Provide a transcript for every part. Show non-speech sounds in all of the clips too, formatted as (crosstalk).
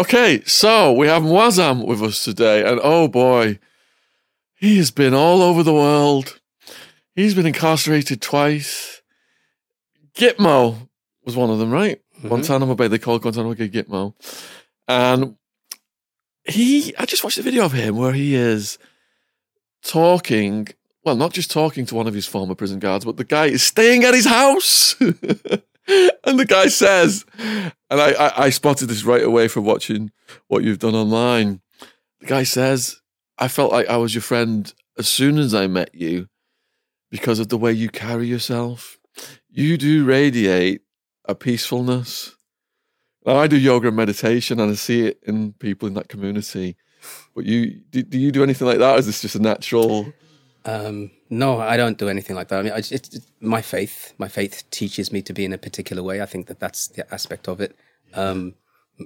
Okay, so we have Moazzam with us today, and oh boy, he has been all over the world. He's been incarcerated twice. Gitmo was one of them, right? Mm-hmm. Guantanamo Bay, they call Guantanamo Bay Gitmo. And he, I just watched a video of him where he is talking, well, not just talking to one of his former prison guards, but the guy is staying at his house. (laughs) and the guy says, and I, I, I spotted this right away from watching what you've done online. The guy says, I felt like I was your friend as soon as I met you because of the way you carry yourself. You do radiate a peacefulness. Now, I do yoga and meditation, and I see it in people in that community. But you, do, do you do anything like that? Or is this just a natural? Um, no, I don't do anything like that. I mean, I, it's, it's my faith. My faith teaches me to be in a particular way. I think that that's the aspect of it. Um,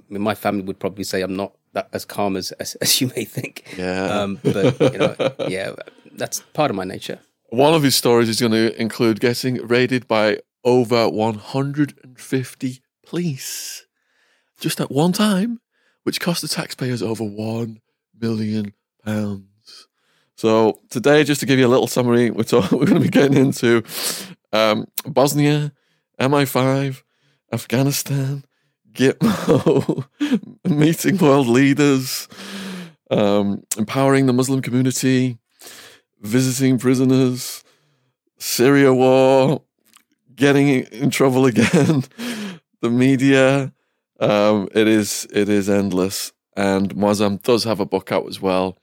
my family would probably say I'm not that as calm as as, (laughs) as you may think. Yeah. Um, but you know, yeah, that's part of my nature. One of his stories is going to include getting raided by over 150 police just at one time, which cost the taxpayers over 1 million pounds. So today, just to give you a little summary, we're, talk- (laughs) we're going to be getting into um, Bosnia, MI5, Afghanistan, Gitmo, (laughs) meeting world leaders, um, empowering the Muslim community, visiting prisoners, Syria war, getting in trouble again, (laughs) the media. Um, it is it is endless, and Moazzam does have a book out as well.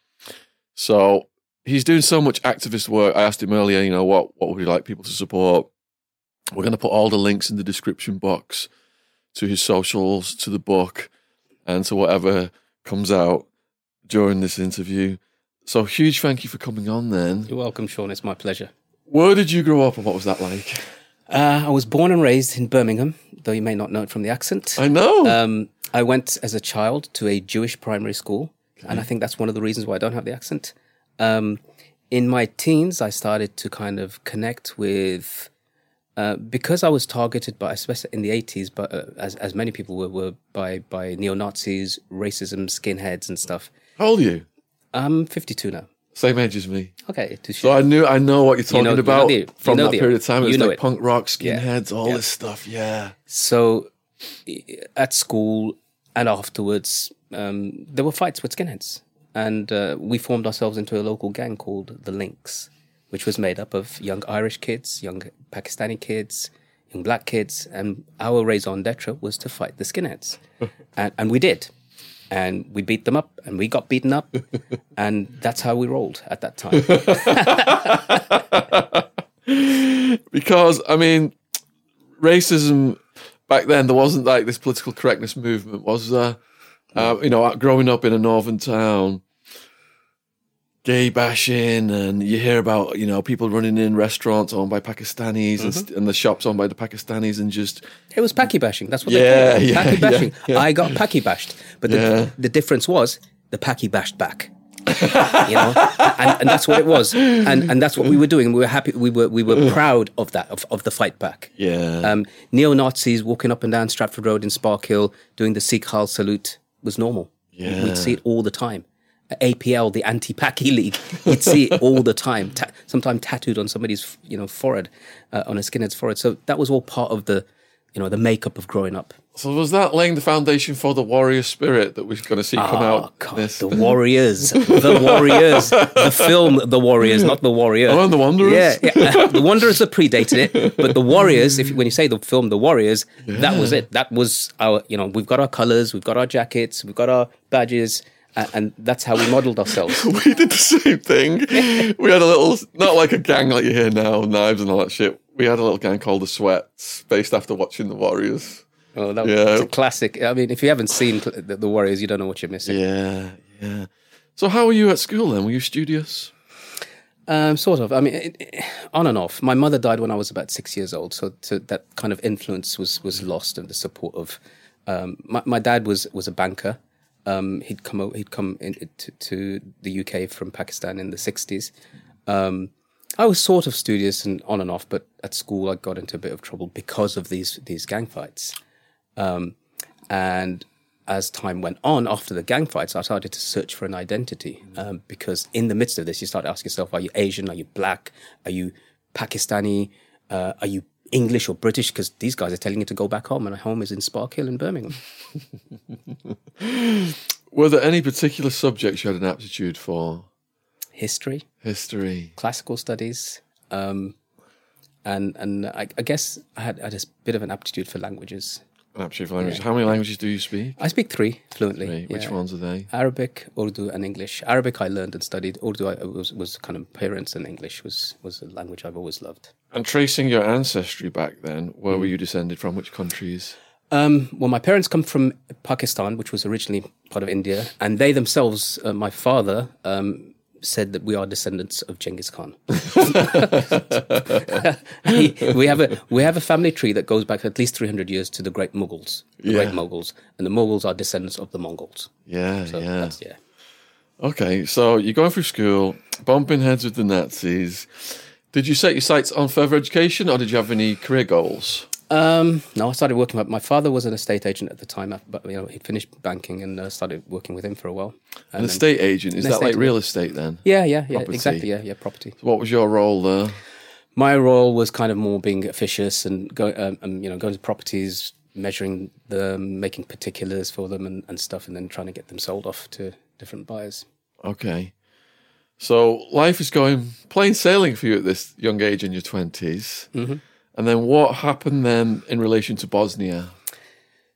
So he's doing so much activist work. I asked him earlier, you know, what what would he like people to support? We're going to put all the links in the description box to his socials, to the book, and to whatever comes out during this interview. So huge thank you for coming on then. You're welcome, Sean. It's my pleasure. Where did you grow up and what was that like? Uh, I was born and raised in Birmingham, though you may not know it from the accent. I know. Um, I went as a child to a Jewish primary school, and I think that's one of the reasons why I don't have the accent. Um, in my teens, I started to kind of connect with, uh, because I was targeted by, especially in the 80s, but uh, as, as many people were, were by, by neo Nazis, racism, skinheads, and stuff. How old are you? I'm 52 now. Same age as me. Okay. So I knew I know what you're talking know- you know about the- you from know that the- period of time. It you was know like it. punk rock, Yeah. skinheads, all Yeah. this stuff. Yeah. So at school and afterwards, um, there were fights with skinheads. And uh, we formed ourselves into a local gang called the Lynx, which was made up of young Irish kids, young Pakistani kids, young black kids. And our raison d'etre was to fight the skinheads. (laughs) and, and we did. And we beat them up and we got beaten up. (laughs) and that's how we rolled at that time. (laughs) Because I mean, racism back then there wasn't like this political correctness movement, was there? Uh, you know, growing up in a northern town, gay bashing, and you hear about you know people running in restaurants owned by Pakistanis and, st- and the shops owned by the Pakistanis, and just It was paki bashing. That's what Yeah, they called it. yeah, Packy (laughs) yeah, bashing. yeah. I got paki bashed, but the, Yeah. the difference was the paki bashed back. (laughs) you know, and, and that's what it was, and and that's what we were doing. We were happy. We were we were proud of that of, of the fight back. yeah, Um, Neo Nazis walking up and down Stratford Road in Sparkhill doing the Sieg Heil salute was normal. Yeah. We'd see it all the time. APL, the anti-Paki (laughs) league, you'd see it all the time. Ta- sometimes tattooed on somebody's you know forehead, uh, on a skinhead's forehead. So that was all part of the you know the makeup of growing up. So was that laying the foundation for the warrior spirit that we're going to see come Oh out? God, this? the Warriors, the (laughs) Warriors, the film, the Warriors, not the Warrior. Oh, and the Wanderers? Yeah, yeah. (laughs) the Wanderers have predated it, but the Warriors. If when you say the film, the Warriors, that was it. That was our. You know, we've got our colors, we've got our jackets, we've got our badges, uh, and that's how we modelled ourselves. (laughs) we did the same thing. We had a little, not like a gang like you hear now, knives and all that shit. We had a little gang called the Sweats, based after watching the Warriors. Oh, that Yeah. was a classic. I mean, if you haven't seen the, the Warriors, you don't know what you're missing. Yeah, yeah. So how were you at school then? Were you studious? Um, sort of. I mean, it, it- on and off. My mother died when I was about six years old, so, so that kind of influence was was lost, and the support of um, my my dad was was a banker. Um, he'd come he'd come in, to, to the UK from Pakistan in the sixties. Um, I was sort of studious and on and off, but at school I got into a bit of trouble because of these these gang fights. Um, and as time went on, after the gang fights, I started to search for an identity um, because in the midst of this, you start asking yourself: Are you Asian? Are you black? Are you Pakistani? Uh, are you English or British? Because these guys are telling you to go back home, and home is in Spark Hill in Birmingham. (laughs) Were there any particular subjects you had an aptitude for? History, History. classical studies, um, and and I, I guess I had, I had a bit of an aptitude for languages. An aptitude for languages. How many languages do you speak? I speak three fluently. Three. Which yeah. ones are they? Arabic, Urdu, and English. Arabic I learned and studied. Urdu I was, was kind of parents, and English was was a language I've always loved. And tracing your ancestry back then, where were you descended from? Which countries? Um, well, my parents come from Pakistan, which was originally part of India, and they themselves, uh, my father, um, said that we are descendants of Genghis Khan. (laughs) we have a we have a family tree that goes back at least three hundred years to the Great Mughals, the Great Yeah. Mughals, and the Mughals are descendants of the Mongols. Yeah, So yeah. that's, yeah. Okay, so you're going through school, bumping heads with the Nazis. Did you set your sights on further education, or did you have any career goals? Um, no, I started working. My father was an estate agent at the time, but you know he finished banking and uh, started working with him for a while. An And then- estate agent is that like agent. real estate then? yeah, yeah, yeah, Property. exactly. Yeah, yeah, property. What was your role there? My role was kind of more being officious and go, um, um, you know, going to properties, measuring them, making particulars for them and, and stuff, and then trying to get them sold off to different buyers. Okay. So life is going plain sailing for you at this young age in your 20s. Mm-hmm. And then what happened then in relation to Bosnia?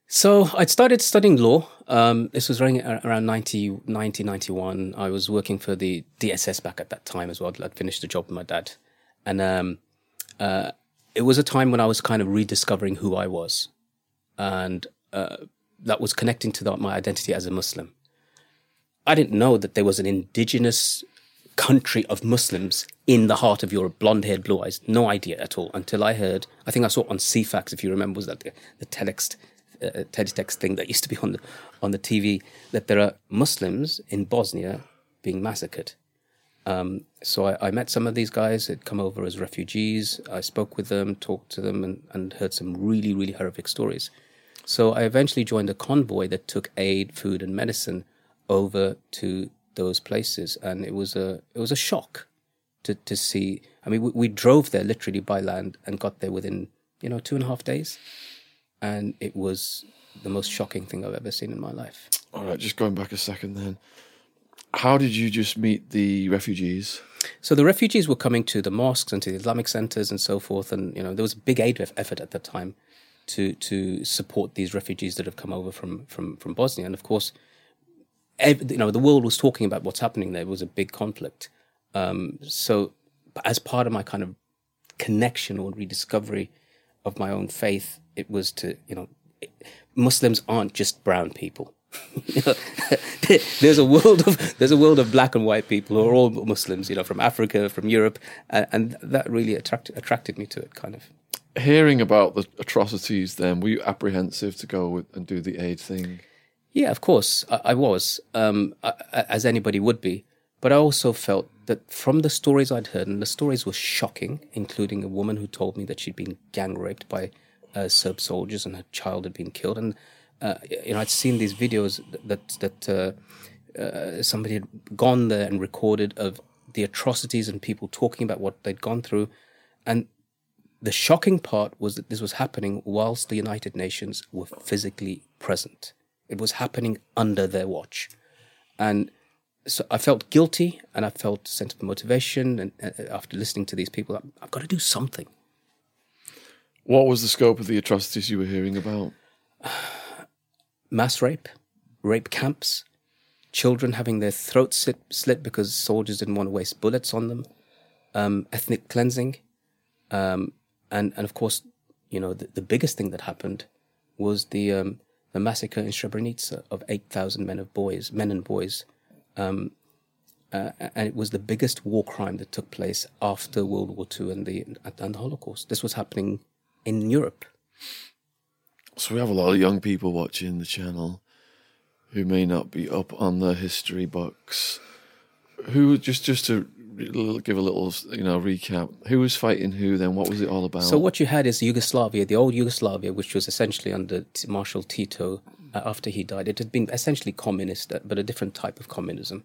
So I'd started studying law. Um, this was around, around 90, 90, 91. I was working for the DSS back at that time as well. I'd finished the job with my dad. And um, uh, it was a time when I was kind of rediscovering who I was. And uh, that was connecting to that, my identity as a Muslim. I didn't know that there was an indigenous country of Muslims in the heart of Europe, blonde haired, blue eyes. No idea at all until I heard, I think I saw on Ceefax, if you remember, was that the, the telex, uh, teletext thing that used to be on the, on the TV, that there are Muslims in Bosnia being massacred. Um, so I, I met some of these guys that come over as refugees. I spoke with them, talked to them, and, and heard some really, really horrific stories. So I eventually joined a convoy that took aid, food, and medicine over to those places, and it was a it was a shock to to see. I mean, we, we drove there literally by land and got there within you know two and a half days, and it was the most shocking thing I've ever seen in my life. All right, just going back a second then. How did you just meet the refugees? So the refugees were coming to the mosques and to the Islamic centers and so forth, and you know there was a big aid effort at that time to to support these refugees that have come over from from from Bosnia, and of course, you know the world was talking about what's happening there. It was a big conflict. Um, so, as part of my kind of connection or rediscovery of my own faith, it was to you know Muslims aren't just brown people. (laughs) You know, (laughs) there's a world of there's a world of black and white people who are all Muslims, you know, from Africa, from Europe, and, and that really attracted attracted me to it. Kind of. Hearing about the atrocities then, were you apprehensive to go and do the aid thing? Yeah, of course, I, I was, um, I, as anybody would be. But I also felt that from the stories I'd heard, and the stories were shocking, including a woman who told me that she'd been gang raped by uh, Serb soldiers and her child had been killed. And uh, you know, I'd seen these videos that that uh, uh, somebody had gone there and recorded of the atrocities and people talking about what they'd gone through, and the shocking part was that this was happening whilst the United Nations were physically present. It was happening under their watch. And so I felt guilty and I felt a sense of motivation. And uh, after listening to these people, I've, got to do something. What was the scope of the atrocities you were hearing about? (sighs) Mass rape, rape camps, children having their throats slit, slit because soldiers didn't want to waste bullets on them, um, ethnic cleansing. Um, and, and of course, you know, the, the biggest thing that happened was the, um, the massacre in Srebrenica of 8,000 men of boys, men and boys. Um, uh, and it was the biggest war crime that took place after World War II and the, and the Holocaust. This was happening in Europe. So we have a lot of young people watching the channel who may not be up on the history books. Who just just to give a little you know recap. Who was fighting who? Then what was it all about? So what you had is Yugoslavia, the old Yugoslavia, which was essentially under Marshal Tito, uh, after he died. It had been essentially communist, uh, but a different type of communism.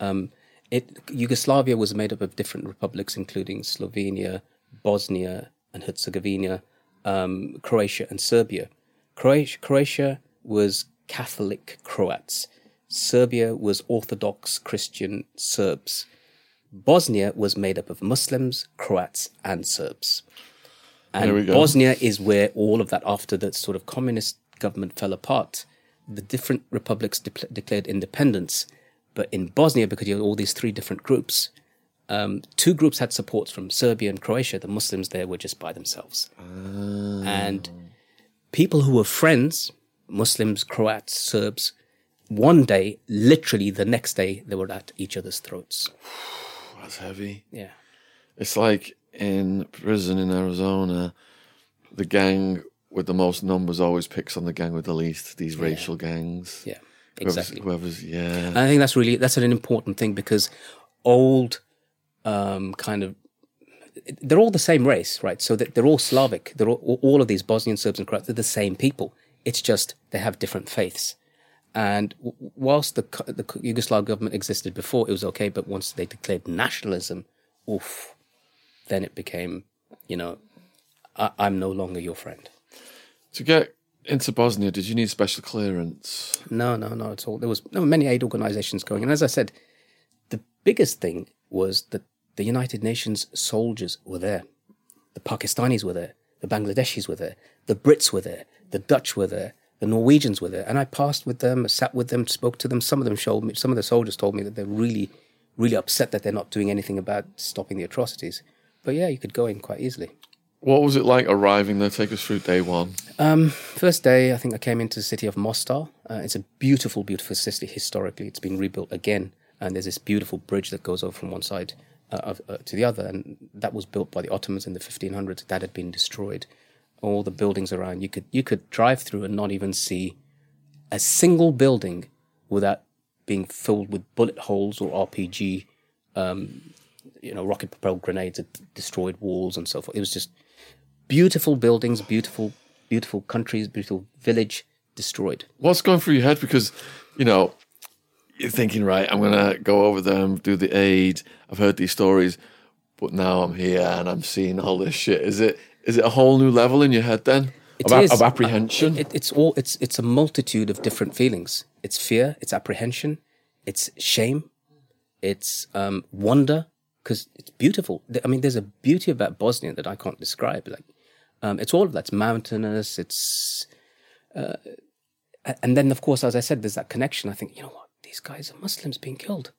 Um, it, Yugoslavia was made up of different republics, including Slovenia, Bosnia, and Herzegovina, um, Croatia, and Serbia. Croatia, Croatia was Catholic Croats. Serbia was Orthodox Christian Serbs. Bosnia was made up of Muslims, Croats, and Serbs. And. Bosnia is where all of that, after the sort of communist government fell apart, the different republics de- declared independence. But in Bosnia, because you had all these three different groups, um, two groups had supports from Serbia and Croatia. The Muslims there were just by themselves. And people who were friends, Muslims, Croats, Serbs, one day, literally the next day, they were at each other's throats. That's heavy. Yeah. It's like in prison in Arizona, the gang with the most numbers always picks on the gang with the least. These racial gangs. Yeah. Whoever's- Exactly. Whoever's, yeah. And I think that's really that's an important thing because old um, kind of they're all the same race, right? So that they're all Slavic. They're all, all of these Bosnian Serbs and Croats. They're the same people. It's just they have different faiths. And whilst the the Yugoslav government existed before, it was okay. But once they declared nationalism, oof, then it became, you know, I, I'm no longer your friend. To get into Bosnia, did you need special clearance? No, no, no, at all. There was there were many aid organizations going, and as I said, the biggest thing was that the United Nations soldiers were there, the Pakistanis were there, the Bangladeshis were there, the Brits were there, the Dutch were there, the Norwegians were there, and I passed with them, sat with them, spoke to them. Some of them showed me, some of the soldiers told me that they're really, really upset that they're not doing anything about stopping the atrocities. But yeah, you could go in quite easily. What was it like arriving there? Take us through day one. First day, I think I came into the city of Mostar. Uh, it's a beautiful, beautiful city historically. It's been rebuilt again, and there's this beautiful bridge that goes over from one side uh, of, uh, to the other, and that was built by the Ottomans in the 1500s. That had been destroyed. All the buildings around, you could you could drive through and not even see a single building without being filled with bullet holes or RPG, um, you know, rocket propelled grenades that destroyed walls and so forth. It was just beautiful buildings, beautiful, beautiful countries, beautiful village destroyed. What's going through your head? Because, you know, you're thinking, right, I'm going to go over and do the aid. I've heard these stories, but now I'm here and I'm seeing all this shit. Is it is it a whole new level in your head then? It of, is. of apprehension? It, it's all. It's it's a multitude of different feelings. It's fear. It's apprehension. It's shame. It's um, wonder because it's beautiful. I mean, there's a beauty about Bosnia that I can't describe. Like, um, it's all of that's mountainous. It's, uh, and then of course, as I said, there's that connection. I think you know what these guys are Muslims being killed.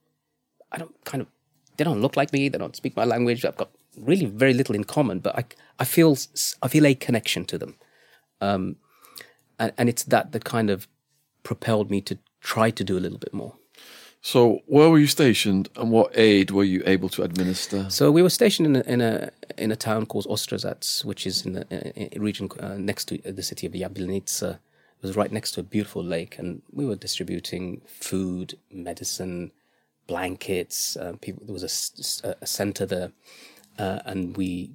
I don't kind of. They don't look like me. They don't speak my language. I've got really very little in common, but I I feel I feel a connection to them and, and it's that that kind of propelled me to try to do a little bit more. so, where were you stationed and what aid were you able to administer? So we were stationed in a in a in a town called Ostrazac, which is in a, a region uh, next to the city of Jablanica. It was right next to a beautiful lake, and we were distributing food, medicine, blankets. Uh, people, there was a center there, uh, and we,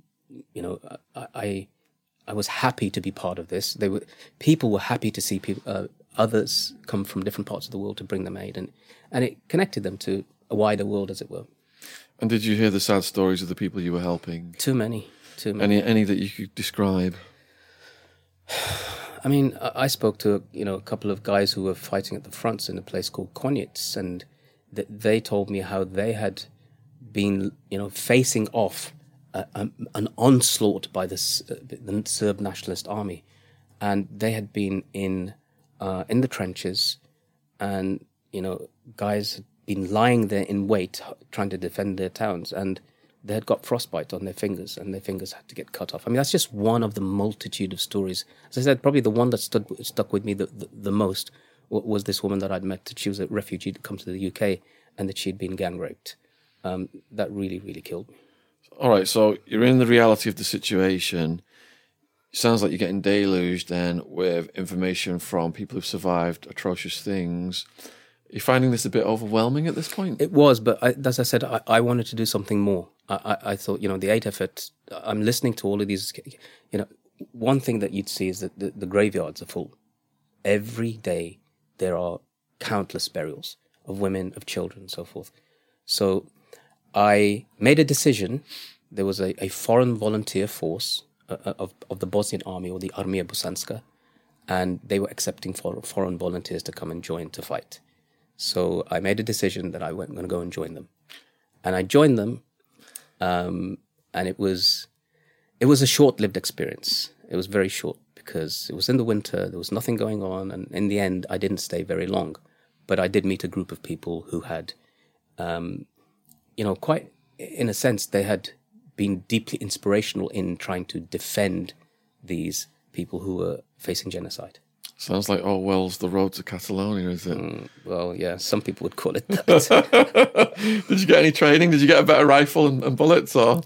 you know, I, I I was happy to be part of this. They were people were happy to see people, uh, others come from different parts of the world to bring them aid, and and it connected them to a wider world, as it were. And did you hear the sad stories of the people you were helping? Too many, too many. Any any that you could describe? (sighs) I mean, I spoke to you know a couple of guys who were fighting at the fronts in a place called Konjic, and th- they told me how they had been you know facing off a, a, an onslaught by this uh, the Serb nationalist army, and they had been in uh, in the trenches, and you know guys had been lying there in wait trying to defend their towns, and they had got frostbite on their fingers, and their fingers had to get cut off. I mean, that's just one of the multitude of stories. As I said, probably the one that stood stuck with me the, the, the most was this woman that I'd met. That she was a refugee to come to the UK, and that she'd been gang raped. Um, that really, really killed me. All right, so you're in the reality of the situation. It Sounds like you're getting deluged then with information from people who've survived atrocious things. You're finding this a bit overwhelming at this point? It was, but I, as I said, I, I wanted to do something more. I, I, I thought, you know, the eight effort. I'm listening to all of these. You know, one thing that you'd see is that the, the graveyards are full every day there are countless burials of women, of children, and so forth. So I made a decision. There was a, a foreign volunteer force uh, uh, of, of the Bosnian army or the Armia Bosanska, and they were accepting for, foreign volunteers to come and join to fight. So I made a decision that I went going to go and join them, and I joined them, um, and it was it was a short lived experience. It was very short because it was in the winter. There was nothing going on, and in the end, I didn't stay very long. But I did meet a group of people who had, um, you know, quite in a sense, they had been deeply inspirational in trying to defend these people who were facing genocide. Sounds like Orwell's The Road to Catalonia, is it? Mm, well, yeah, some people would call it (laughs) that. (laughs) Did you get any training? Did you get a better rifle and, and bullets, or?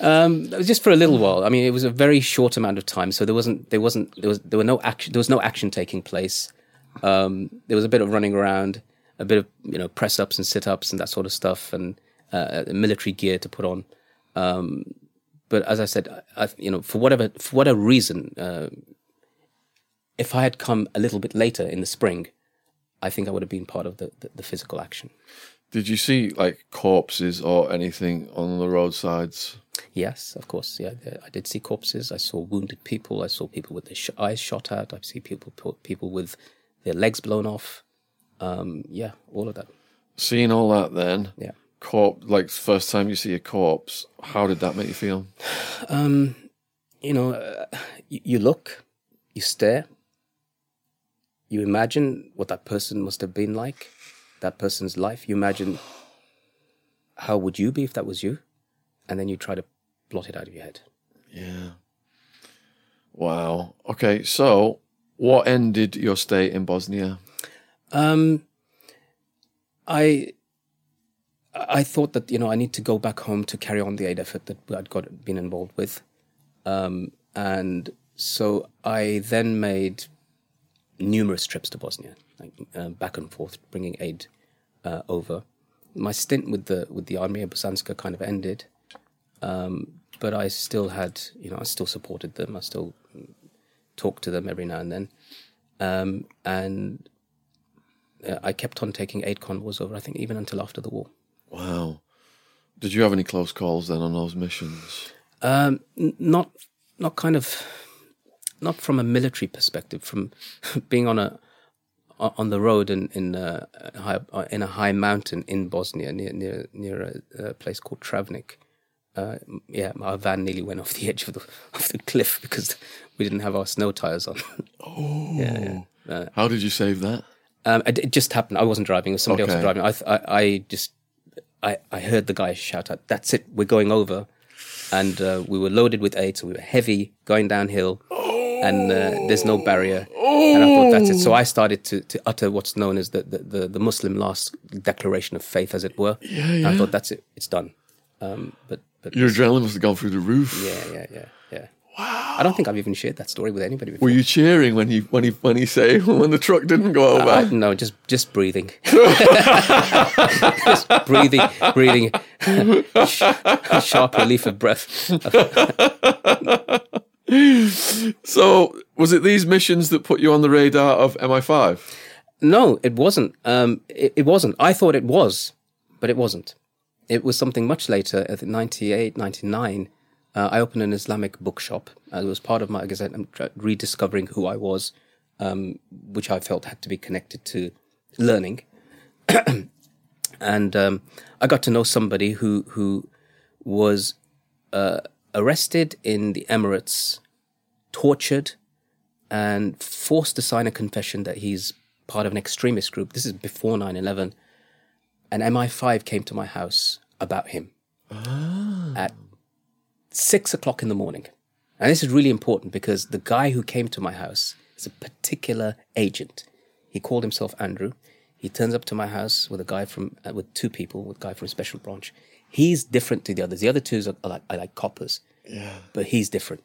Um, just for a little while. I mean, it was a very short amount of time, so there wasn't, there wasn't, there was, there were no action, there was no action taking place. Um, there was a bit of running around, a bit of you know press ups and sit ups and that sort of stuff, and uh, military gear to put on. Um, but as I said, I, you know, for whatever for whatever reason, uh, if I had come a little bit later in the spring, I think I would have been part of the, the, the physical action. Did you see like corpses or anything on the roadsides? Yes, of course. Yeah, I did see corpses. I saw wounded people. I saw people with their sh- eyes shot out. I see people people with their legs blown off. Um, yeah, all of that. Seeing all that, then, yeah, corpse. Like first time you see a corpse, how did that make you feel? Um, you know, uh, you, you look, you stare, you imagine what that person must have been like, that person's life. You imagine how would you be if that was you, and then you try to blot it out of your head. Yeah. Wow. Okay, so what ended your stay in Bosnia? Um, I I thought that you know I need to go back home to carry on the aid effort that I'd got been involved with, um, and so I then made numerous trips to Bosnia, like uh, back and forth, bringing aid uh, over. My stint with the with the Armia Bosanska kind of ended, um, but I still had, you know, I still supported them. I still talked to them every now and then, um, and uh, I kept on taking aid convoys over. I think even until after the war. Wow. Did you have any close calls then on those missions? Um, not, not kind of not from a military perspective, from (laughs) being on a on the road in in a high, in a high mountain in Bosnia near near near a, place called Travnik. Uh, yeah, our van nearly went off the (laughs) edge of the of the cliff because we didn't have our snow tires on. (laughs) oh, yeah, yeah. Uh, how did you save that? Um, it, it, just happened. I wasn't driving; it was somebody okay. else driving. I, I, I just I I heard the guy shout out, "That's it, we're going over," and uh, we were loaded with aid, so we were heavy going downhill. Oh and uh, there's no barrier. And I thought that's it. So I started to, to utter what's known as the, the, the, the Muslim last declaration of faith, as it were. Yeah, yeah. I thought that's it. It's done. Um, but, but your adrenaline must have gone through the roof. Yeah, yeah, yeah, yeah. Wow. I don't think I've even shared that story with anybody before. Were you cheering when he when he when he say (laughs) when the truck didn't go over? Uh, no, just just breathing, (laughs) just breathing, breathing, (laughs) sharp relief of breath. so, was it these missions that put you on the radar of MI5? No, it wasn't. Um, it, it, wasn't. I thought it was, but it wasn't. It was something much later, at think 98, 99. Uh, I opened an Islamic bookshop. Uh, it was part of my, I I'm rediscovering who I was, um, which I felt had to be connected to learning. (clears throat) and um, I got to know somebody who who was uh, arrested in the Emirates, tortured, and forced to sign a confession that he's part of an extremist group. This is before 9 11. And MI5 came to my house about him ah. at six o'clock in the morning. And this is really important because the guy who came to my house is a particular agent. He called himself Andrew. He turns up to my house with a guy from, uh, with two people, with a guy from a special branch. He's different to the others. The other two are, are like, are like coppers. Yeah. But he's different.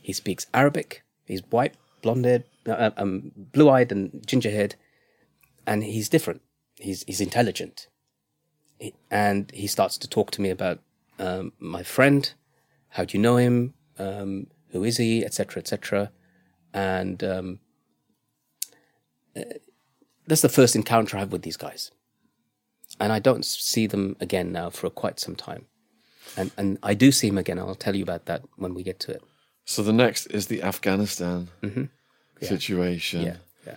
He speaks Arabic. He's white, blonde haired, uh, um, blue eyed, and ginger haired. And he's different. He's, he's intelligent. He, and he starts to talk to me about um, my friend. How do you know him? Um, who is he? Etc. Etc. And um, that's the first encounter I have with these guys, and I don't see them again now for quite some time. And and I do see him again. I'll tell you about that when we get to it. So the next is the Afghanistan situation. Yeah, yeah.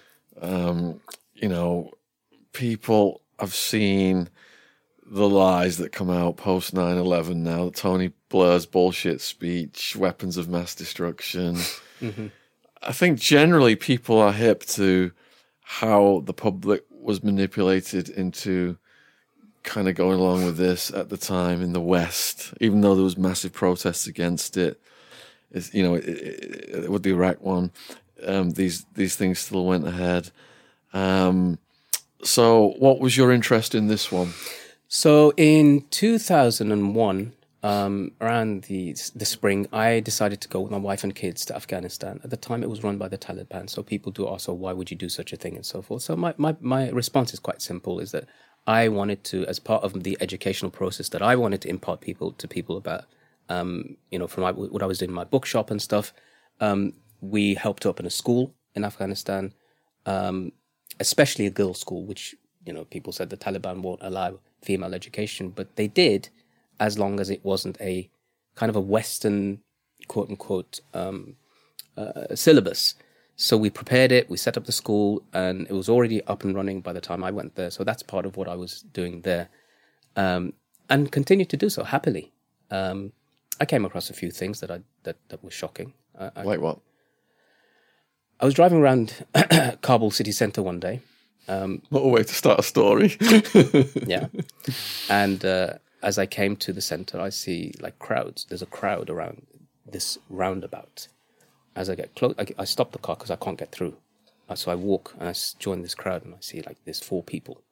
you know, people have seen the lies that come out post 9 11 now, that Tony Blair's bullshit speech, weapons of mass destruction. (laughs) I think generally people are hip to how the public was manipulated into kind of going along with this at the time in the West, even though there was massive protests against it. It's, you know, it, it, with the Iraq one, um, these these things still went ahead. Um, so, what was your interest in this one? So in 2001, um, around the the spring, I decided to go with my wife and kids to Afghanistan. At the time, it was run by the Taliban, so people do ask, "So why would you do such a thing?" and so forth. So my, my, my response is quite simple: is that I wanted to, as part of the educational process, that I wanted to impart people to people about, um, you know, from my, what I was doing in my bookshop and stuff. Um, we helped open a school in Afghanistan, um, especially a girls' school, which you know people said the Taliban won't allow female education, but they did, as long as it wasn't a kind of a Western quote unquote um, uh, syllabus. So we prepared it, we set up the school, and it was already up and running by the time I went there. So that's part of what I was doing there, um, and continue to do so happily. Um, I came across a few things that I that that were shocking. I, I, Like what? I was driving around (coughs) Kabul city center one day, What a way to start a story. (laughs) yeah. (laughs) and uh, as I came to the center, I see like crowds. There's a crowd around this roundabout. As I get close, I, I stop the car because I can't get through. Uh, so I walk and I join this crowd, and I see like there's four people,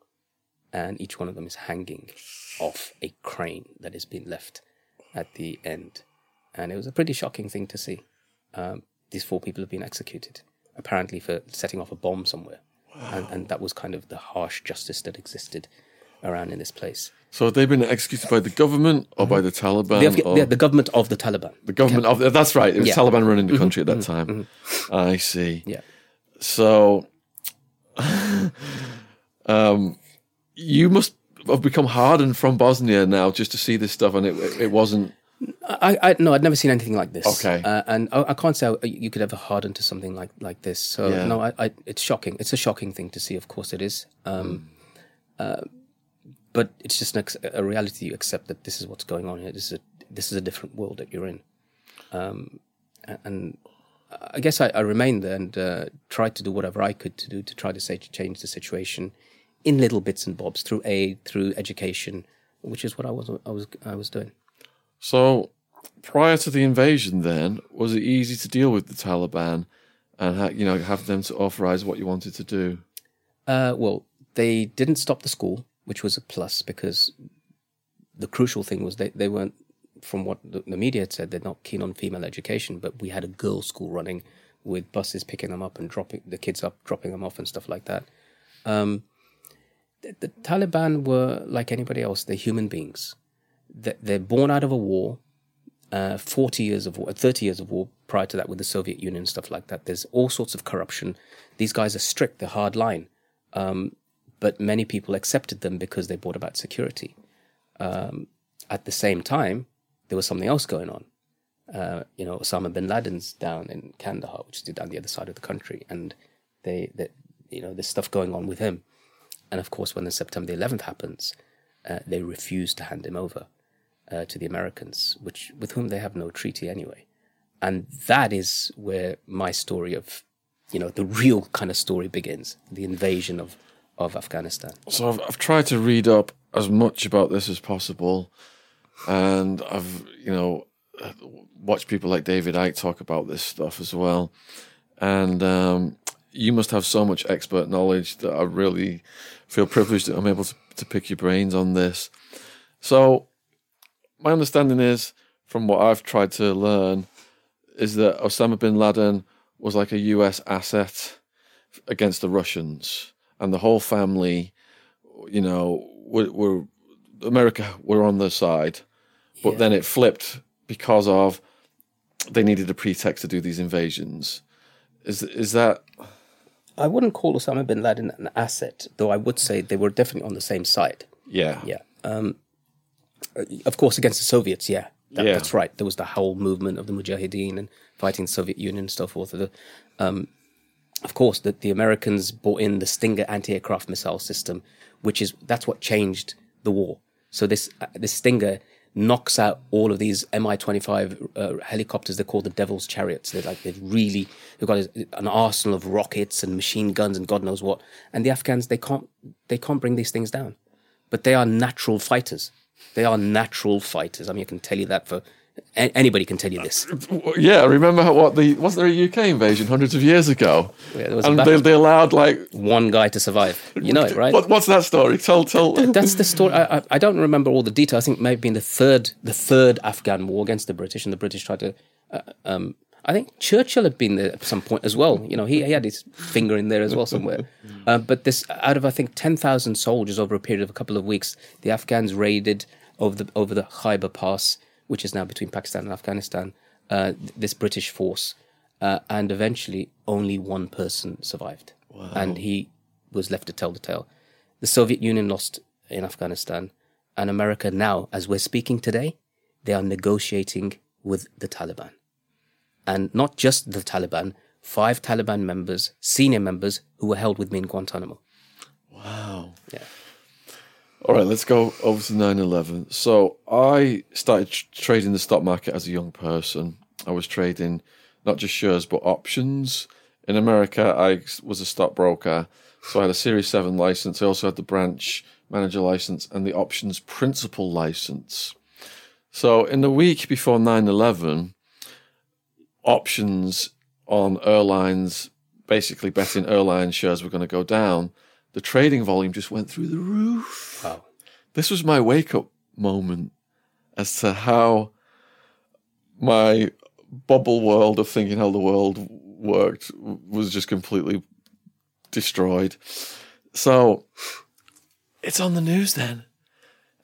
and each one of them is hanging off a crane that has been left at the end. And it was a pretty shocking thing to see. Um, these four people have been executed, apparently for setting off a bomb somewhere. And, and that was kind of the harsh justice that existed around in this place. So have they been executed by the government or by the Taliban? The, or the, the government of the Taliban. the government of that's right. It was Yeah. Mm-hmm. Taliban running the country at that time. I see. Yeah. So, (laughs) um, you must have become hardened from Bosnia now just to see this stuff, and it it wasn't. I, I no, I'd never seen anything like this. Okay. uh, and I, I can't say you could ever harden to something like like this. So Yeah. no, I, I, it's shocking. It's a shocking thing to see. Of course, it is. Um, uh, but it's just an ex- a reality. You accept that this is what's going on here. This is a this is a different world that you're in. Um, and I guess I, I remained there and uh, tried to do whatever I could to do to try to say to change the situation in little bits and bobs through aid, through education, which is what I was I was I was doing. So, prior to the invasion, then was it easy to deal with the Taliban, and ha- you know have them to authorize what you wanted to do? Uh, well, they didn't stop the school, which was a plus because the crucial thing was they, they weren't, from what the, the media had said, they're not keen on female education. But we had a girls' school running with buses picking them up and dropping the kids up, dropping them off, and stuff like that. Um, the, the Taliban were like anybody else; they're human beings. They- They're born out of a war, uh, 40 years of war, 30 years of war prior to that with the Soviet Union and stuff like that. There's all sorts of corruption. These guys are strict, they're hard line. Um, but many people accepted them because they brought about security. Um, at the same time, there was something else going on. Uh, you know, Osama bin Laden's down in Kandahar, which is down the other side of the country, and they, they you know, there's stuff going on with him. And of course, when the September the 11th happens, uh, they refuse to hand him over uh, to the Americans, which with whom they have no treaty anyway. And that is where my story of, you know, the real kind of story begins: the invasion of of Afghanistan. So I've, I've tried to read up as much about this as possible, and I've you know watched people like David Icke talk about this stuff as well, and um, you must have so much expert knowledge that I really feel privileged that I'm able to, to pick your brains on this. So my understanding is, from what I've tried to learn, is that Osama bin Laden was like a U.S. asset against the Russians, and the whole family, you know, were, were America were on their side, but then it flipped because of they needed a pretext to do these invasions. Is is that I wouldn't call Osama bin Laden an asset, though I would say they were definitely on the same side. Yeah. Yeah. Um, uh, of course, against the Soviets, yeah. That, Yeah. That's right. There was the whole movement of the Mujahideen and fighting the Soviet Union and so forth. The, um, of course, the, the Americans brought in the Stinger anti-aircraft missile system, which is that's what changed the war. So this uh, this Stinger knocks out all of these Mi-25 uh, helicopters. They're called the Devil's Chariots. They're like they've really they've got an arsenal of rockets and machine guns and God knows what. And the Afghans they can't they can't bring these things down, but they are natural fighters. They are natural fighters. I mean, I can tell you that for a- anybody can tell you this. (laughs) Yeah, remember how, what the wasn't there a UK invasion hundreds of years ago? Yeah, there was and a they, they allowed like One guy to survive. You know it, (laughs) right? What, what's that story? Tell tell. That's the story. (laughs) I, I, I don't remember all the details. I think maybe in the third, the third Afghan war against the British, and the British tried to. Uh, um, I think Churchill had been there at some point as well. You know, he, he had his finger in there as well somewhere. Uh, but this, out of I think ten thousand soldiers over a period of a couple of weeks, the Afghans raided over the over the Khyber Pass, which is now between Pakistan and Afghanistan. Uh, this British force, uh, and eventually only one person survived, and he was left to tell the tale. The Soviet Union lost in Afghanistan, and America now, as we're speaking today, they are negotiating with the Taliban. And not just the Taliban, five Taliban members, senior members, who were held with me in Guantanamo. Wow. Yeah. All right, let's go over to 9 11. So I started tr- trading the stock market as a young person. I was trading not just shares, but options. In America, I was a stockbroker. So I had a Series 7 license. I also had the branch manager license and the options principal license. So in the week before 9 11, options on airlines, basically betting airline shares were going to go down, the trading volume just went through the roof. Wow. This was my wake up moment as to how my bubble world of thinking how the world worked was just completely destroyed. So it's on the news then.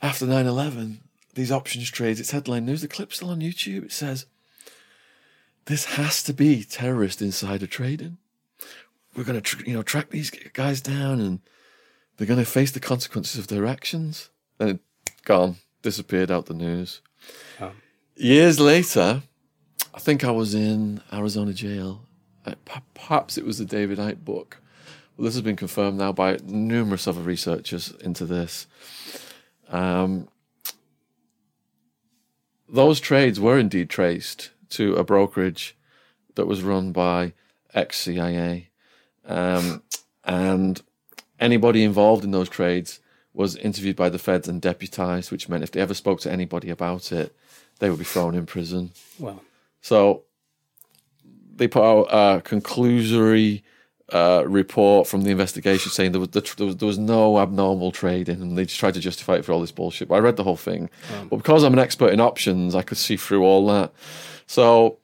After 9 11, these options trades, it's headline news. The clip's still on YouTube. It says, This has to be terrorist insider trading. We're going to, tr- you know, track these guys down and they're going to face the consequences of their actions. And it gone, disappeared out the news. Oh. Years later, I think I was in Arizona jail. Uh, Perhaps it was the David Icke book. Well, this has been confirmed now by numerous other researchers into this. Um, those trades were indeed traced to a brokerage that was run by ex CIA. Um, and anybody involved in those trades was interviewed by the feds and deputized, which meant if they ever spoke to anybody about it, they would be thrown in prison. Wow. So they put out a conclusory uh, report from the investigation saying there was, the, there was there was no abnormal trading, and they just tried to justify it for all this bullshit. But I read the whole thing, but because I'm an expert in options, I could see through all that. So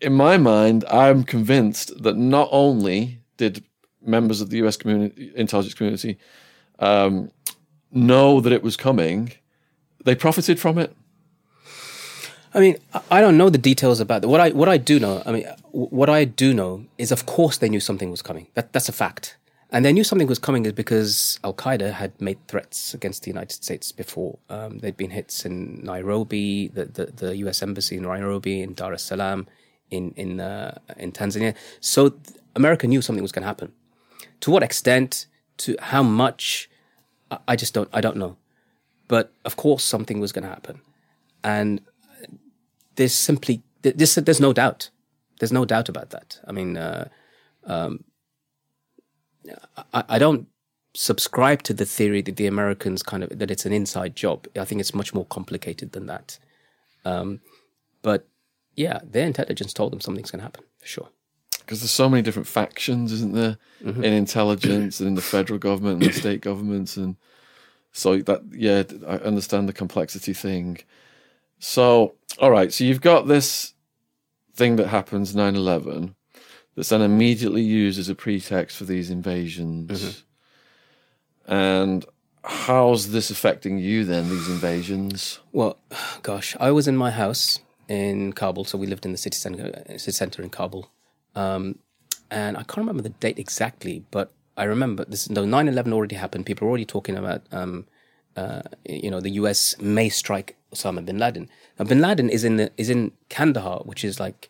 in my mind, I'm convinced that not only did members of the U.S. community, intelligence community um, know that it was coming, they profited from it. I mean, I- don't know the details about that. What I what I do know, I mean, what I do know is, of course, they knew something was coming. That that's a fact, and they knew something was coming is because Al Qaeda had made threats against the United States before. Um, there'd been hits in Nairobi, the, the the U.S. embassy in Nairobi, in Dar es Salaam, in in uh, in Tanzania. So th- America knew something was going to happen. To what extent? To how much? I- I just don't. I don't know. But of course, something was going to happen, and there's simply th- this, there's no doubt. There's no doubt about that. I mean, uh, um, I, I don't subscribe to the theory that the Americans kind of that it's an inside job. I think it's much more complicated than that. Um, but yeah, their intelligence told them something's going to happen for sure. because there's so many different factions, isn't there, mm-hmm. in intelligence and in the federal government and the state governments, and so that yeah, I understand the complexity thing. So, all right, so you've got this thing that happens 9/11 that's then immediately used as a pretext for these invasions, mm-hmm. and how's this affecting you then? These invasions? Well, gosh, I was in my house in Kabul, so we lived in the city center, city center in Kabul, um, and I can't remember the date exactly, but I remember this. No, 9/11 already happened. People were already talking about, um, uh, you know, the U.S. may strike Osama bin Laden. Now, bin Laden is in the is in Kandahar, which is like,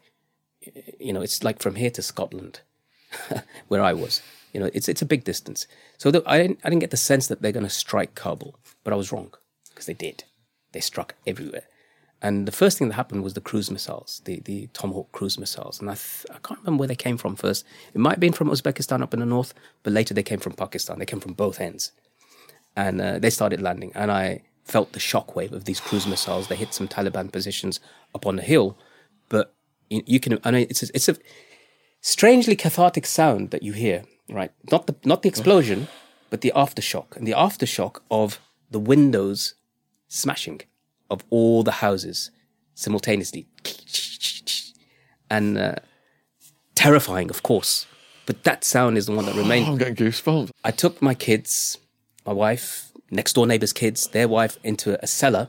you know, it's like from here to Scotland, (laughs) where I was. You know, it's it's a big distance. So the, I didn't I didn't get the sense that they're going to strike Kabul, but I was wrong because they did. They struck everywhere. And the first thing that happened was the cruise missiles, the, the Tomahawk cruise missiles. And I, th- I can't remember where they came from first. It might have been from Uzbekistan up in the north, but later they came from Pakistan. They came from both ends. And uh, they started landing. And I felt the shockwave of these cruise missiles. They hit some Taliban positions up on the hill. But you, you can, I know it's a, it's a strangely cathartic sound that you hear, right? Not the, not the explosion, but the aftershock. And the aftershock of the windows smashing of all the houses simultaneously. And uh, terrifying, of course. But that sound is the one that Oh, (sighs) remained. I'm getting goosebumps. I took my kids, my wife, next door neighbor's kids, their wife, into a cellar.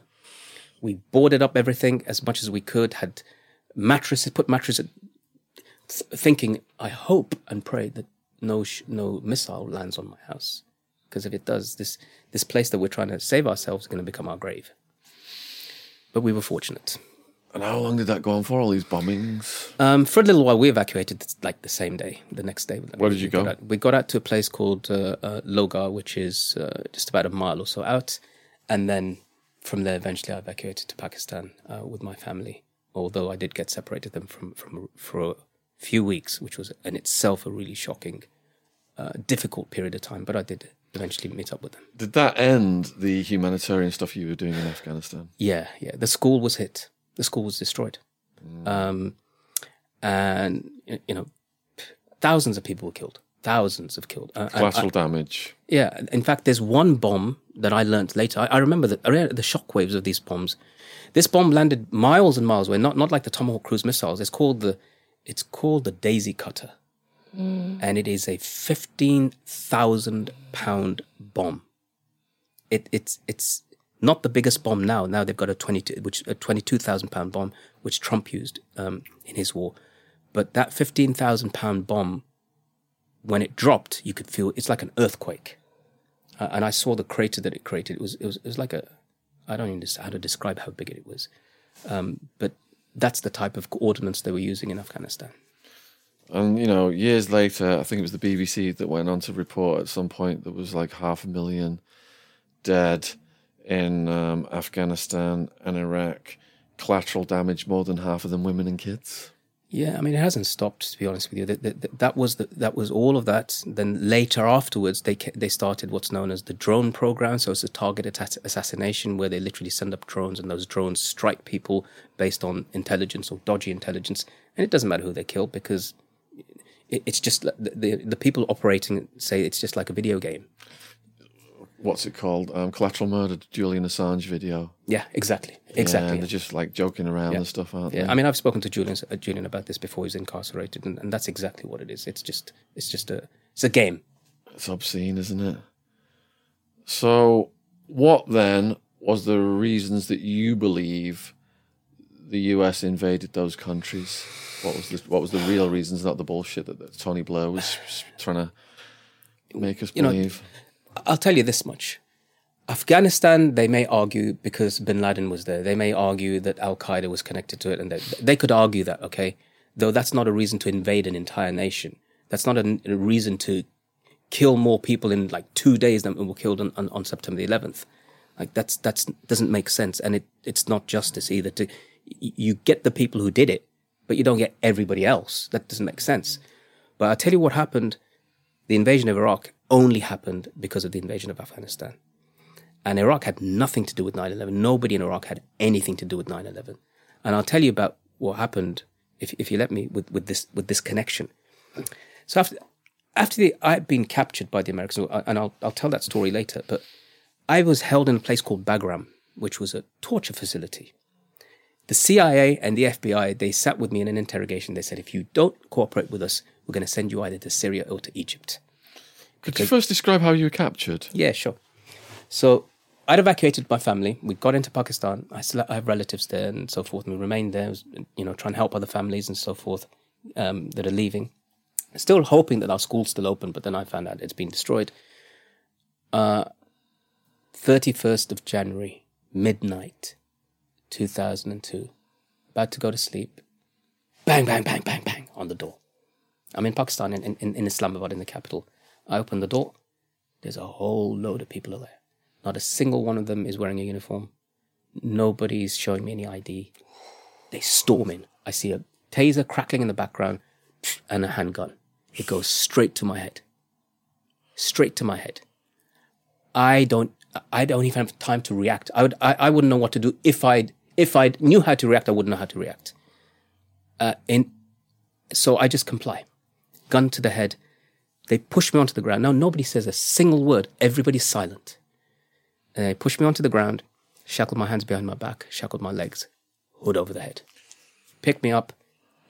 We boarded up everything as much as we could, had mattresses, put mattresses, th- thinking, I hope and pray that no, sh- no missile lands on my house. Because if it does, this, this place that we're trying to save ourselves is going to become our grave. But we were fortunate. And how long did that go on for? All these bombings. Um, for a little while, we evacuated like the same day, the next day. Where did you We got go? out- we got out to a place called uh, uh, Logar, which is uh, just about a mile or so out, and then from there, eventually, I evacuated to Pakistan uh, with my family. Although I did get separated them from from for a few weeks, which was in itself a really shocking, uh, difficult period of time. But I did eventually meet up with them. Did that end the humanitarian stuff you were doing in Afghanistan? Yeah, yeah. The school was hit. The school was destroyed. Um, and, you know, thousands of people were killed. Thousands of killed. Uh, Collateral damage. yeah, in fact, there's one bomb that I learnt later. I, I remember the, I the shockwaves of these bombs. This bomb landed miles and miles away, not not like the Tomahawk cruise missiles. It's called the it's called the Daisy Cutter, and it is a fifteen thousand pound bomb. It it's it's not the biggest bomb now. Now they've got a twenty two which a twenty two thousand pound bomb which Trump used um, in his war, but that fifteen thousand pound bomb, when it dropped, you could feel it's like an earthquake uh, and I saw the crater that it created. It was it was it was like a I don't even know how to describe how big it was, um, but that's the type of ordnance they were using in Afghanistan. And you know, years later, I think it was the BBC that went on to report at some point there was like half a million dead in um, Afghanistan and Iraq. Collateral damage, more than half of them women and kids. Yeah, I mean it hasn't stopped. To be honest with you, that, that, that was the, that was all of that. Then later afterwards, they they started what's known as the drone program. So it's a targeted assassination where they literally send up drones, and those drones strike people based on intelligence or dodgy intelligence, and it doesn't matter who they kill because it's just the, the the people operating say it's just like a video game. What's it called? Um, collateral murder, Julian Assange video. Yeah, exactly, Yeah, exactly. and they're just like joking around Yeah. and stuff, aren't Yeah, they? I mean, I've spoken to Julian uh, Julian about this before he's incarcerated, and, and that's exactly what it is. It's just it's just a it's a game. It's obscene, isn't it? So, what then was the reasons that you believe the US invaded those countries? What was the what was the real reasons, not the bullshit that, that Tony Blair was trying to make us You know, believe? I'll tell you this much. Afghanistan, they may argue because bin Laden was there. They may argue that Al Qaeda was connected to it, and they, they could argue that, okay? Though that's not a reason to invade an entire nation. That's not a, a reason to kill more people in like two days than were killed on, on, on September the 11th. Like that's that's doesn't make sense, and it it's not justice either. To you get the people who did it, but you don't get everybody else. That doesn't make sense. But I'll tell you what happened. The invasion of Iraq only happened because of the invasion of Afghanistan. And Iraq had nothing to do with 9 11. Nobody in Iraq had anything to do with 9 11. And I'll tell you about what happened, if, if you let me, with, with, this, with this connection. So after, after the, I'd been captured by the Americans, and I'll, I'll tell that story later, but I was held in a place called Bagram, which was a torture facility. The CIA and the FBI, they sat with me in an interrogation. They said, if you don't cooperate with us, we're going to send you either to Syria or to Egypt. Could you first describe how you were captured? Yeah, sure. So I'd evacuated my family. We got into Pakistan. I still have relatives there and so forth. And we remained there, you know, trying to help other families and so forth um, that are leaving. Still hoping that our school's still open, but then I found out it's been destroyed. Uh, 31st of January, midnight, 2002. About to go to sleep. Bang, bang, bang, bang, bang on the door. I'm in Pakistan, in, in, in Islamabad, in the capital. I open the door. There's a whole load of people there. Not a single one of them is wearing a uniform. Nobody's showing me any ID. They storm in. I see a taser crackling in the background and a handgun. It goes straight to my head. Straight to my head. I don't I don't even have time to react. I would I, I wouldn't know what to do if I if I knew how to react, I wouldn't know how to react. Uh, in, so I just comply. Gun to the head. They push me onto the ground. Now nobody says a single word. Everybody's silent. And they push me onto the ground, shackled my hands behind my back, shackled my legs, hood over the head. Pick me up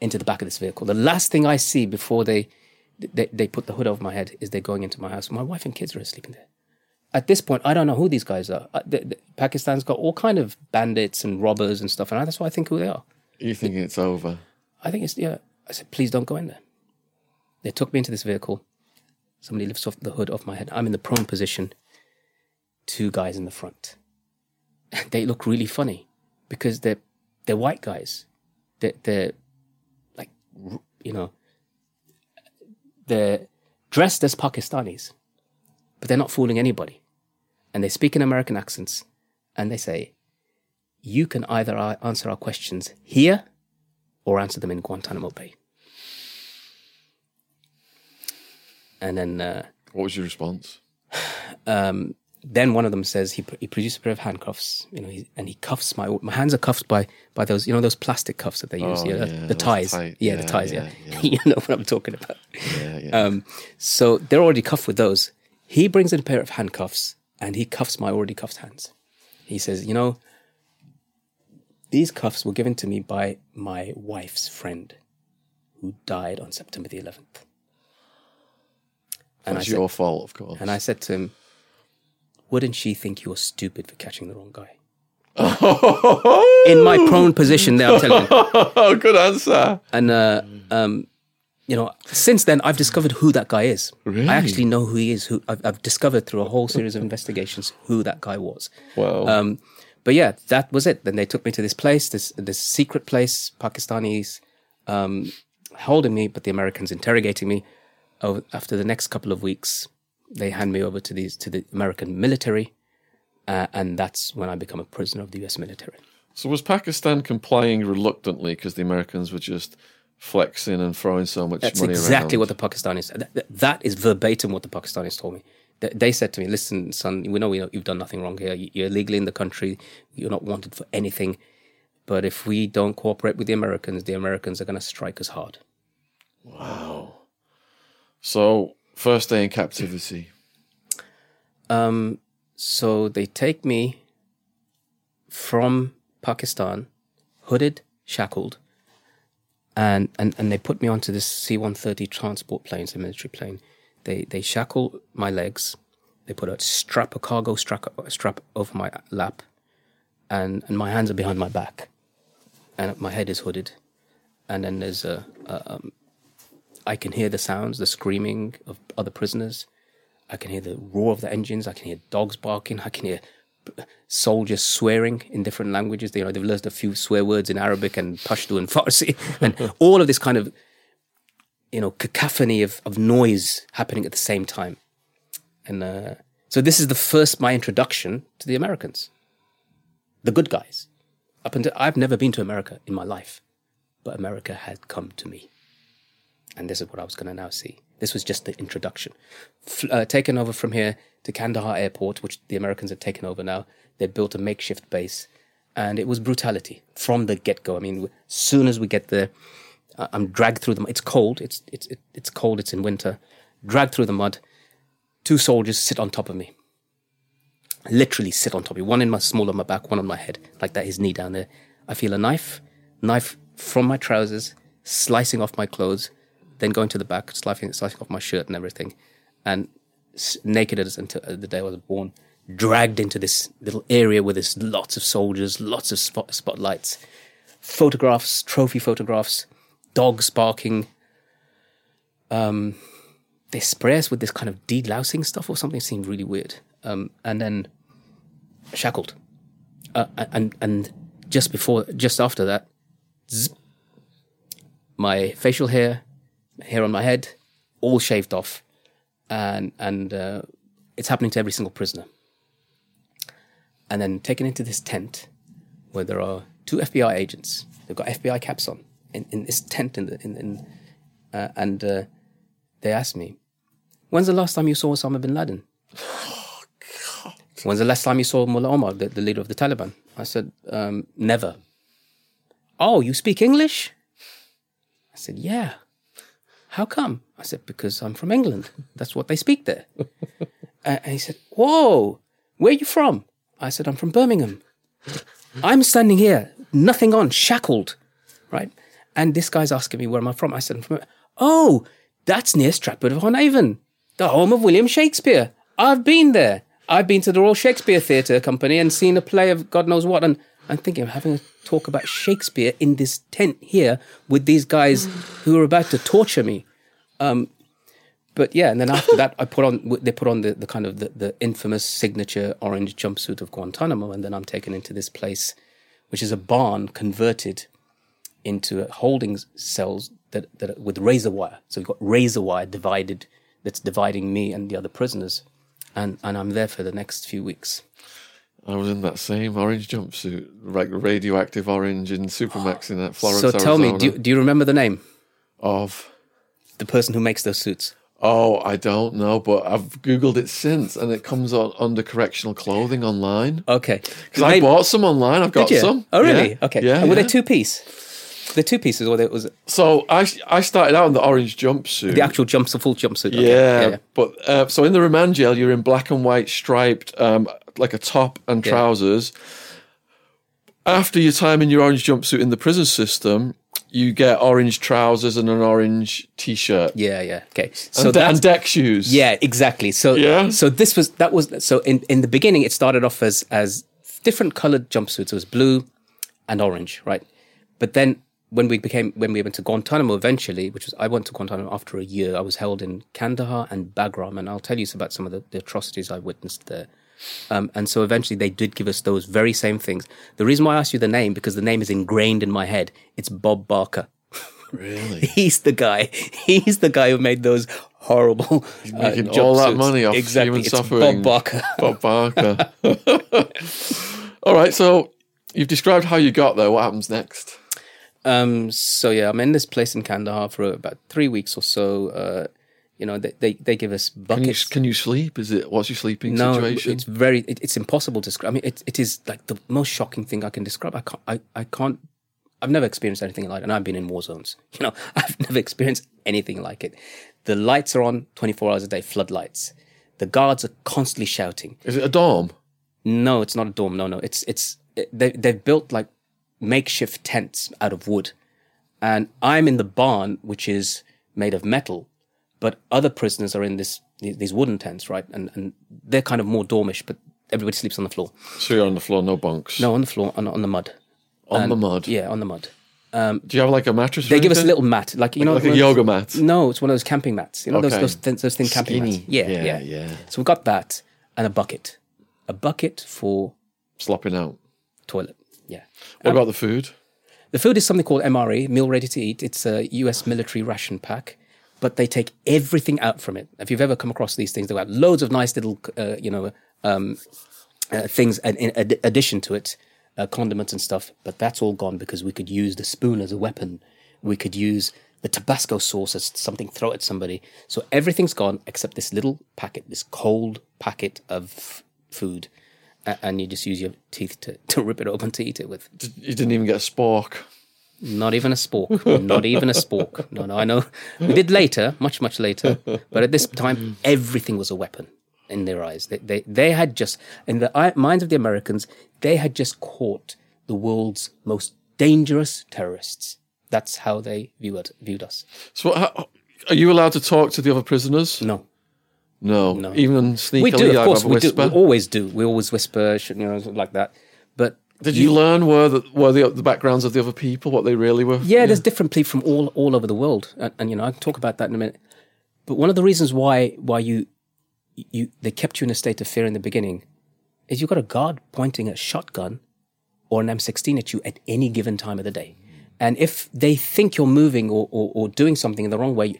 into the back of this vehicle. The last thing I see before they they, they put the hood over my head is they're going into my house. My wife and kids are asleep in there at this point, I don't know who these guys are. Uh, the, the, Pakistan's got all kind of bandits and robbers and stuff, and that's why I think who they are. You thinking it's over? I think it's yeah. I said, please don't go in there. They took me into this vehicle. Somebody lifts off the hood off my head. I'm in the prone position. Two guys in the front. (laughs) they look really funny because they're they're white guys. They're, they're like you know they're dressed as Pakistanis but they're not fooling anybody. And they speak in American accents and they say, you can either answer our questions here or answer them in Guantanamo Bay. And then. Uh, what was your response? (sighs) Um, then one of them says he he produced a pair of handcuffs, you know, he, and he cuffs my my hands are cuffed by by those you know those plastic cuffs that they use, oh, yeah, yeah, the ties, yeah, yeah, the ties, yeah, yeah. you know what I'm talking about. Yeah, yeah. Um, so they're already cuffed with those, he brings in a pair of handcuffs and he cuffs my already cuffed hands. He says, You know, these cuffs were given to me by my wife's friend who died on September the 11th. And That's your fault, of course. And I said to him, Wouldn't she think you're stupid for catching the wrong guy? (laughs) In my prone position there, I'm telling you. (laughs) Good answer. And uh, um, you know, since then I've discovered who that guy is. Really? I actually know who he is. Who I've, I've discovered through a whole series of investigations who that guy was. Wow. Um, but yeah, that was it. Then they took me to this place, this this secret place, Pakistanis um, holding me, but the Americans interrogating me. Over, after the next couple of weeks, they hand me over to these to the American military, uh, and that's when I become a prisoner of the U.S. military. So was Pakistan complying reluctantly because the Americans were just flexing and throwing so much That's money exactly around. what the Pakistanis. That, that is verbatim what the Pakistanis told me. They, they said to me, "Listen, son, we know, we know you've done nothing wrong here. You're illegally in the country. You're not wanted for anything. But if we don't cooperate with the Americans, the Americans are going to strike us hard." Wow. So first day in captivity. (clears throat) Um. So they take me from Pakistan, hooded, shackled, and, and, and they put me onto this C-130 transport plane, it's a military plane. They they shackle my legs. They put a strap, a cargo strap, strap over my lap, and and my hands are behind my back, and my head is hooded, and then there's a, a um, I can hear the sounds, the screaming of other prisoners. I can hear the roar of the engines. I can hear dogs barking. I can hear soldiers swearing in different languages. You know, they've learned a few swear words in Arabic and Pashto and (laughs) Farsi, and all of this kind of, you know, cacophony of, of noise happening at the same time. And uh, so this is the first my introduction to the Americans, the good guys. Up until I've never been to America in my life, but America had come to me, and this is what I was going to now see. This was just the introduction. F- uh, taken over from here to Kandahar Airport, which the Americans had taken over now. They built a makeshift base, and it was brutality from the get go. I mean, as soon as we get there, I'm dragged through the. Mud. It's cold. It's it's it's cold. It's in winter. Dragged through the mud. Two soldiers sit on top of me. Literally sit on top of me. One in my small of my back, one on my head, like that. His knee down there. I feel a knife, knife from my trousers, slicing off my clothes, then going to the back, slicing, slicing off my shirt and everything, and naked as until uh, the day I was born, dragged into this little area where there's lots of soldiers, lots of spot, spotlights, photographs, trophy photographs, dogs barking. um, they spray us with this kind of de-lousing stuff or something. Seemed really weird. Um, and then shackled, uh, and and just before, just after that, zzz, my facial hair, hair on my head, all shaved off, and and uh, it's happening to every single prisoner. And then taken into this tent where there are two FBI agents. They've got FBI caps on in, in this tent in the in, in uh, and uh, they asked me, "When's the last time you saw Osama bin Laden?" When's the last time you saw Mullah Omar, the, the leader of the Taliban? I said, um, never. Oh, you speak English? I said, yeah. How come? I said, because I'm from England. That's what they speak there. (laughs) Uh, and he said, whoa, where are you from? I said, I'm from Birmingham. (laughs) I'm standing here, nothing on, shackled, right? And this guy's asking me where am I from? I said, I'm from. Oh, that's near Stratford upon Avon, the home of William Shakespeare. I've been there. I've been to the Royal Shakespeare Theatre Company and seen a play of God knows what. And I'm thinking of having a talk about Shakespeare in this tent here with these guys who are about to torture me. Um, but yeah, and then after that, I put on they put on the, the kind of the, the infamous signature orange jumpsuit of Guantanamo, and then I'm taken into this place, which is a barn converted into holding cells that, that with razor wire. So we've got razor wire divided that's dividing me and the other prisoners, and and I'm there for the next few weeks. I was in that same orange jumpsuit, like radioactive orange in Supermax in that Florence. so tell me, do you, do you remember the name of the person who makes those suits? Oh, I don't know, but I've googled it since, and it comes on under correctional clothing online. Okay, Because I bought some online. I've got some. Oh, really? Yeah. Okay. Yeah. Were yeah. they two piece? The two pieces, or it was So I I started out in the orange jumpsuit. the actual jumps, the full jumpsuit? Okay. Yeah, but uh, so in the remand jail, you're in black and white striped, um, like a top and Yeah. trousers. After your time in your orange jumpsuit in the prison system, you get orange trousers and an orange t-shirt Yeah, yeah. Okay. So and, de- and deck shoes. yeah, exactly. So Yeah. so this was that was so in in the beginning it started off as as different colored jumpsuits. It was blue and orange, right? But then when we became when we went to Guantanamo eventually, which was I went to Guantanamo after a year. I was held in Kandahar and Bagram, and I'll tell you about some of the, the atrocities I witnessed there. Um, and so eventually they did give us those very same things. The reason why I asked you the name because the name is ingrained in my head. It's Bob Barker. really. (laughs) He's the guy. He's the guy who made those horrible (laughs) uh, making all that jumpsuits. money off exactly. human it's suffering. (laughs) Bob Barker. Bob Barker. All right, so you've described how you got there. What happens next? Um, so yeah, I'm in this place in Kandahar for about three weeks or so. Uh, you know, they, they they give us Can you, buckets. can you sleep? Is it what's your sleeping no, situation? it's very it, it's impossible to describe. I mean, it it is like the most shocking thing I can describe. I can't I, I can't. I've never experienced anything like it, and I've been in war zones. (laughs) You know, I've never experienced anything like it. The lights are on 24 hours a day, floodlights. The guards are constantly shouting. Is it a dorm? No, it's not a dorm. No, no, it's it's they they've built like makeshift tents out of wood, and I'm in the barn which is made of metal, but other prisoners are in this these wooden tents, right? And and they're kind of more dormish, but everybody sleeps on the floor. So you're on the floor, no bunks. No, on the floor, on on the mud. on the mud. Yeah, on the mud. Do you have like a mattress? or They give us a little mat, like you know, like a of yoga those- mat. No, it's one of those camping mats. You know Okay. those those thin, those thin camping Skinny. mats. Yeah, Yeah, yeah, yeah. So we've got that and a bucket, a bucket for slopping out. toilet. Yeah. What about the food? The food is something called MRE, meal ready to eat. It's a US military ration pack, but they take everything out from it. If you've ever come across these things, they've got loads of nice little, uh, you know, um, uh, things and in ad- addition to it, uh, condiments and stuff. But that's all gone because we could use the spoon as a weapon. We could use the Tabasco sauce as something throw at somebody. So everything's gone except this little packet, this cold packet of food. And you just use your teeth to, (laughs) to rip it open to eat it with. You didn't even get a spork. Not even a spork. Not even a spork. (laughs) No, no, I know. We did later, much, much later. But at this time, everything was a weapon in their eyes. They, they, they had just, in the minds of the Americans, they had just caught the world's most dangerous terrorists. That's how they viewed, viewed us. So, how, are you allowed to talk to the other prisoners? No. No, even sneakily. We do, of course, we do. We always do. We always whisper, you know, like that. But Did you learn where the where the, the backgrounds of the other people, what they really were? Yeah, there's different people from all all over the world, and, and you know I can talk about that in a minute. but one of the reasons why why you you they kept you in a state of fear in the beginning is you've got a guard pointing a shotgun or an M16 at you at any given time of the day. And if they think you're moving or, or, or doing something in the wrong way, you,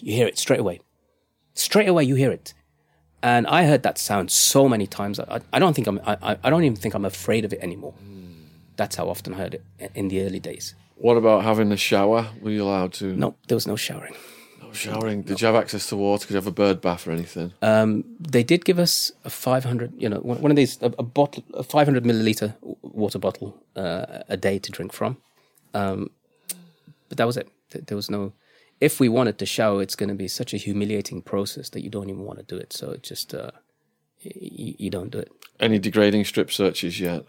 you hear it straight away. Straight away, you hear it. And I heard that sound so many times. I, I don't think I'm. I, I don't even think I'm afraid of it anymore. That's how often I heard it in the early days. What about having a shower? Were you allowed to? No, there was no showering. No showering. Did you have access to water? Could you have a bird bath or anything? Um, they did give us a 500, you know, one one of these, a, a bottle, a 500 milliliter water bottle uh, a day to drink from. Um, but that was it. There was no. If we wanted to shower, it's going to be such a humiliating process that you don't even want to do it. So it just, uh, you, you don't do it. Any degrading strip searches yet?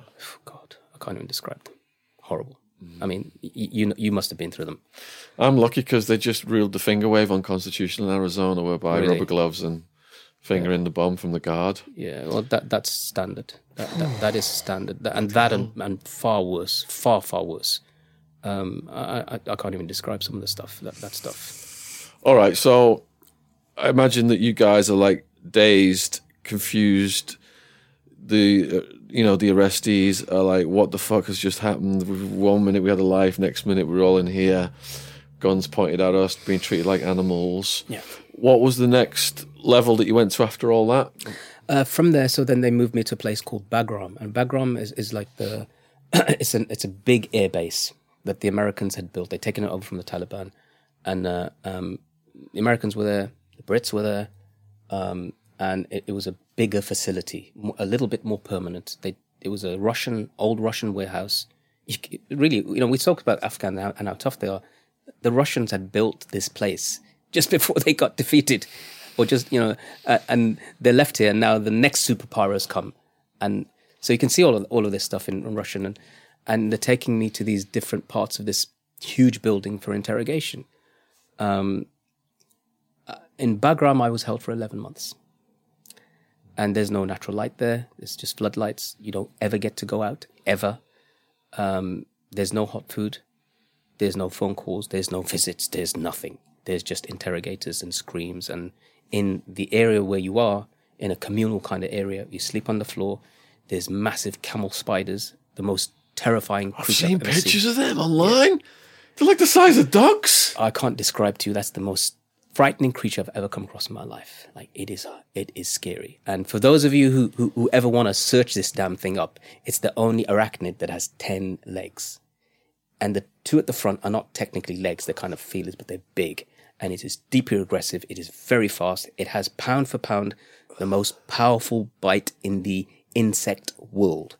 God, I can't even describe them. Horrible. I mean, y- you you must have been through them. I'm lucky because they just ruled the finger wave on Constitutional in Arizona, whereby Really? rubber gloves and finger in the bum from the guard. Yeah, well, that that's standard. That that, that is standard, and that and, and far worse, far far worse. Um, I, I I can't even describe some of the stuff that that stuff. All right, so I imagine that you guys are like dazed, confused. The uh, you know the arrestees are like, what the fuck has just happened? One minute we had a life, next minute we're all in here, guns pointed at us, being treated like animals. Yeah. What was the next level that you went to after all that? Uh, from there, so then they moved me to a place called Bagram, and Bagram is, is like the (coughs) it's an it's a big air base that the Americans had built. They'd taken it over from the Taliban, and uh, um, the Americans were there, the Brits were there, um, and it, it was a bigger facility, a little bit more permanent. They it was a Russian old Russian warehouse. Really, you know, we talked about Afghan and how, tough they are. The Russians had built this place just (laughs) before they got defeated, or just you know, uh, and they're left here. And now the next superpowers come, and so you can see all of all of this stuff in, in Russian, and and they're taking me to these different parts of this huge building for interrogation. Um, uh, in Bagram, I was held for eleven months, and there's no natural light there. It's just floodlights. You don't ever get to go out ever. Um, there's no hot food. There's no phone calls. There's no visits. There's nothing. There's just interrogators and screams. And in the area where you are, in a communal kind of area, you sleep on the floor. There's massive camel spiders, the most terrifying I've creature seen I've ever seen. pictures of them online. They're like the size of dogs. I can't describe to you. That's the most frightening creature I've ever come across in my life. Like it is, it is scary. And for those of you who who, who ever want to search this damn thing up, it's the only arachnid that has ten legs, and the two at the front are not technically legs; they're kind of feelers, but they're big. And it is deeply aggressive. It is very fast. It has pound for pound the most powerful bite in the insect world.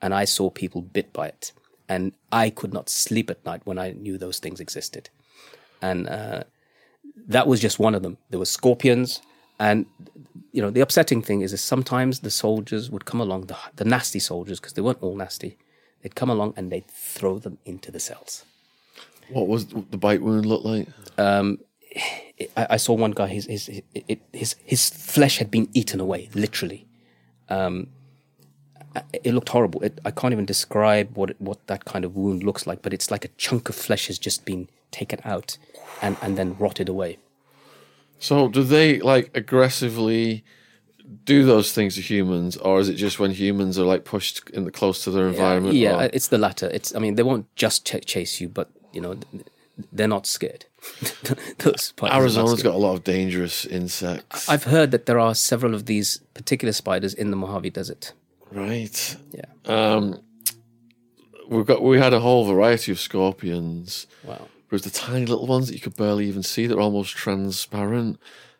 And I saw people bit by it, and I could not sleep at night when I knew those things existed and uh, that was just one of them. There were scorpions, and you know the upsetting thing is that sometimes the soldiers would come along, the, the nasty soldiers, because they weren't all nasty. They'd come along and they'd throw them into the cells. What was the bite wound look like? I, I saw one guy; his his his his, his flesh had been eaten away, literally. Um, it looked horrible. It, I can't even describe what it, what that kind of wound looks like, but it's like a chunk of flesh has just been taken out and, and then rotted away. So, do they like aggressively do those things to humans, or is it just when humans are like pushed in the close to their environment? Yeah, or- it's the latter. It's I mean they won't just ch- chase you, but you know they're not scared. (laughs) Those spiders are not scared. got a lot of dangerous insects. I've heard that there are several of these particular spiders in the Mojave Desert. Right. Yeah. Um, we've got we had a whole variety of scorpions. Wow. There's the tiny little ones that you could barely even see. that are almost transparent.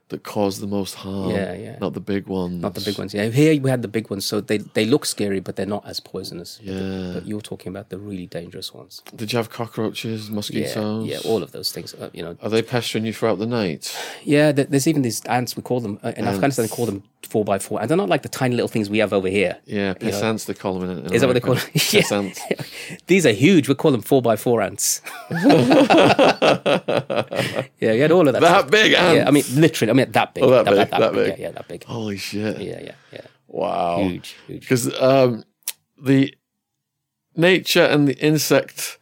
That cause the most harm. Yeah, yeah. Not the big ones. Not the big ones. Yeah. Here we had the big ones, so they they look scary, but they're not as poisonous. Yeah. But you're talking about the really dangerous ones. Did you have cockroaches, mosquitoes? Yeah. All of those things. Uh, you know. Are they pestering you throughout the night? Yeah. There's even these ants. We call them uh, in Afghanistan. They call them four by four, and they're not like the tiny little things we have over here. Yeah, piss ants they call them. In, in Is that what they call America. (laughs) them? Piss ants. (laughs) These are huge. We call them four by four ants. (laughs) yeah, you had all of that. That stuff. big ants. Yeah, I mean literally. I mean that big. Oh, that big, that big. Yeah, yeah, that big. Holy shit! Yeah, yeah, yeah. Wow. Huge, huge. Because um, the nature and the insect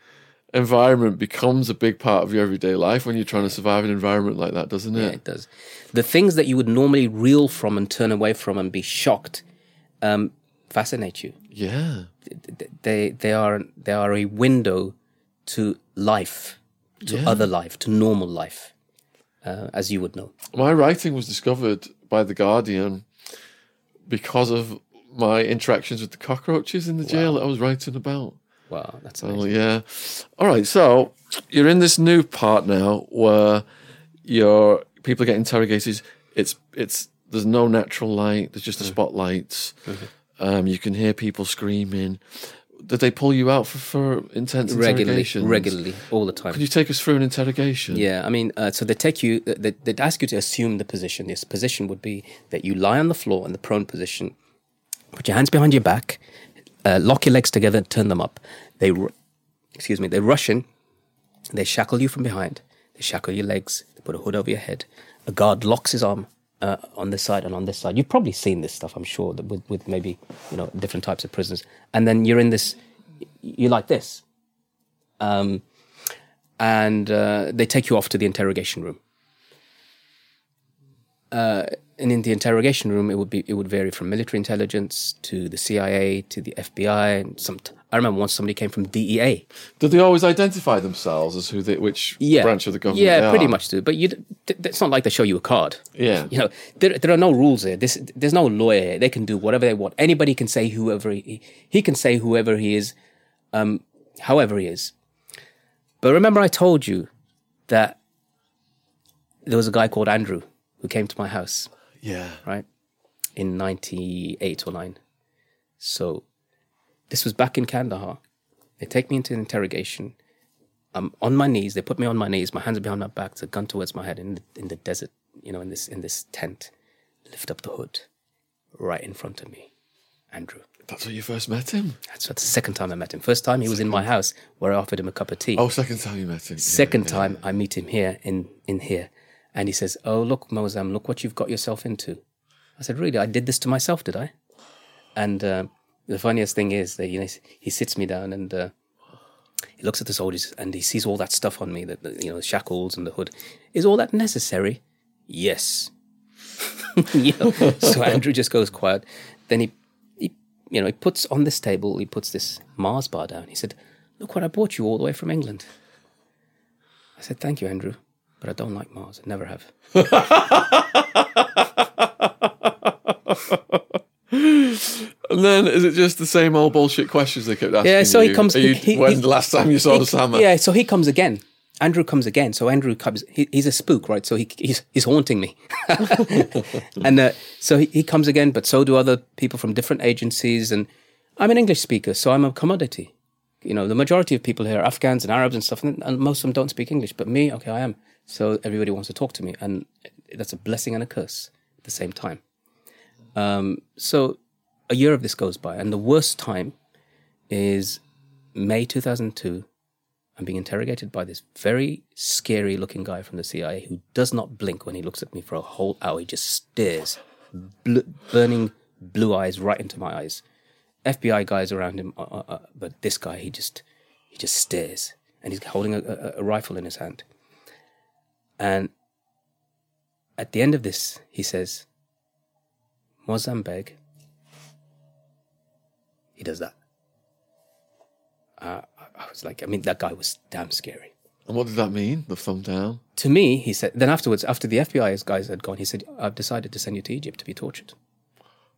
environment becomes a big part of your everyday life when you're trying to survive an environment like that, doesn't it? Yeah, it? does. The things that you would normally reel from and turn away from and be shocked um, fascinate you. Yeah. They they are they are a window to life, to Yeah. other life, to normal life, uh, as you would know. My writing was discovered by The Guardian because of my interactions with the cockroaches in the jail that I was writing about. Wow, that's Oh yeah. All right. So you're in this new part now where your people get interrogated. It's it's there's no natural light. There's just the spotlights. Um, you can hear people screaming. Did they pull you out for, for intense regularly, regularly, all the time. Could you take us through an interrogation? Yeah, I mean, uh, so they take you, they, they'd ask you to assume the position. This position would be that you lie on the floor in the prone position, put your hands behind your back, uh, lock your legs together, turn them up. They, ru- excuse me, they rush in, they shackle you from behind, they shackle your legs, they put a hood over your head. A guard locks his arm uh, on this side and on this side. You've probably seen this stuff, I'm sure, with, with maybe you know different types of prisoners. And then you're in this, you're like this. Um, and uh, they take you off to the interrogation room. Uh, and in the interrogation room, it would be it would vary from military intelligence to the CIA to the FBI. And some I remember once somebody came from DEA. Did they always identify themselves as who they, which Yeah, branch of the government? Yeah, pretty much do. But you, it's not like they show you a card. Yeah. You know, there, there are no rules here. This, there's no lawyer here. They can do whatever they want. Anybody can say whoever he, he can say whoever he is, um, however he is. But remember, I told you that there was a guy called Andrew who came to my house, Yeah. right, in '98 or nine. So this was back in Kandahar. They take me into an interrogation. I'm on my knees. They put me on my knees. My hands are behind my back. There's a gun towards my head in the, in the desert. You know, in this in this tent. Lift up the hood, right in front of me, Andrew. That's where you first met him. That's the second time I met him. First time he was in my house where I offered him a cup of tea. Oh, second time you met him. Yeah, Second yeah. time I meet him here in in here, and he says, "Oh, look, Moazzam, look what you've got yourself into." I said, "Really? I did this to myself, did I?" And uh, the funniest thing is that you know he sits me down and uh, he looks at the soldiers and he sees all that stuff on me, that you know, the shackles and the hood. Is all that necessary? Yes. (laughs) you know, so Andrew just goes quiet. Then he, he, you know, he puts on this table. He puts this Mars bar down. He said, "Look what I brought you all the way from England." I said, "Thank you, Andrew, but I don't like Mars. I never have." And then is it just the same old bullshit questions they kept asking? Yeah, so he you? comes- you, he- when he- the last time you saw He- the Sama? Yeah, so he comes again. Andrew comes again. So Andrew comes. He, he's a spook, right? So he, he's he's haunting me, (laughs) and uh, so he, he comes again. But so do other people from different agencies. And I'm an English speaker, so I'm a commodity. You know, the majority of people here are Afghans and Arabs and stuff, and, and most of them don't speak English. But me, okay, I am. So everybody wants to talk to me, and that's a blessing and a curse at the same time. Um, so a year of this goes by, and the worst time is May 2002. I'm being interrogated by this very scary looking guy from the CIA who does not blink when he looks at me for a whole hour. He just stares, bl- burning blue eyes right into my eyes. FBI guys around him, uh, uh, uh, but this guy, he just, he just stares, and he's holding a, a, a rifle in his hand. And at the end of this, he says, Mozambique. He does that. Uh, I was like, I mean, that guy was damn scary. And what did that mean? The thumb down? To me, he said, then afterwards, after the FBI guys had gone, he said, I've decided to send you to Egypt to be tortured.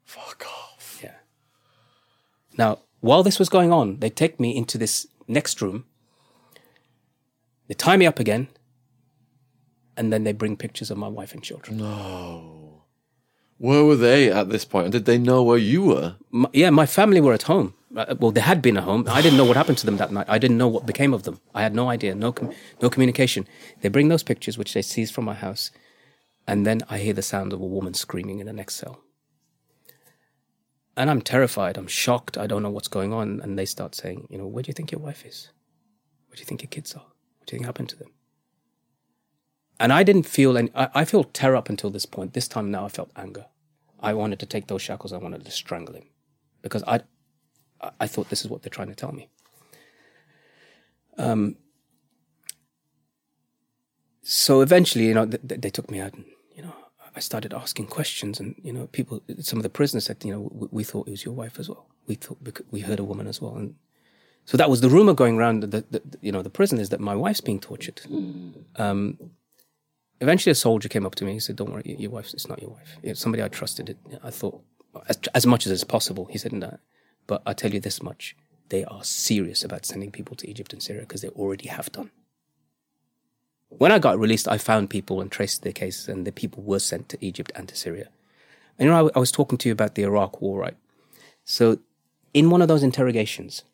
Fuck off. Yeah. Now, while this was going on, they take me into this next room. They tie me up again. And then they bring pictures of my wife and children. No. Where were they at this point? And did they know where you were? My, yeah, my family were at home. Uh, well, they had been at home. I didn't know what happened to them that night. I didn't know what became of them. I had no idea, no, com- no communication. They bring those pictures, which they seize from my house, and then I hear the sound of a woman screaming in the next cell. And I'm terrified. I'm shocked. I don't know what's going on. And they start saying, you know, where do you think your wife is? Where do you think your kids are? What do you think happened to them? And I didn't feel any. I, I feel terror up until this point. This time now, I felt anger. I wanted to take those shackles. I wanted to strangle him because I, I- thought this is what they're trying to tell me. Um, so eventually, you know, th- th- they took me out and, you know, I started asking questions and, you know, people, some of the prisoners said, you know, we, we thought it was your wife as well. We thought, because we heard a woman as well. And so that was the rumor going around, that, that, you know, the prison is that my wife's being tortured. Um, eventually a soldier came up to me and said, don't worry, your wife, it's not your wife. It's somebody I trusted. It. I thought, as, as much as it's possible, he said, no, but I tell you this much. They are serious about sending people to Egypt and Syria because they already have done. When I got released, I found people and traced their cases, and the people were sent to Egypt and to Syria. And you know, I was talking to you about the Iraq War, right? So, in one of those interrogations,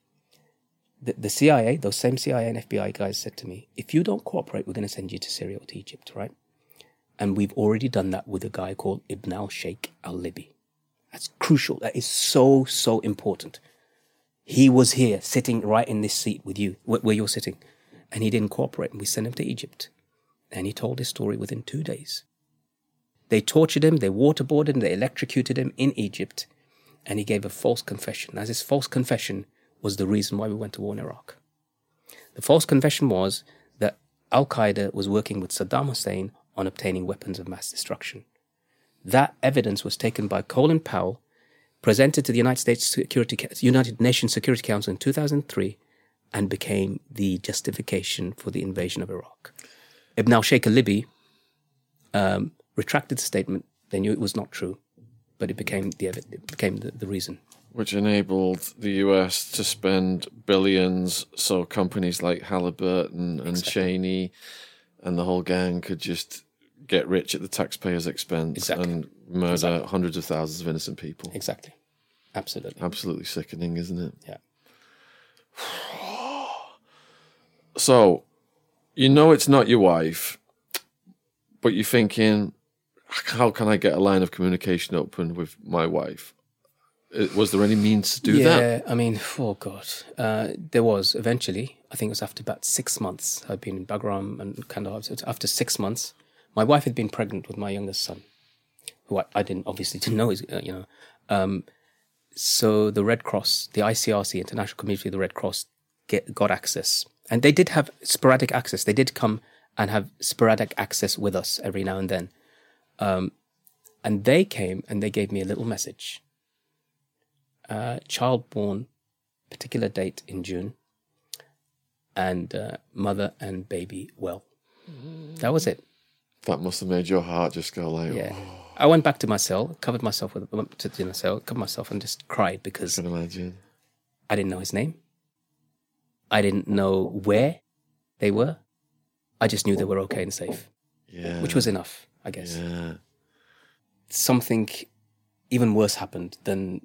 the, the CIA, those same CIA and FBI guys said to me, if you don't cooperate, we're going to send you to Syria or to Egypt, right? And we've already done that with a guy called Ibn al Sheikh al Libi. That's crucial. That is so, so important. He was here sitting right in this seat with you, where, where you're sitting, and he didn't cooperate. And we sent him to Egypt. And he told his story within two days. They tortured him, they waterboarded him, they electrocuted him in Egypt, and he gave a false confession. As his false confession was the reason why we went to war in Iraq. The false confession was that Al Qaeda was working with Saddam Hussein on obtaining weapons of mass destruction. That evidence was taken by Colin Powell, presented to the United States Security, United Nations Security Council in 2003, and became the justification for the invasion of Iraq. Ibn al Sheikh al Libi um, retracted the statement. They knew it was not true, but it became the, it became the, the reason. Which enabled the US to spend billions so companies like Halliburton and Exactly. Cheney and the whole gang could just get rich at the taxpayers' expense Exactly. and murder Exactly. hundreds of thousands of innocent people. Exactly. Absolutely. Absolutely sickening, isn't it? Yeah. (sighs) So, you know it's not your wife, but you're thinking, how can I get a line of communication open with my wife? Uh, Was there any means to do yeah, that? Yeah, I mean, oh god, uh, there was eventually. I think it was after about six months. I'd been in Bagram and Kandahar. After six months, my wife had been pregnant with my youngest son, who I, I didn't obviously (laughs) didn't know. Uh, you know, um, so the Red Cross, the ICRC, International Community of the Red Cross, get, got access, and they did have sporadic access. They did come and have sporadic access with us every now and then, um, and they came and they gave me a little message uh, child born, particular date in June, and uh, mother and baby well. That was it. That must have made your heart just go like, Yeah. I went back to my cell, covered myself with went to the cell, covered myself, and just cried because I can imagine. I didn't know his name. I didn't know where they were. I just knew they were okay and safe, Yeah. which was enough, I guess. Yeah. Something even worse happened than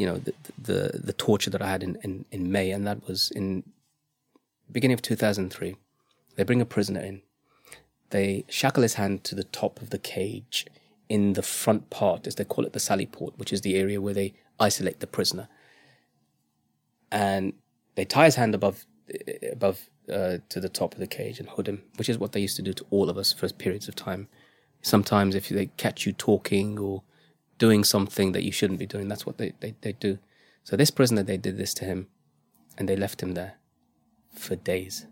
you know the the, the torture that I had in, in, in May, and that was in beginning of two thousand three. They bring a prisoner in. They shackle his hand to the top of the cage in the front part, as they call it, the sally port, which is the area where they isolate the prisoner. And they tie his hand above above uh, to the top of the cage and hood him, which is what they used to do to all of us for periods of time. Sometimes, if they catch you talking or doing something that you shouldn't be doing, that's what they, they, they do. So this prisoner, they did this to him, and they left him there for days.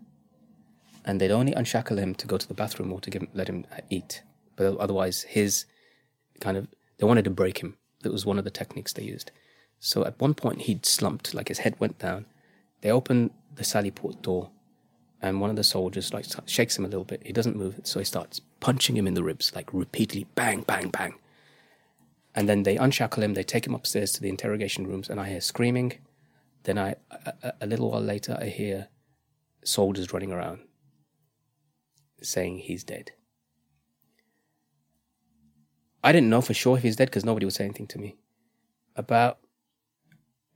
And they'd only unshackle him to go to the bathroom or to let him uh, eat. But otherwise, his kind of they wanted to break him. That was one of the techniques they used. So at one point, he'd slumped, like his head went down. They opened the sally port door, and one of the soldiers like shakes him a little bit. He doesn't move, so he starts punching him in the ribs, like repeatedly, bang, bang, bang. And then they unshackle him. They take him upstairs to the interrogation rooms, and I hear screaming. Then I, a, a- little while later, I hear soldiers running around saying he's dead. I didn't know for sure if he's dead because nobody would say anything to me. About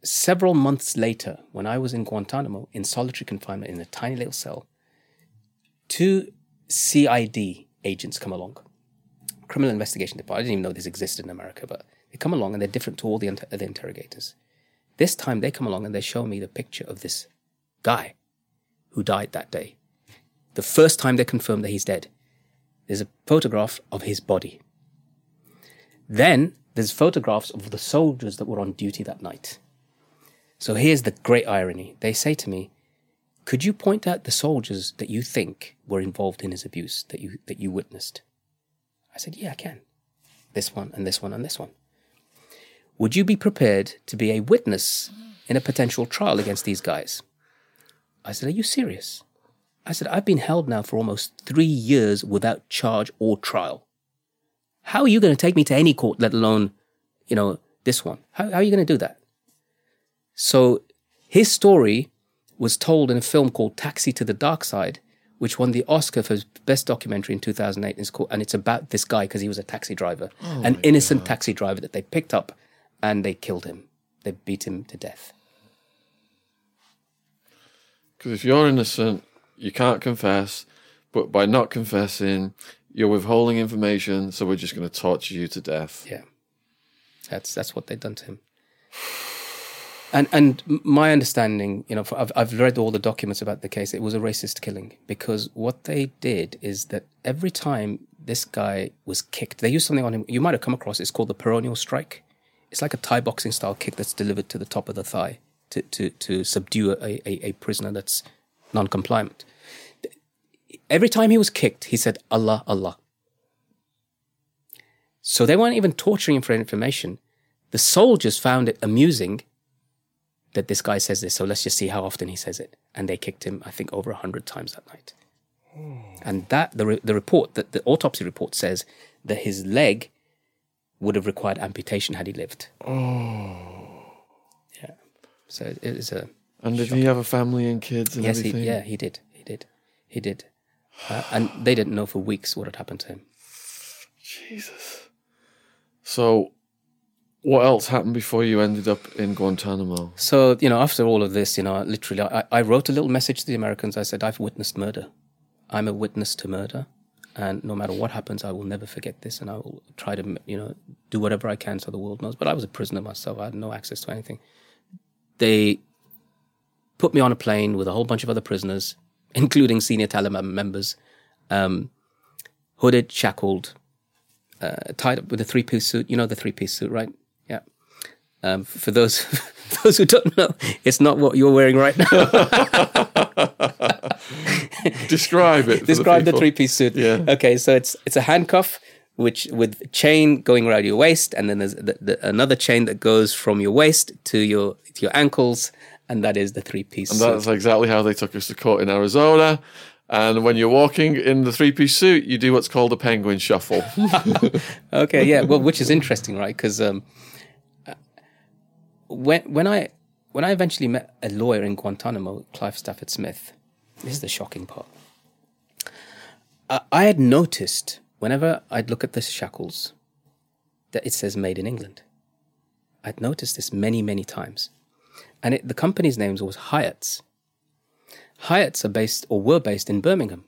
several months later, when I was in Guantanamo in solitary confinement in a tiny little cell, two CID agents come along, Criminal Investigation Department. I didn't even know this existed in America, but they come along and they're different to all the inter- other interrogators. This time they come along and they show me the picture of this guy who died that day. The first time they confirm that he's dead, there's a photograph of his body. Then there's photographs of the soldiers that were on duty that night. So here's the great irony. They say to me, Could you point out the soldiers that you think were involved in his abuse that you that you witnessed? I said, Yeah, I can. This one and this one and this one. Would you be prepared to be a witness in a potential trial against these guys? I said, Are you serious? I said, I've been held now for almost three years without charge or trial. How are you going to take me to any court, let alone, you know, this one? How, how are you going to do that? So his story was told in a film called Taxi to the Dark Side, which won the Oscar for best documentary in 2008. And it's, called, and it's about this guy because he was a taxi driver, oh an innocent taxi driver that they picked up and they killed him. They beat him to death. Because if you're innocent, you can't confess, but by not confessing, you're withholding information, so we're just going to torture you to death. Yeah, that's that's what they've done to him. And and my understanding, you know, I've I've read all the documents about the case. It was a racist killing because what they did is that every time this guy was kicked, they used something on him. You might have come across. It's called the peroneal strike. It's like a Thai boxing style kick that's delivered to the top of the thigh to to to subdue a a, a prisoner that's non-compliant. Every time he was kicked, he said Allah Allah. So they weren't even torturing him for information. The soldiers found it amusing that this guy says this, so let's just see how often he says it. And they kicked him, I think, over a hundred times that night. And that the re- the report that the autopsy report says that his leg would have required amputation had he lived. Oh, yeah. So it is a And did he have a family and kids and yes, he, everything? yeah, he did, he did, he did, uh, and they didn't know for weeks what had happened to him. Jesus. So, what else happened before you ended up in Guantanamo? So, you know, after all of this, you know, literally, I, I wrote a little message to the Americans. I said, I've witnessed murder. I'm a witness to murder. And no matter what happens, I will never forget this. And I will try to, you know, do whatever I can so the world knows. But I was a prisoner myself. I had no access to anything. They put me on a plane with a whole bunch of other prisoners, (laughs) including senior Taliban members, um, hooded, shackled, uh, tied up with a three piece suit. You know the three piece suit, right? Um, for those (laughs) those who don't know, it's not what you're wearing right now. (laughs) Describe it. Describe the, people. three piece suit. Yeah. Okay, so it's it's a handcuff which with chain going around your waist, and then there's the, the, another chain that goes from your waist to your to your ankles, and that is the three piece And suit. that's exactly how they took us to court in Arizona. And when you're walking in the three piece suit, you do what's called a penguin shuffle. (laughs) Okay, yeah, well, which is interesting, right? Because um, when when I when I eventually met a lawyer in Guantanamo, Clive Stafford Smith, this is the shocking part. I had noticed whenever I'd look at the shackles that it says "Made in England." I'd noticed this many many times, and it, the company's names was Hiatt's. Hiatt's are based or were based in Birmingham,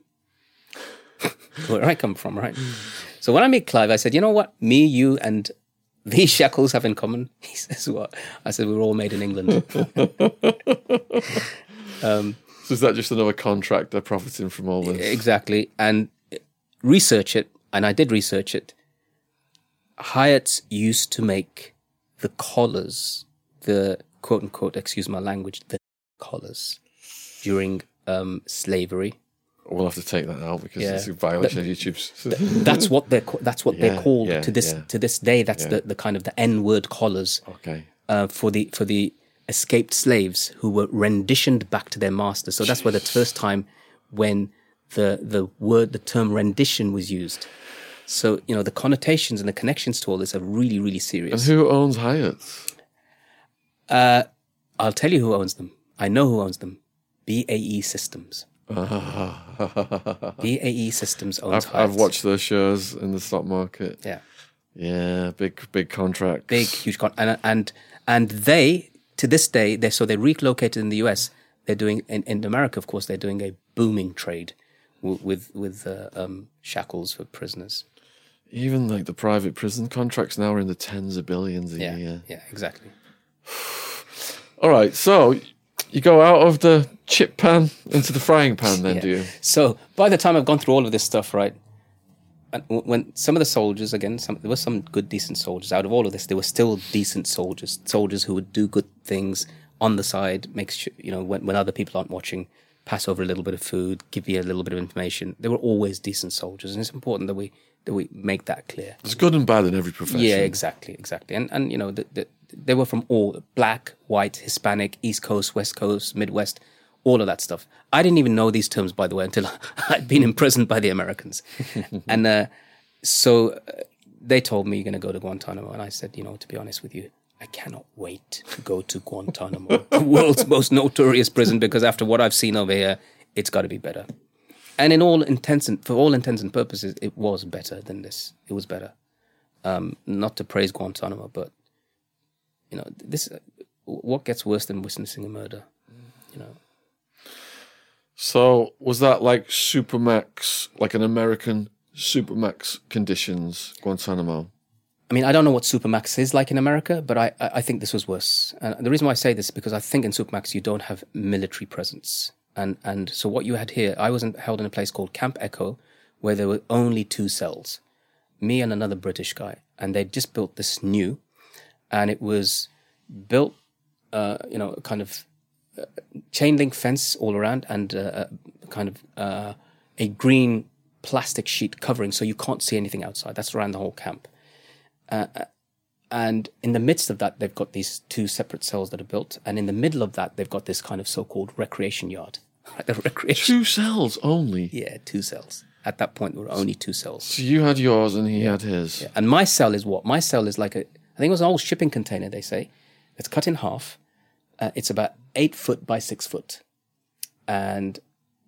(laughs) where I come from, right? So when I meet Clive, I said, you know what? Me, you, and these shackles have in common. (laughs) He says, what? I said, We're all made in England. (laughs) so is that just another contractor profiting from all this? exactly. And research it, and I did research it. Hiatt's used to make the collars, the quote unquote, excuse my language, the collars during um, slavery. We'll have to take that out because Yeah. it's a violation of YouTube's. That's what they're that's what they're called yeah, to this yeah. to this day. That's the, the kind of the N word collars. okay. uh, for the for the escaped slaves who were renditioned back to their masters. So that's where the first time when the the word the term rendition was used. So you know the connotations and the connections to all this are really really serious. And who owns Hiatt's? Uh, I'll tell you who owns them. I know who owns them. BAE Systems. (laughs) BAE Systems owns I've. I've watched those shows in the stock market. Yeah, Yeah, big big contracts. big huge con- and and and they to this day they so they relocated in the US. They're doing in, in America, of course, they're doing a booming trade w- with with uh, um, shackles for prisoners. Even like the private prison contracts now are in the tens of billions a Yeah, year. yeah, exactly. (sighs) All right, so you go out of the chip pan into the frying pan, then, Yeah. do you? So by the time I've gone through all of this stuff, right, and when some of the soldiers, again, some there were some good, decent soldiers. Out of all of this, there were still decent soldiers, soldiers who would do good things on the side, make sure you know when, when other people aren't watching, pass over a little bit of food, give you a little bit of information. They were always decent soldiers, and it's important that we that we make that clear. There's good and bad in every profession. Yeah, exactly, exactly. And and you know, the, the, they were from all black, white, Hispanic, East Coast, West Coast, Midwest, all of that stuff. I didn't even know these terms, by the way, until (laughs) I'd been imprisoned by the Americans. (laughs) and uh, so uh, they told me you're going to go to Guantanamo, and I said, you know, to be honest with you, I cannot wait to go to Guantanamo, (laughs) the world's most notorious prison, because after what I've seen over here, it's got to be better. And in all intents and for all intents and purposes, it was better than this. It was better. Um, not to praise Guantanamo, but you know, this what gets worse than witnessing a murder? You know, So was that like Supermax, like an American Supermax conditions, Guantanamo? I mean, I don't know what Supermax is like in America, but I, I think this was worse. And the reason why I say this is because I think in Supermax you don't have military presence. And and so what you had here, I was in, held in a place called Camp Echo, where there were only two cells, me and another British guy, and they just built this new, and it was built, uh, you know, kind of uh, chain link fence all around, and uh, uh, kind of uh, a green plastic sheet covering, so you can't see anything outside. That's around the whole camp. And in the midst of that, they've got these two separate cells that are built. And in the middle of that, they've got this kind of so called recreation yard. (laughs) the recreation. Two cells only. Yeah, two cells. At that point, there were only two cells. So you had yours and he had his. And my cell is what? My cell is like a, I think it was an old shipping container, they say. It's cut in half. Uh, it's about eight foot by six foot. And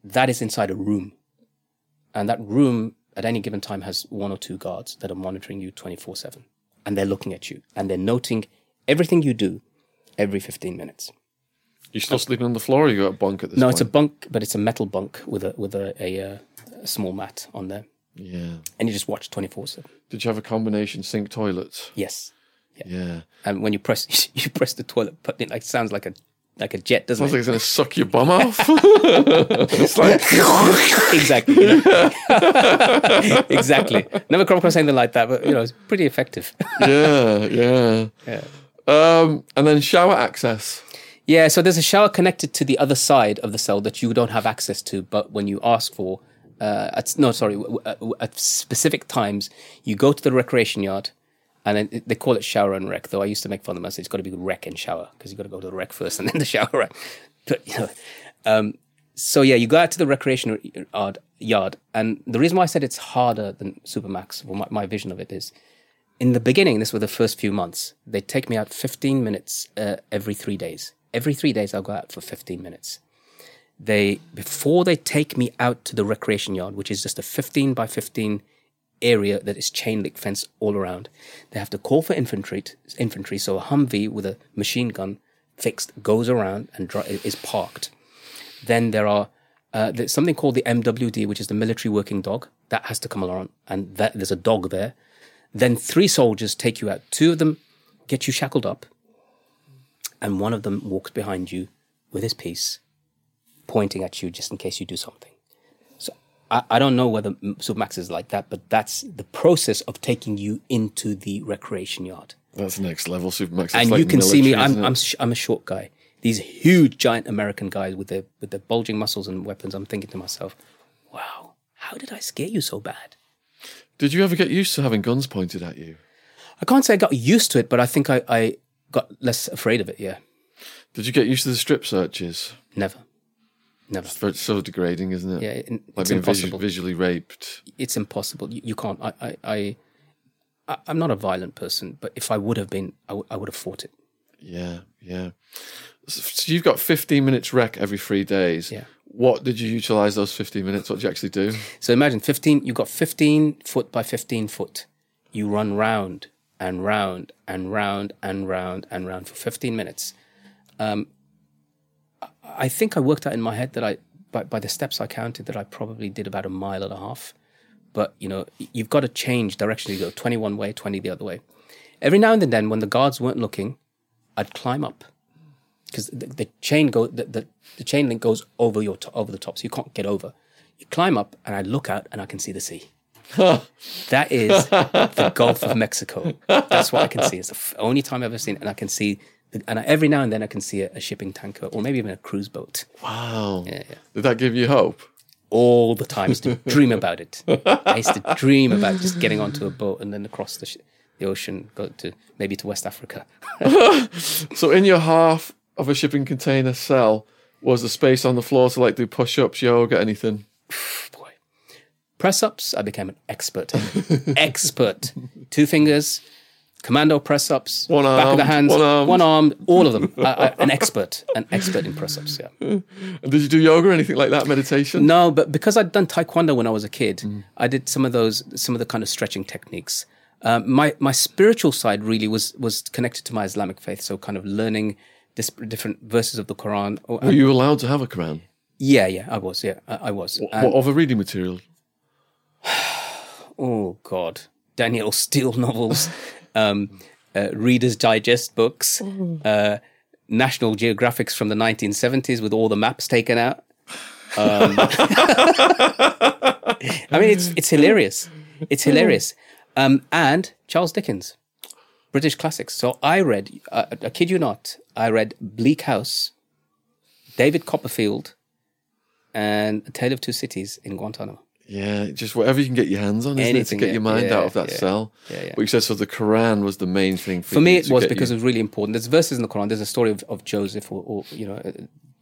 that is inside a room. And that room at any given time has one or two guards that are monitoring you 24 7. And they're looking at you and they're noting everything you do every 15 minutes. You're still sleeping on the floor or you got a bunk at this No, point? it's a bunk, but it's a metal bunk with a with a, a, uh, a small mat on there. Yeah. And you just watch 24 7. Did you have a combination sink toilet? Yes. Yeah. And when you press (laughs) you press the toilet button, it like sounds like a like a jet, doesn't Sounds it? like it's going to suck your bum off. (laughs) it's like, (laughs) exactly. know? exactly. Never come across anything like that, but you know, it's pretty effective. yeah, yeah. yeah. Um, and then shower access. Yeah, so there's a shower connected to the other side of the cell that you don't have access to, but when you ask for, uh, at, no, sorry, at specific times, you go to the recreation yard, and then they call it shower and rec. Though I used to make fun of them, I said it's got to be rec and shower because you've got to go to the rec first and (laughs) then the shower. But you know, um, so yeah, you go out to the recreation yard, yard, and the reason why I said it's harder than Supermax, well, my, my vision of it is, in the beginning, this were the first few months, they take me out 15 minutes uh, every three days. Every three days, I'll go out for 15 minutes. They before they take me out to the recreation yard, which is just a 15 by 15 area that is chain link fence all around. They have to call for infantry. Infantry, so a Humvee with a machine gun fixed goes around and is parked. Then there are uh, there's something called the MWD, which is the military working dog. That has to come along, and that, there's a dog there. Then three soldiers take you out. Two of them get you shackled up, and one of them walks behind you with his piece, pointing at you just in case you do something. I, I don't know whether Supermax is like that, but that's the process of taking you into the recreation yard. That's next level Supermax. And like you can see me. I'm? I'm sh- I'm a short guy. These huge, giant American guys with their with their bulging muscles and weapons. I'm thinking to myself, wow, how did I scare you so bad? Did you ever get used to having guns pointed at you? I can't say I got used to it, but I think I, I got less afraid of it. Yeah, Did you get used to the strip searches? never, never. It's so degrading, isn't it? Yeah, it, like it's being visu- impossible. visually raped. it's impossible. You, you can't. I, I, I, I'm not a violent person, but if I would have been, I, w- I would have fought it. Yeah, yeah. So so you've got 15 minutes rec every three days. Yeah. What did you utilize those 15 minutes? What did you actually do? So imagine 15, you've got 15 foot by 15 foot. You run round and round and round and round and round for 15 minutes. Um, I- think I worked out in my head that I, by, by the steps I counted, that I probably did about a mile and a half. But, you know, you've got to change direction. You go 20 one way, 20 the other way. Every now and then, when the guards weren't looking, I'd climb up because the, the chain go the, the, the chain link goes over your to- over the top, so you can't get over. You climb up, and I look out, and I can see the sea. (laughs) that is the Gulf of Mexico. That's what I can see. It's the only time I've ever seen, it, and I can see and every now and then I can see a, a shipping tanker or maybe even a cruise boat. Wow. Yeah, yeah. Did that give you hope? All the time, I used to (laughs) dream about it. I used to dream about just getting onto a boat and then across the, sh- the ocean, go to maybe to West Africa. (laughs) So in your half of a shipping container cell was the space on the floor to like do push-ups, yoga, anything? (sighs) Boy, press ups, I became an expert. expert. Two fingers, commando press ups, One back of the hands, one armed. arm, all of them. (laughs) An expert, an expert in press ups. Yeah. And did you do yoga or anything like that? Meditation? No, but because I'd done taekwondo when I was a kid, I did some of those, some of the kind of stretching techniques. Um, my my spiritual side really was was connected to my Islamic faith, so kind of learning dis- different verses of the Quran. Or, Were you allowed to have a Quran? yeah, yeah, I was. Yeah, I, I was. And- what other reading material? (sighs) oh God, Danielle Steel novels, (laughs) um, uh, Reader's Digest books, uh, National Geographics from the 1970s with all the maps taken out. Um, (laughs) I mean, it's it's hilarious. It's hilarious. Um, and Charles Dickens, British classics. So I read, uh, I kid you not, I read Bleak House, David Copperfield, and A Tale of Two Cities in Guantanamo. Yeah, just whatever you can get your hands on, isn't it, to get yeah, your mind yeah, out of that yeah, cell. yeah, yeah. But you said so the Quran was the main thing for, For me, it was because you- it was really important. There's verses in the Quran. There's a story of, of Joseph, or, or you know, uh,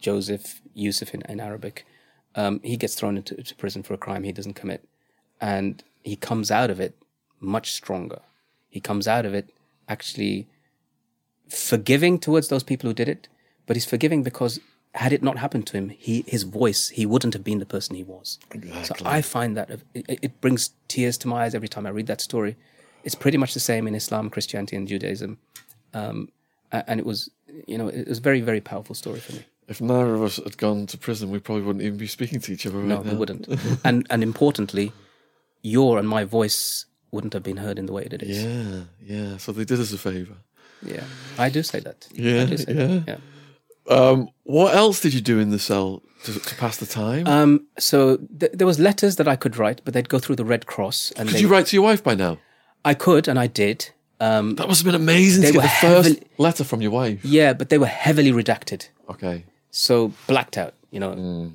Joseph Yusuf in, in Arabic. Um, he gets thrown into to prison for a crime he doesn't commit, and he comes out of it much stronger. He comes out of it actually forgiving towards those people who did it, but he's forgiving because had it not happened to him, he his voice he wouldn't have been the person he was. So I find that it, it brings tears to my eyes every time I read that story. It's pretty much the same in Islam, Christianity, and Judaism, um, and it was you know it was a very very powerful story for me. if neither of us had gone to prison, we probably wouldn't even be speaking to each other right No, now. we wouldn't. (laughs) and and importantly, your and my voice wouldn't have been heard in the way that it is. Yeah, yeah. So they did us a favour. Yeah, I do say that. Yeah, I do say yeah. that. Yeah. Um, what else did you do in the cell to, to pass the time? Um, so th- there was letters that I could write, but they'd go through the Red Cross, and Could they, you write to your wife by now? I could, and I did. Um, That must have been amazing to get the first letter from your wife. yeah, but they were heavily redacted, Okay. so blacked out. You know,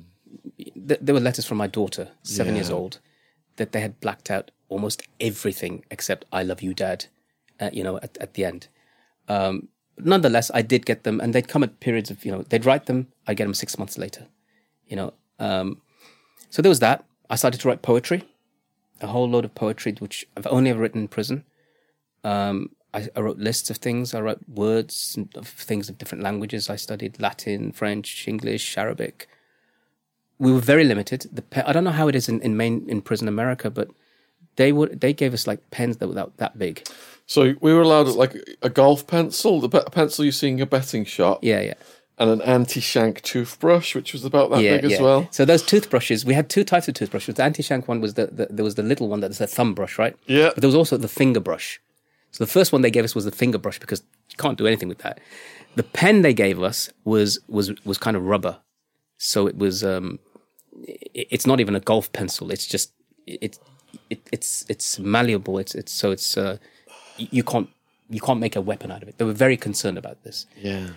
Th- there were letters from my daughter, seven years old, that they had blacked out almost everything except "I love you, Dad." Uh, you know, at, at the end. Um, nonetheless, I did get them, and they'd come at periods of you know they'd write them. I'd get them six months later. You know, um, so there was that. I started to write poetry, a whole load of poetry, which I've only ever written in prison. Um, I, I wrote lists of things. I wrote words of things of different languages. I studied Latin, French, English, Arabic. We were very limited. The I don't know how it is in, in main in prison America, but they would they gave us like pens that were that, that big. So we were allowed like a golf pencil, the pencil you see in a betting shop, Yeah, yeah, and an anti-shank toothbrush, which was about that yeah, big yeah. as well. So those toothbrushes, we had two types of toothbrushes. The anti-shank one was the, the there was the little one that was a thumb brush, right? Yeah. But there was also the finger brush. So the first one they gave us was the finger brush because you can't do anything with that. The pen they gave us was was was kind of rubber, so it was um, it, it's not even a golf pencil. It's just it, it it's it's malleable. It's it's so it's uh, you can't you can't make a weapon out of it. They were very concerned about this Yeah.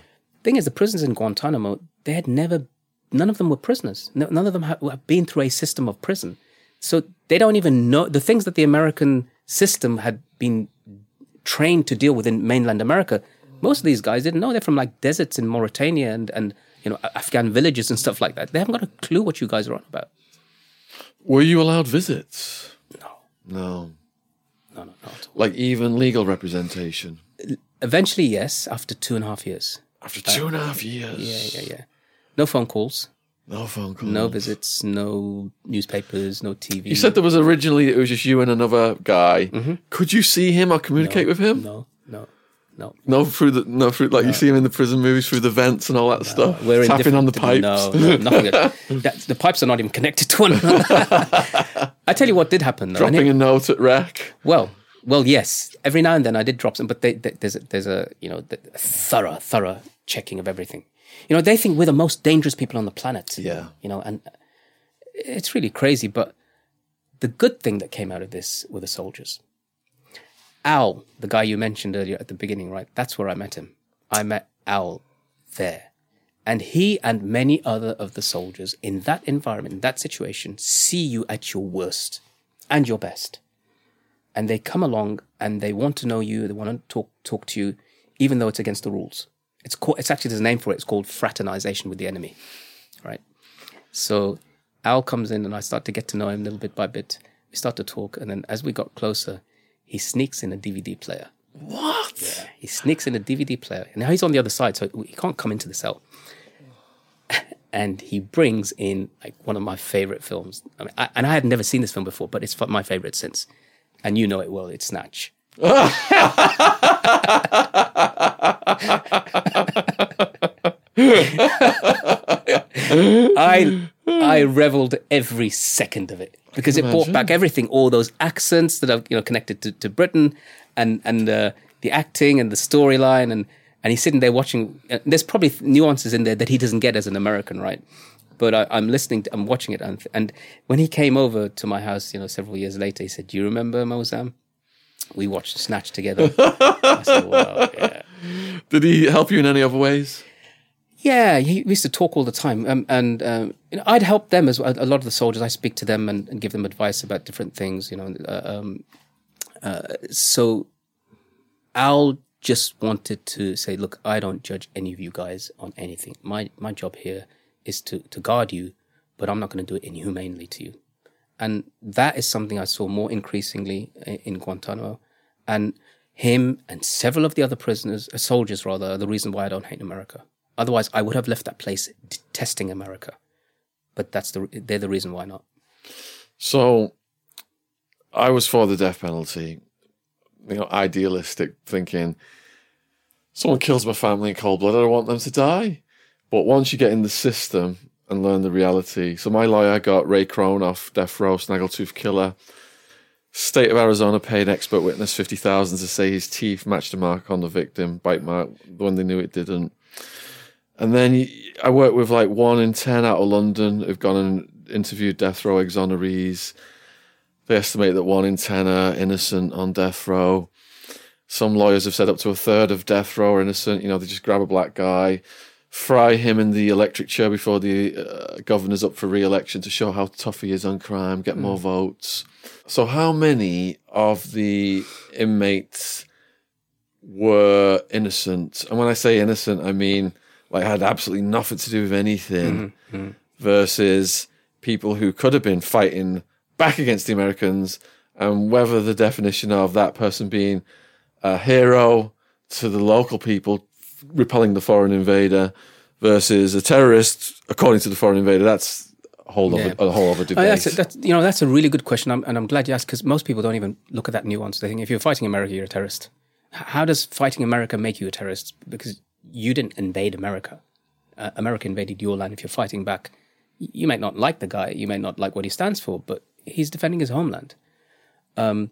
thing is, the prisons in Guantanamo, they had never, none of them were prisoners. No, none of them ha- have been through a system of prison. So they don't even know the things that the American system had been trained to deal with in mainland America. Most of these guys didn't know. They're from like deserts in Mauritania and, and you know, Afghan villages and stuff like that. They haven't got a clue what you guys are on about. Were you allowed visits? No, No. No, no, not. Like even legal representation. Eventually, yes, after two and a half years. After two and a half years. Yeah, yeah, yeah. No phone calls, No phone calls. no visits, no newspapers, no TV. You said there was originally it was just you and another guy. Could you see him or communicate with him? Mm-hmm. no, no, no. No, through the no through like you see him in the prison movies through the vents and all that stuff. We're in tapping on the pipes. No, no nothing. (laughs) That- the pipes are not even connected to one another. (laughs) I tell you what did happen though. dropping it- a note at rec. well, well, yes. Every now and then I did drop some, but they, they, there's a, there's a you know the, thorough thorough checking of everything. You know they think we're the most dangerous people on the planet. Yeah. You know, and it's really crazy. But the good thing that came out of this were the soldiers. Al, the guy you mentioned earlier at the beginning, right? That's where I met him. I met Al there. And he and many other of the soldiers in that environment, in that situation, see you at your worst and your best. And they come along and they want to know you, they want to talk talk to you, even though it's against the rules. It's called it's actually there's a name for it, it's called fraternization with the enemy. Right? So Al comes in and I start to get to know him a little bit by bit. We start to talk, and then as we got closer, he sneaks in a DVD player. What? Yeah, he sneaks in a DVD player. And now he's on the other side, so he can't come into the cell. (laughs) and he brings in like one of my favorite films. I mean, I, and I had never seen this film before, but it's my favorite since. And you know it well. It's Snatch. (laughs) (laughs) I I reveled every second of it because it brought back everything, all those accents that are you know connected to, to Britain, and and uh, the acting and the storyline, and and he's sitting there watching. Uh, there's probably nuances in there that he doesn't get as an American, right? But I, am listening, to, I'm watching it, and, and when he came over to my house, you know, several years later, he said, "Do you remember Moazzam?" We watched Snatch together. (laughs) I said, well, yeah. Did he help you in any other ways? Yeah, he used to talk all the time, um, and um, you know, I'd help them as well. A lot of the soldiers, I speak to them and, and give them advice about different things. You know, uh, um, uh, so Al just wanted to say, "Look, I don't judge any of you guys on anything. My my job here is to to guard you, but I'm not going to do it inhumanely to you." And that is something I saw more increasingly in Guantanamo, and him and several of the other prisoners, uh, soldiers rather, are the reason why I don't hate America. Otherwise, I would have left that place detesting America. But that's the they're the reason why not. So, I was for the death penalty. You know, idealistic thinking. Someone kills my family in cold blood. I don't want them to die. But once you get in the system and learn the reality, so my lawyer got Ray Krone off death row, snaggletooth killer. State of Arizona paid expert witness fifty thousand to say his teeth matched a mark on the victim, bite mark, when they knew it didn't. And then I work with like one in 10 out of London who've gone and interviewed death row exonerees. They estimate that one in 10 are innocent on death row. Some lawyers have said up to a third of death row are innocent. You know, they just grab a black guy, fry him in the electric chair before the uh, governor's up for re election to show how tough he is on crime, get mm. more votes. So, how many of the inmates were innocent? And when I say innocent, I mean like had absolutely nothing to do with anything mm-hmm. mm-hmm. versus people who could have been fighting back against the Americans and whether the definition of that person being a hero to the local people repelling the foreign invader versus a terrorist according to the foreign invader that's a whole yeah. other a whole other debate. Oh, that's, a, that's, you know that's a really good question I'm, and I'm glad you asked because most people don't even look at that nuance they think if you're fighting America you're a terrorist how does fighting America make you a terrorist because you didn't invade America. Uh, America invaded your land. If you're fighting back, you may not like the guy, you may not like what he stands for, but he's defending his homeland. Um,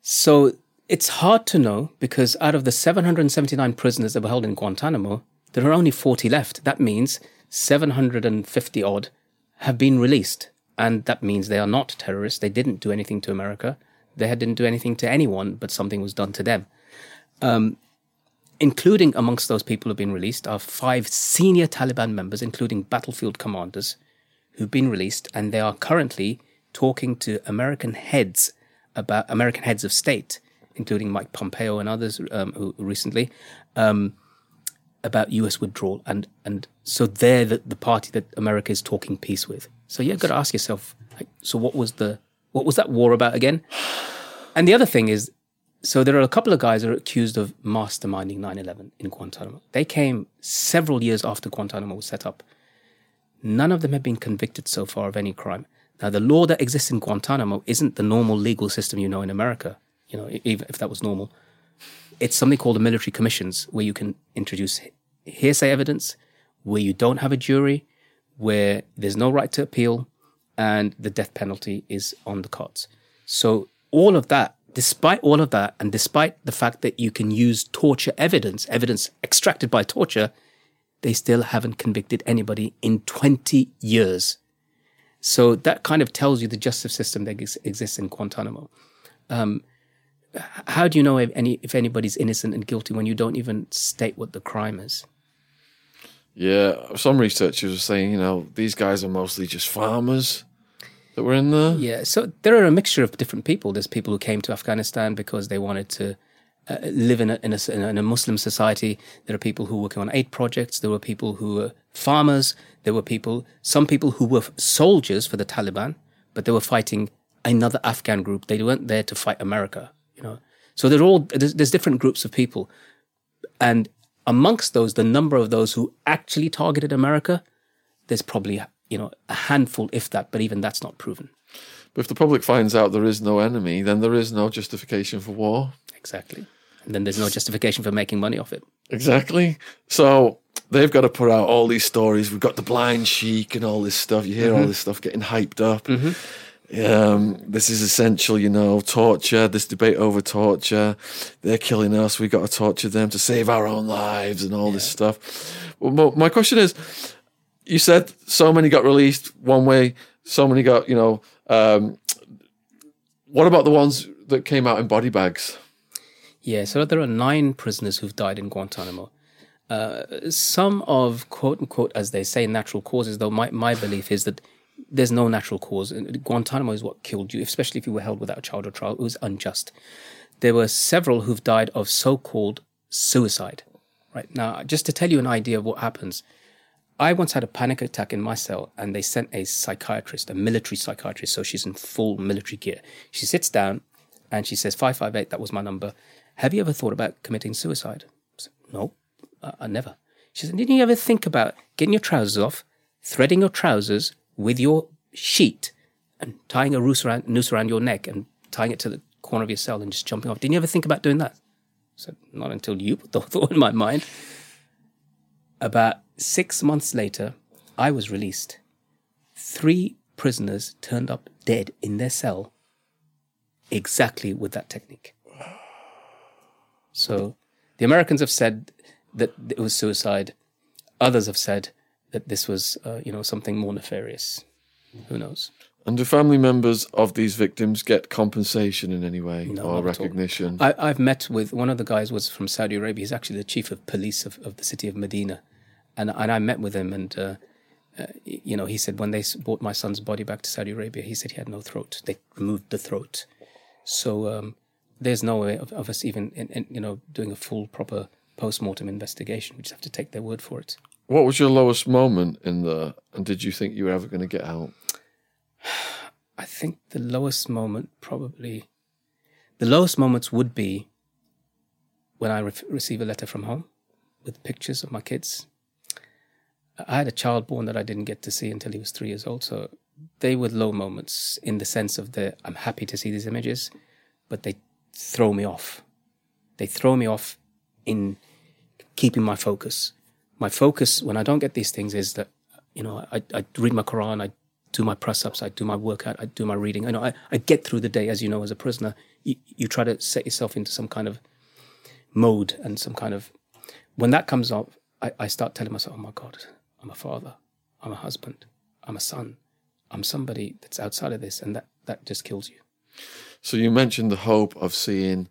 so it's hard to know because out of the 779 prisoners that were held in Guantanamo, there are only 40 left. That means 750 odd have been released. And that means they are not terrorists. They didn't do anything to America. They didn't do anything to anyone, but something was done to them. Um, including amongst those people who've been released are five senior Taliban members, including battlefield commanders, who've been released, and they are currently talking to American heads about American heads of state, including Mike Pompeo and others um, who recently, um, about U.S. withdrawal, and and so they're the, the party that America is talking peace with. So you've got to ask yourself, like, so what was the what was that war about again? And the other thing is so there are a couple of guys that are accused of masterminding 9-11 in Guantanamo. They came several years after Guantanamo was set up. None of them have been convicted so far of any crime. Now, the law that exists in Guantanamo isn't the normal legal system you know in America, you know, even if that was normal. It's something called the military commissions, where you can introduce hearsay evidence, where you don't have a jury, where there's no right to appeal, and the death penalty is on the cards. So all of that despite all of that, and despite the fact that you can use torture evidence, evidence extracted by torture, they still haven't convicted anybody in 20 years. So that kind of tells you the justice system that ex- exists in Guantanamo. Um, how do you know if any if anybody's innocent and guilty when you don't even state what the crime is? Yeah, some researchers are saying, you know, these guys are mostly just farmers that were in there. Yeah, so there are a mixture of different people. There's people who came to Afghanistan because they wanted to uh, live in a, in, a, in a Muslim society. There are people who were working on aid projects. There were people who were farmers. There were people, some people who were soldiers for the Taliban, but they were fighting another Afghan group. They weren't there to fight America, you know. So they're all there's, there's different groups of people, and amongst those, the number of those who actually targeted America, there's probably you know a handful, if that, but even that's not proven. But if the public finds out there is no enemy, then there is no justification for war. Exactly. And then there's no justification for making money off it. Exactly. So they've got to put out all these stories. We've got the blind sheik and all this stuff. You hear all this stuff getting hyped up. Um, this is essential, you know, torture, this debate over torture. They're killing us. We've got to torture them to save our own lives and all this stuff. Well, my question is you said so many got released one way, so many got, you know, um, what about the ones that came out in body bags? Yeah, so there are nine prisoners who've died in Guantanamo. Uh, some of quote unquote, as they say, natural causes, though my, my belief is that there's no natural cause. Guantanamo is what killed you, especially if you were held without a child or trial. It was unjust. There were several who've died of so called suicide. Right now, just to tell you an idea of what happens, I once had a panic attack in my cell, and they sent a psychiatrist, a military psychiatrist, so she's in full military gear. She sits down and she says, 558, that was my number. Have you ever thought about committing suicide? I said, no, I, I never. She said, didn't you ever think about getting your trousers off, threading your trousers with your sheet, and tying a noose around, noose around your neck and tying it to the corner of your cell and just jumping off? Didn't you ever think about doing that? I said, not until you put the (laughs) thought in my mind. About six months later, I was released. Three prisoners turned up dead in their cell exactly with that technique. So the Americans have said that it was suicide. Others have said that this was, uh, you know, something more nefarious. Who knows? And do family members of these victims get compensation in any way No, or not at all. recognition? I, I've met with one of the guys was from Saudi Arabia. He's actually the chief of police of, of the city of Medina, and and I met with him, and uh, uh, you know, he said when they brought my son's body back to Saudi Arabia, he said he had no throat. They removed the throat, so um, there's no way of, of us even in, in, you know doing a full proper post mortem investigation. We just have to take their word for it. What was your lowest moment in the? And did you think you were ever going to get out? I think the lowest moment probably the lowest moments would be when I re- receive a letter from home with pictures of my kids. I had a child born that I didn't get to see until he was three years old, so they were low moments in the sense of the I'm happy to see these images, but they throw me off. They throw me off in keeping my focus. My focus when I don't get these things is that you know I, I read my Quran, I do my press ups, I do my workout, I do my reading. I know I, I get through the day, as you know, as a prisoner. You, you try to set yourself into some kind of mode and some kind of. When that comes up, I, I start telling myself, "Oh my God, I'm a father, I'm a husband, I'm a son, I'm somebody that's outside of this," and that that just kills you. So you mentioned the hope of seeing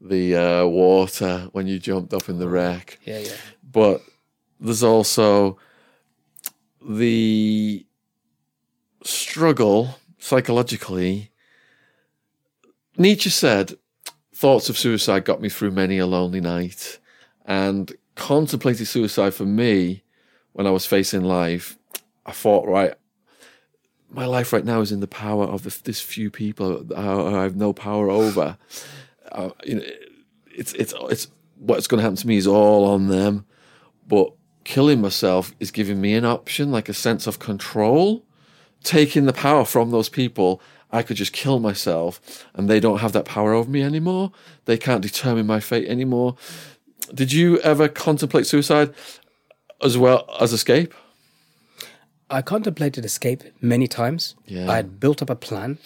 the uh, water when you jumped up in the rec, Yeah, yeah. but there's also the struggle psychologically. Nietzsche said, "Thoughts of suicide got me through many a lonely night," and contemplating suicide for me when I was facing life, I thought, right, my life right now is in the power of this few people I, I have no power over. Uh, you know, it's it's it's what's going to happen to me is all on them. But killing myself is giving me an option, like a sense of control, taking the power from those people. I could just kill myself, and they don't have that power over me anymore. They can't determine my fate anymore. Did you ever contemplate suicide as well as escape? I contemplated escape many times. Yeah. I had built up a plan,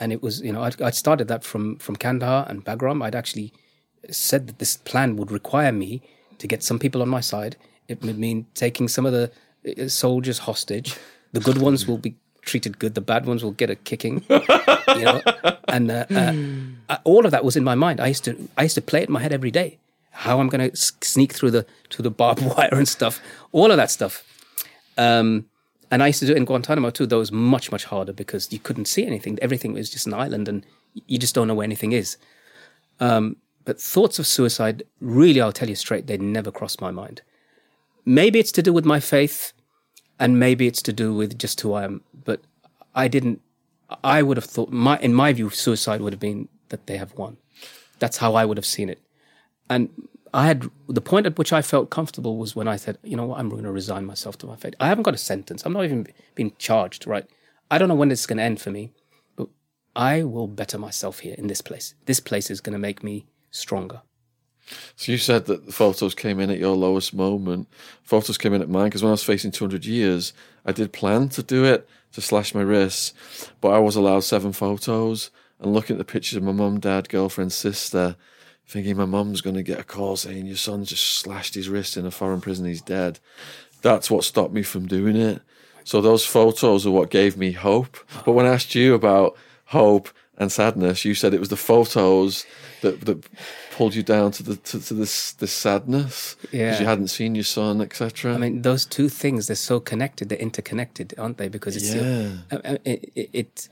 and it was you know I'd, I'd started that from from Kandahar and Bagram. I'd actually said that this plan would require me to get some people on my side. It would mean taking some of the uh, soldiers hostage. The good ones will be treated good, the bad ones will get a kicking. you know, (laughs) and uh, uh, all of that was in my mind. I used to I used to play it in my head every day. How I'm going to sneak through the to the barbed (laughs) wire and stuff. All of that stuff. Um, and I used to do it in Guantanamo too. Though it was much much harder because you couldn't see anything. Everything was just an island, and you just don't know where anything is. Um, but thoughts of suicide, really, I'll tell you straight, they never crossed my mind. Maybe it's to do with my faith, and maybe it's to do with just who I am. But I didn't. I would have thought, my in my view, suicide would have been that they have won. That's how I would have seen it. And I had the point at which I felt comfortable was when I said, you know what, I'm going to resign myself to my fate. I haven't got a sentence. I'm not even being charged, right? I don't know when this is going to end for me, but I will better myself here in this place. This place is going to make me stronger. So you said that the photos came in at your lowest moment. Photos came in at mine because when I was facing 200 years, I did plan to do it to slash my wrists, but I was allowed seven photos. And looking at the pictures of my mum, dad, girlfriend, sister, thinking my mum's going to get a call saying your son just slashed his wrist in a foreign prison, he's dead. That's what stopped me from doing it. So those photos are what gave me hope. But when I asked you about hope and sadness, you said it was the photos that that pulled you down to the to, to this this sadness because Yeah. you hadn't seen your son, etc. I mean, those two things, they're so connected, they're interconnected, aren't they? Because it's, Yeah. uh, uh, it, it, it,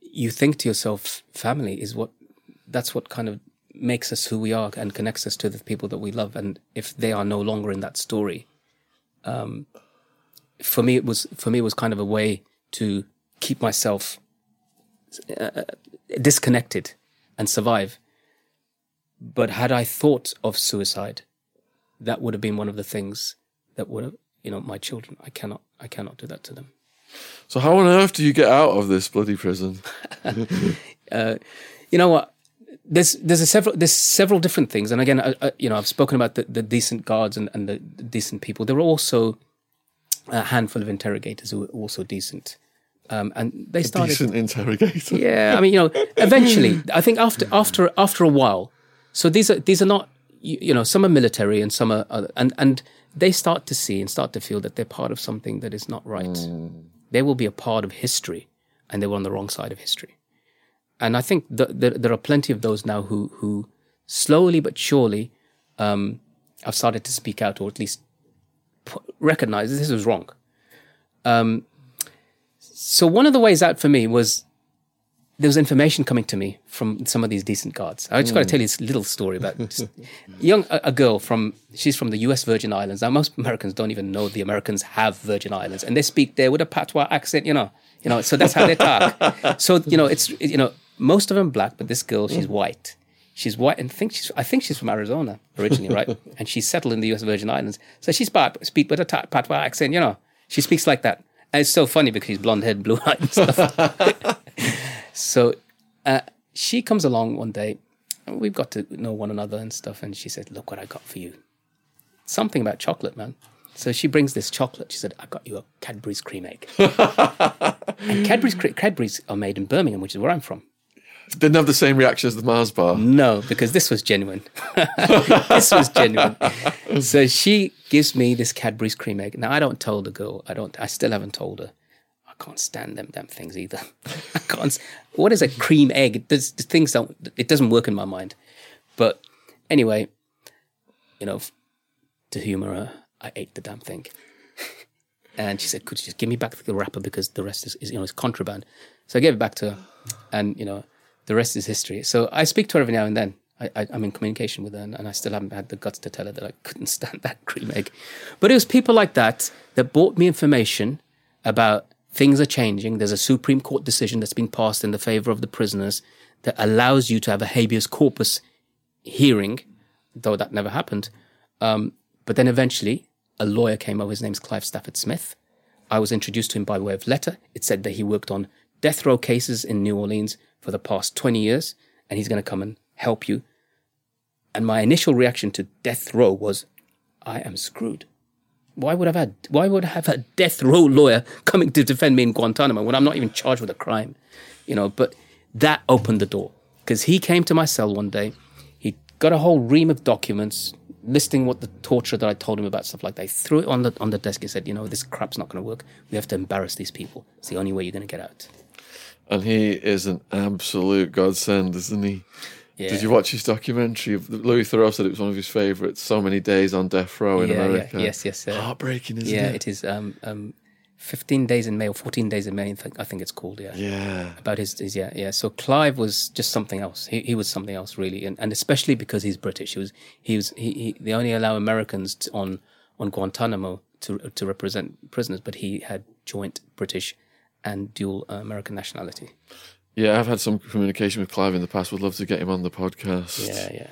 you think to yourself, family is what, that's what kind of makes us who we are and connects us to the people that we love. And if they are no longer in that story, um, for me, it was, for me, it was kind of a way to keep myself uh, disconnected and survive. But had I thought of suicide, that would have been one of the things that would have, you know, my children. I cannot, I cannot do that to them. so how on earth do you get out of this bloody prison? (laughs) You know what? There's there's a several there's several different things, and again, I, I, you know, I've spoken about the, the decent guards and, and the, decent people. There were also a handful of interrogators who were also decent, um, and they started. Decent interrogator. (laughs) Yeah, I mean, you know, eventually, I think after (laughs) after after a while. So these are these are not you, you know some are military and some are other, and and they start to see and start to feel that they're part of something that is not right. They will be a part of history, and they were on the wrong side of history. And I think that there, there are plenty of those now who who slowly but surely um, have started to speak out, or at least p- recognize that this was wrong. Um, so one of the ways out for me was there was information coming to me from some of these decent guards. I just got to tell you this little story about young a, a girl from she's from the U.S. Virgin Islands. Now most Americans don't even know the Americans have Virgin Islands, and they speak there with a patois accent. You know, you know. So that's how they talk. (laughs) so you know, it's you know most of them black, but this girl she's white. She's white and think she's I think she's from Arizona originally, right? (laughs) and she's settled in the U.S. Virgin Islands. So she's pat, speak with a patois accent. You know, she speaks like that. And it's so funny because she's blonde head, blue eyed and stuff. (laughs) So uh, she comes along one day, and we've got to know one another and stuff. And she said, "Look what I got for you. Something about chocolate, man." So she brings this chocolate. She said, "I got you a Cadbury's cream egg." (laughs) and Cadbury's Cadbury's are made in Birmingham, which is where I'm from. Didn't have the same reaction as the Mars bar. No, because this was genuine. (laughs) this was genuine. So she gives me this Cadbury's cream egg. Now I don't tell the girl. I don't. I still haven't told her. I can't stand them damn things either. (laughs) I can't. What is a cream egg? Does, the things don't. It doesn't work in my mind. But anyway, you know, to humour her, I ate the damn thing. (laughs) And she said, "Could you just give me back the wrapper because the rest is, is you know, it's contraband." So I gave it back to her, and you know, the rest is history. So I speak to her every now and then. I, I'm in communication with her, and, and I still haven't had the guts to tell her that I couldn't stand (laughs) that cream egg. But it was people like that that brought me information about things are changing. There's a Supreme Court decision that's been passed in the favor of the prisoners that allows you to have a habeas corpus hearing, though that never happened. Um, but then eventually, a lawyer came over. His name's Clive Stafford Smith. I was introduced to him by way of letter. It said that he worked on death row cases in New Orleans for the past 20 years, and he's going to come and help you. And my initial reaction to death row was, I am screwed. Why would I have had, why would I have a death row lawyer coming to defend me in Guantanamo when I'm not even charged with a crime? You know, but that opened the door because he came to my cell one day. He got a whole ream of documents, listing what the torture that I told him about stuff like that. He threw it on the on the desk. He said, "You know, this crap's not going to work. We have to embarrass these people. It's the only way you're going to get out." And he is an absolute godsend, isn't he? Yeah. Did you watch his documentary? Louis Theroux said it was one of his favourites. So many days on death row in Yeah, yeah. America. Yes, yes, uh, Heartbreaking, isn't yeah, it? Yeah, it is. Um, um, fifteen days in May or fourteen days in May. I think, I think it's called. Yeah. Yeah. About his, his yeah yeah. So Clive was just something else. He he was something else really, and, and especially because he's British. He was he was he, he they only allow Americans to, on on Guantanamo to to represent prisoners, but he had joint British and dual uh, American nationality. Yeah, I've had some communication with Clive in the past. Would love to get him on the podcast. Yeah yeah.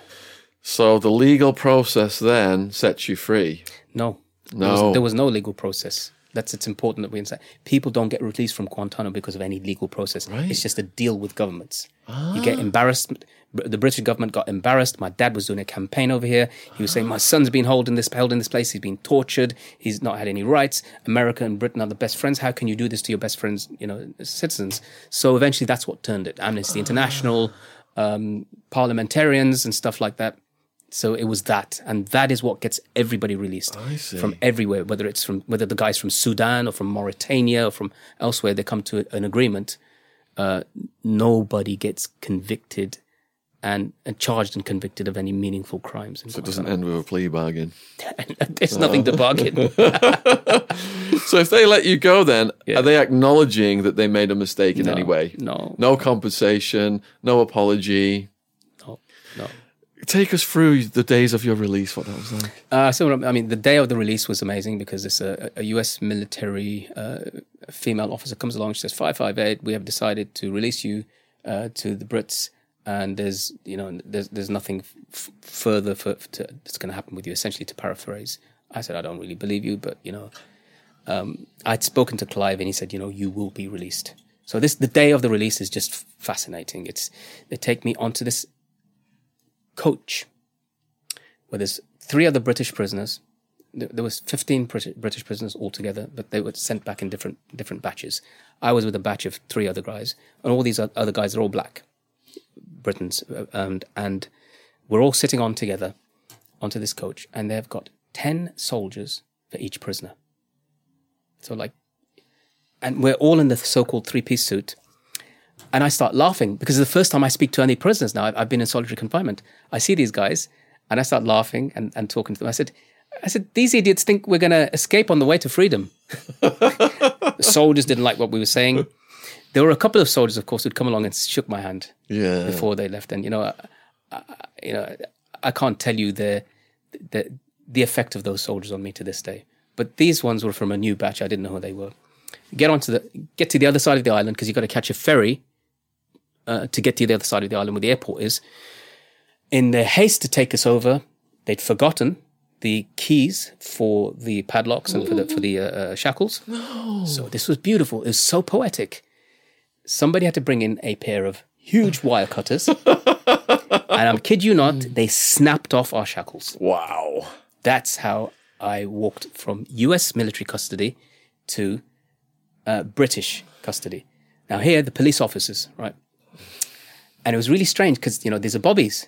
So the legal process then sets you free. No, No. There was, there was no legal process. That's it's important that we understand. People don't get released from Guantanamo because of any legal process. Right. It's just a deal with governments. You get embarrassed. The British government got embarrassed. My dad was doing a campaign over here. He was saying my son's been held in this held in this place. He's been tortured. He's not had any rights. America and Britain are the best friends. How can you do this to your best friends? You know, citizens. So eventually, that's what turned it. Amnesty International, um, parliamentarians, and stuff like that. So it was that, and that is what gets everybody released from everywhere. Whether it's from whether the guys from Sudan or from Mauritania or from elsewhere, they come to an agreement. Uh, nobody gets convicted and, and charged and convicted of any meaningful crimes. So it doesn't end with a plea bargain. (laughs) There's nothing to bargain. (laughs) So if they let you go, then are they acknowledging that they made a mistake in any way? No, No compensation, no apology. no, no. Take us through the days of your release. What that was like. Uh, so I mean, the day of the release was amazing because it's a, a U.S. military uh, female officer comes along. She says, "558, we have decided to release you uh, to the Brits, and there's you know there's there's nothing f- further for, to, that's going to happen with you." Essentially, to paraphrase, I said, "I don't really believe you, but you know." Um, I'd spoken to Clive, and he said, "You know, you will be released." So this the day of the release is just fascinating. It's they take me onto this coach where there's three other British prisoners. There there was 15 British British prisoners altogether, but they were sent back in different different batches. I was with a batch of three other guys, and all these other guys are all black Britons, uh, and and we're all sitting on together onto this coach, and they've got 10 soldiers for each prisoner. So like, and we're all in the so-called three-piece suit, and I start laughing because the first time I speak to any prisoners now. I've, I've been in solitary confinement. I see these guys and I start laughing and, and talking to them. I said, I said, these idiots think we're going to escape on the way to freedom. (laughs) the soldiers didn't like what we were saying. There were a couple of soldiers, of course, who'd come along and shook my hand Yeah. before they left. And you know, I, I, you know, I can't tell you the, the the effect of those soldiers on me to this day. But these ones were from a new batch. I didn't know who they were. Get onto the get to the other side of the island because you've got to catch a ferry uh, to get to the other side of the island where the airport is. In their haste to take us over, they'd forgotten the keys for the padlocks and for the for the uh, uh, shackles. (gasps) So this was beautiful. It was so poetic. Somebody had to bring in a pair of huge wire cutters, (laughs) and I'm kid you not, they snapped off our shackles. Wow. That's how I walked from U.S. military custody to uh, British custody. Now here, the police officers, right? And it was really strange because you know these are bobbies,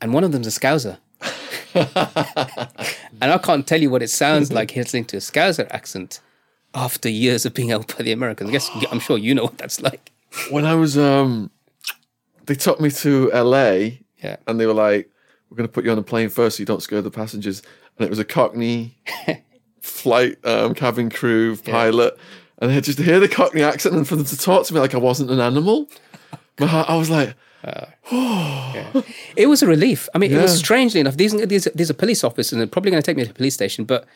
and one of them's a Scouser. (laughs) (laughs) and I can't tell you what it sounds like listening to a Scouser accent after years of being held by the Americans. I guess I'm sure you know what that's like. When I was, um, they took me to LA Yeah. and they were like, we're going to put you on a plane first so you don't scare the passengers. And it was a Cockney (laughs) flight um, cabin crew pilot. And I just hear the Cockney accent and for them to talk to me like I wasn't an animal. My heart, I was like, (sighs) Oh It was a relief. I mean, it was strangely enough. These these these are police officers, and they're probably going to take me to the police station. But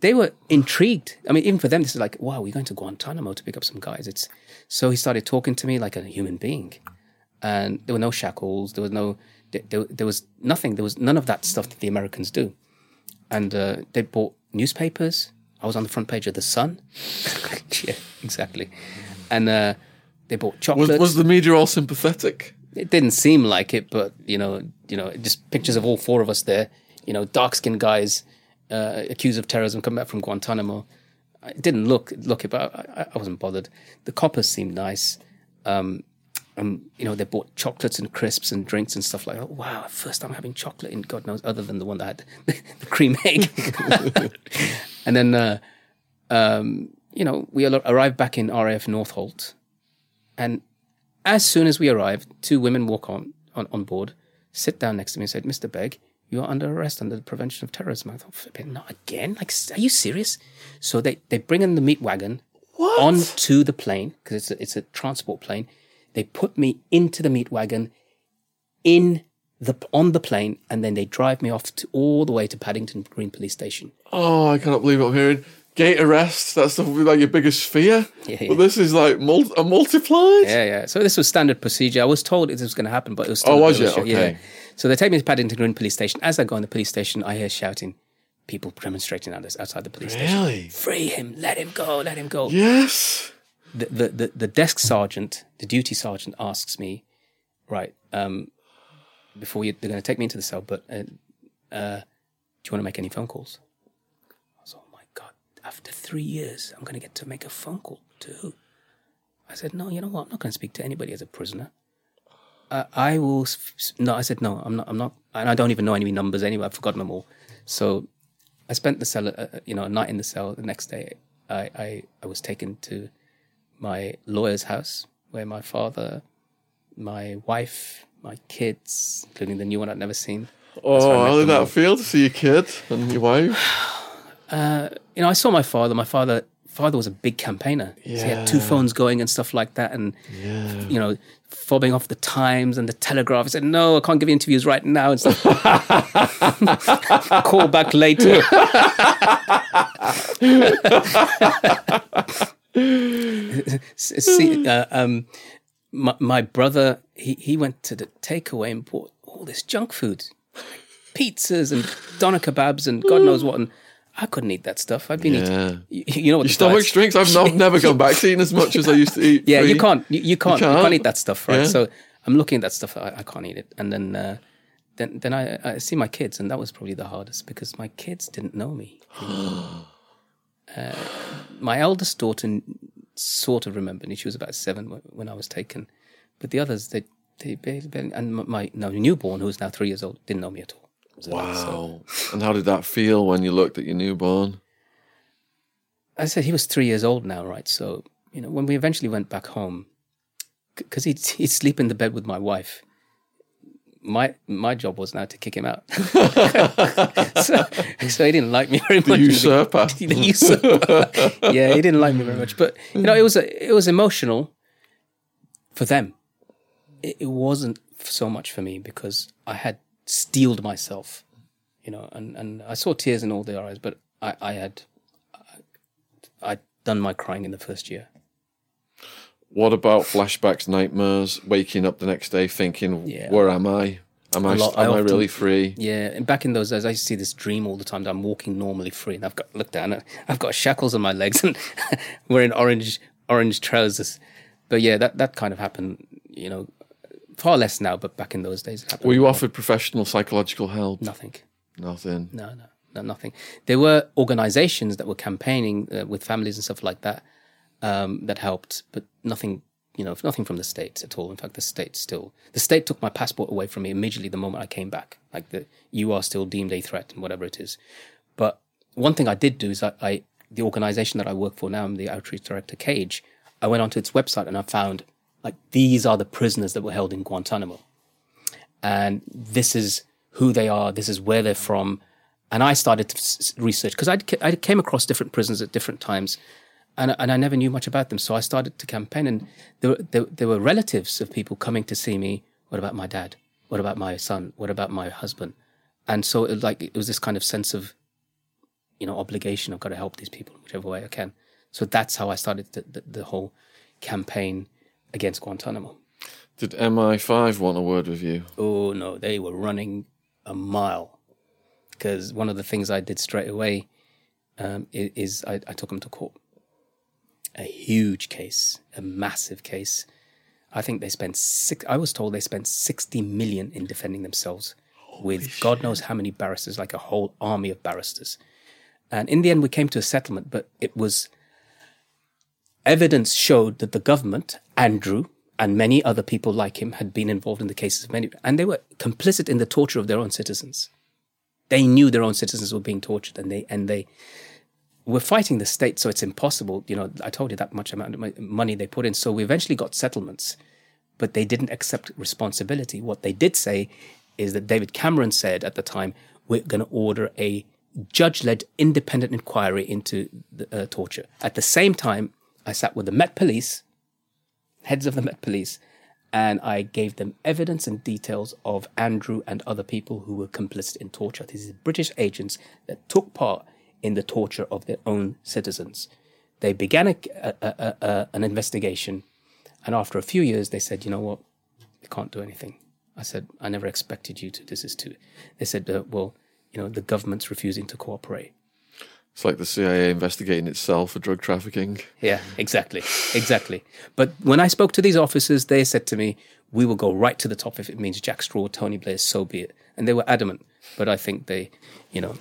they were intrigued. I mean, even for them, this is like, wow, we're going to Guantanamo to pick up some guys. It's so he started talking to me like a human being, and there were no shackles. There was no. There, there, was nothing. There was none of that stuff that the Americans do. And uh, they bought newspapers. I was on the front page of the Sun. (laughs) yeah, exactly. And uh, they bought was, was the media all sympathetic? it didn't seem like it, but you know, you know, just pictures of all four of us there. You know, dark skinned guys uh, accused of terrorism come back from Guantanamo. It didn't look look it, but I, I- wasn't bothered. The coppers seemed nice. Um, um, you know, they bought chocolates and crisps and drinks and stuff like that. Wow, first time having chocolate in God knows, other than the one that had (laughs) the cream egg. (laughs) and then, uh, um, you know, we arrived back in RAF Northolt. And as soon as we arrived, two women walk on, on, on board, sit down next to me and said, Mr. Begg, you are under arrest under the Prevention of Terrorism. I thought, not again? Like, are you serious? So they, they bring in the meat wagon What? onto the plane because it's a, it's a transport plane. They put me into the meat wagon in the on the plane, and then they drive me off to, all the way to Paddington Green Police Station. Oh, I cannot believe what I'm hearing. Gate arrest. that's be like your biggest fear. Yeah, yeah. But this is like mul- a multiplied. Yeah, yeah. So this was standard procedure. I was told it was going to happen, but it was oh, still Oh, was bit of a it? shock. Yeah. So they take me to Paddington Green Police Station. As I go in the police station, I hear shouting, people demonstrating out- outside the police station. Really? Free him! Let him go! Let him go! Yes. the, the, the, the desk sergeant, the duty sergeant asks me, right, um, before you, they're going to take me into the cell, but uh, uh, do you want to make any phone calls? I was, oh my God, after three years, I'm going to get to make a phone call to who? I said, no, you know what? I'm not going to speak to anybody as a prisoner. Uh, I will, no, I said, no, I'm not, I'm not, and I don't even know any numbers anyway. I've forgotten them all. So I spent the cell, uh, you know, a night in the cell. The next day, I, I, I was taken to my lawyer's house where my father, my wife, my kids, including the new one I'd never seen. Oh, how did them all. that feel to see your kid and your wife? (sighs) You know, I saw my father. My father father was a big campaigner. So he had two phones going and stuff like that, and Yeah. you know, fobbing off the Times and the Telegraph. He said, "No, I can't give you interviews right now." And stuff. (laughs) Call back later. (laughs) See, uh, um, my, my brother, he, he went to the takeaway and bought all this junk food, pizzas and doner kebabs and God knows what. And I couldn't eat that stuff. I've been Yeah. eating. You, you know what? Your stomach diet's- shrinks. I've not, never gone back to eating as much as I used to eat. (laughs) yeah, you can't. You, you can't. You can't. can't. eat that stuff, right? Yeah. So I'm looking at that stuff. I, I can't eat it, and then uh, then then I, I see my kids, and that was probably the hardest because my kids didn't know me. (gasps) uh, my eldest daughter sort of remembered me. She was about seven when I was taken, but the others they they and my- my now newborn, who is now three years old, didn't know me at all. So- Wow. so- And how did that feel when you looked at your newborn? I said he was three years old now, right? So you know, when we eventually went back home, because he'd (laughs) he'd sleep in the bed with my wife. My my job was now to kick him out. (laughs) so, so he didn't like me very The much. usurper. (laughs) the usurper. yeah, he didn't like me very much. But you know, it was a, it was emotional for them. It, it wasn't so much for me because I had steeled myself, you know, and, and I saw tears in all their eyes. But I, I had I, I'd done my crying in the first year. What about flashbacks, nightmares, waking up the next day thinking, Yeah. where am I? Am I, lot- am I often- really free? Yeah, and back in those days, I used to see this dream all the time that I'm walking normally free, and I've got look down, I've got shackles on my legs and (laughs) wearing orange orange trousers. But yeah, that that kind of happened. You know, far less now, but back in those days, it happened. Were you offered professional psychological help? nothing? Nothing. No, no, no, nothing. There were organisations that were campaigning uh, with families and stuff like that um, that helped, but nothing. You know, nothing from the states at all. In fact, the state still the state took my passport away from me immediately the moment I came back. Like the you are still deemed a threat and whatever it is. But one thing I did do is I, I the organisation that I work for now, I'm the outreach director, Cage. I went onto its website and I found like these are the prisoners that were held in Guantanamo and this is who they are, this is where they're from. And I started to research because I came across different prisons at different times, and and I never knew much about them. So I started to campaign, and there were, there, there were relatives of people coming to see me. What about my dad? What about my son? What about my husband? And so it, like it was this kind of sense of, you know, obligation. I've got to help these people in whichever way I can. So that's how I started the, the, the whole campaign against Guantanamo. Did MI5 want a word with you? Oh no, they were running a mile. Because one of the things I did straight away um, is, I, I took them to court. A huge case, a massive case. I think they spent six. I was told they spent sixty million in defending themselves, with God knows how many barristers, like a whole army of barristers. And in the end, we came to a settlement, but it was evidence showed that the government, Andrew, and many other people like him had been involved in the cases of many, and they were complicit in the torture of their own citizens. They knew their own citizens were being tortured, and they and they were fighting the state, so it's impossible. You know, I told you that much amount of money they put in, so we eventually got settlements, but they didn't accept responsibility. What they did say is that David Cameron said at the time, "We're going to order a judge-led independent inquiry into the, uh, torture." At the same time, I sat with the Met Police heads of the Met Police, and I gave them evidence and details of Andrew and other people who were complicit in torture. These are British agents that took part in the torture of their own citizens. They began a, a, a, an investigation, and after a few years, they said, "You know what? We can't do anything." I said, "I never expected you to. This is too." They said, uh, "Well, you know, the government's refusing to cooperate." It's like the CIA investigating itself for drug trafficking. Yeah, exactly. Exactly. But when I spoke to these officers, they said to me, we will go right to the top if it means Jack Straw, Tony Blair, so be it. And they were adamant. But I think they, you know,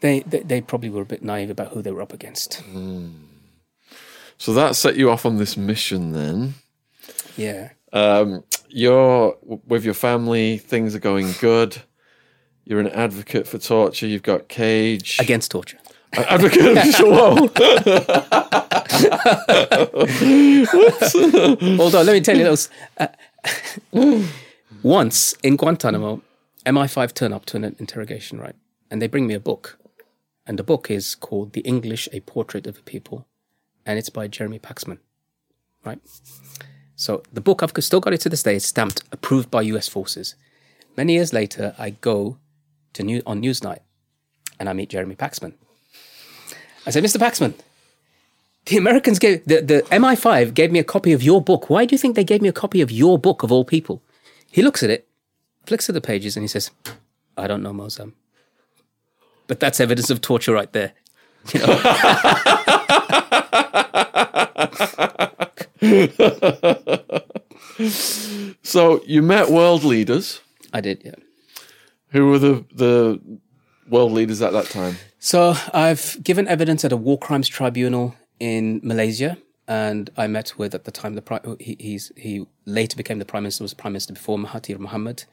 they, they, they probably were a bit naive about who they were up against. Mm. So that set you off on this mission then. Yeah. Um, you're with your family, things are going good. You're an advocate for torture. You've got Cage against torture. Advocate. Whoa. Hold on. Let me tell you those. Uh, once in Guantanamo, MI5 turn up to an interrogation, right? And they bring me a book. And the book is called The English, A Portrait of a People. And it's by Jeremy Paxman, right? So the book, I've still got it to this day. It's stamped, approved by US forces. Many years later, I go to new, on Newsnight, and I meet Jeremy Paxman. I said, Mr. Paxman, the Americans gave the, the MI5 gave me a copy of your book. Why do you think they gave me a copy of your book of all people? He looks at it, flicks at the pages, and he says, I don't know Moazzam. But that's evidence of torture right there. You know? (laughs) so you met world leaders. I did, yeah. Who were the the world leaders at that time? So I've given evidence at a war crimes tribunal in Malaysia, and I met with at the time the he, he's he later became the prime minister was prime minister before Mahathir Mohamad.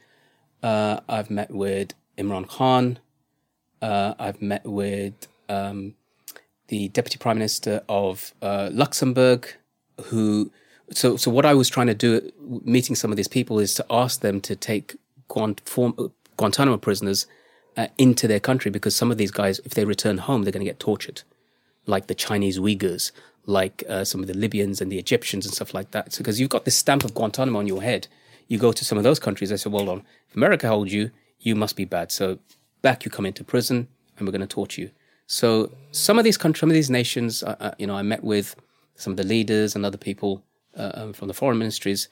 Uh, I've met with Imran Khan. Uh, I've met with um, the deputy prime minister of uh, Luxembourg, who. So, so what I was trying to do, meeting some of these people, is to ask them to take quant form, Guantanamo prisoners uh, into their country because some of these guys, if they return home, they're going to get tortured, like the Chinese Uyghurs, like uh, some of the Libyans and the Egyptians and stuff like that. So, because you've got this stamp of Guantanamo on your head, you go to some of those countries, they say, well, on, if America holds you, you must be bad. So back you come into prison and we're going to torture you. So some of these countries, some of these nations, uh, uh, you know, I met with some of the leaders and other people uh, um, from the foreign ministries,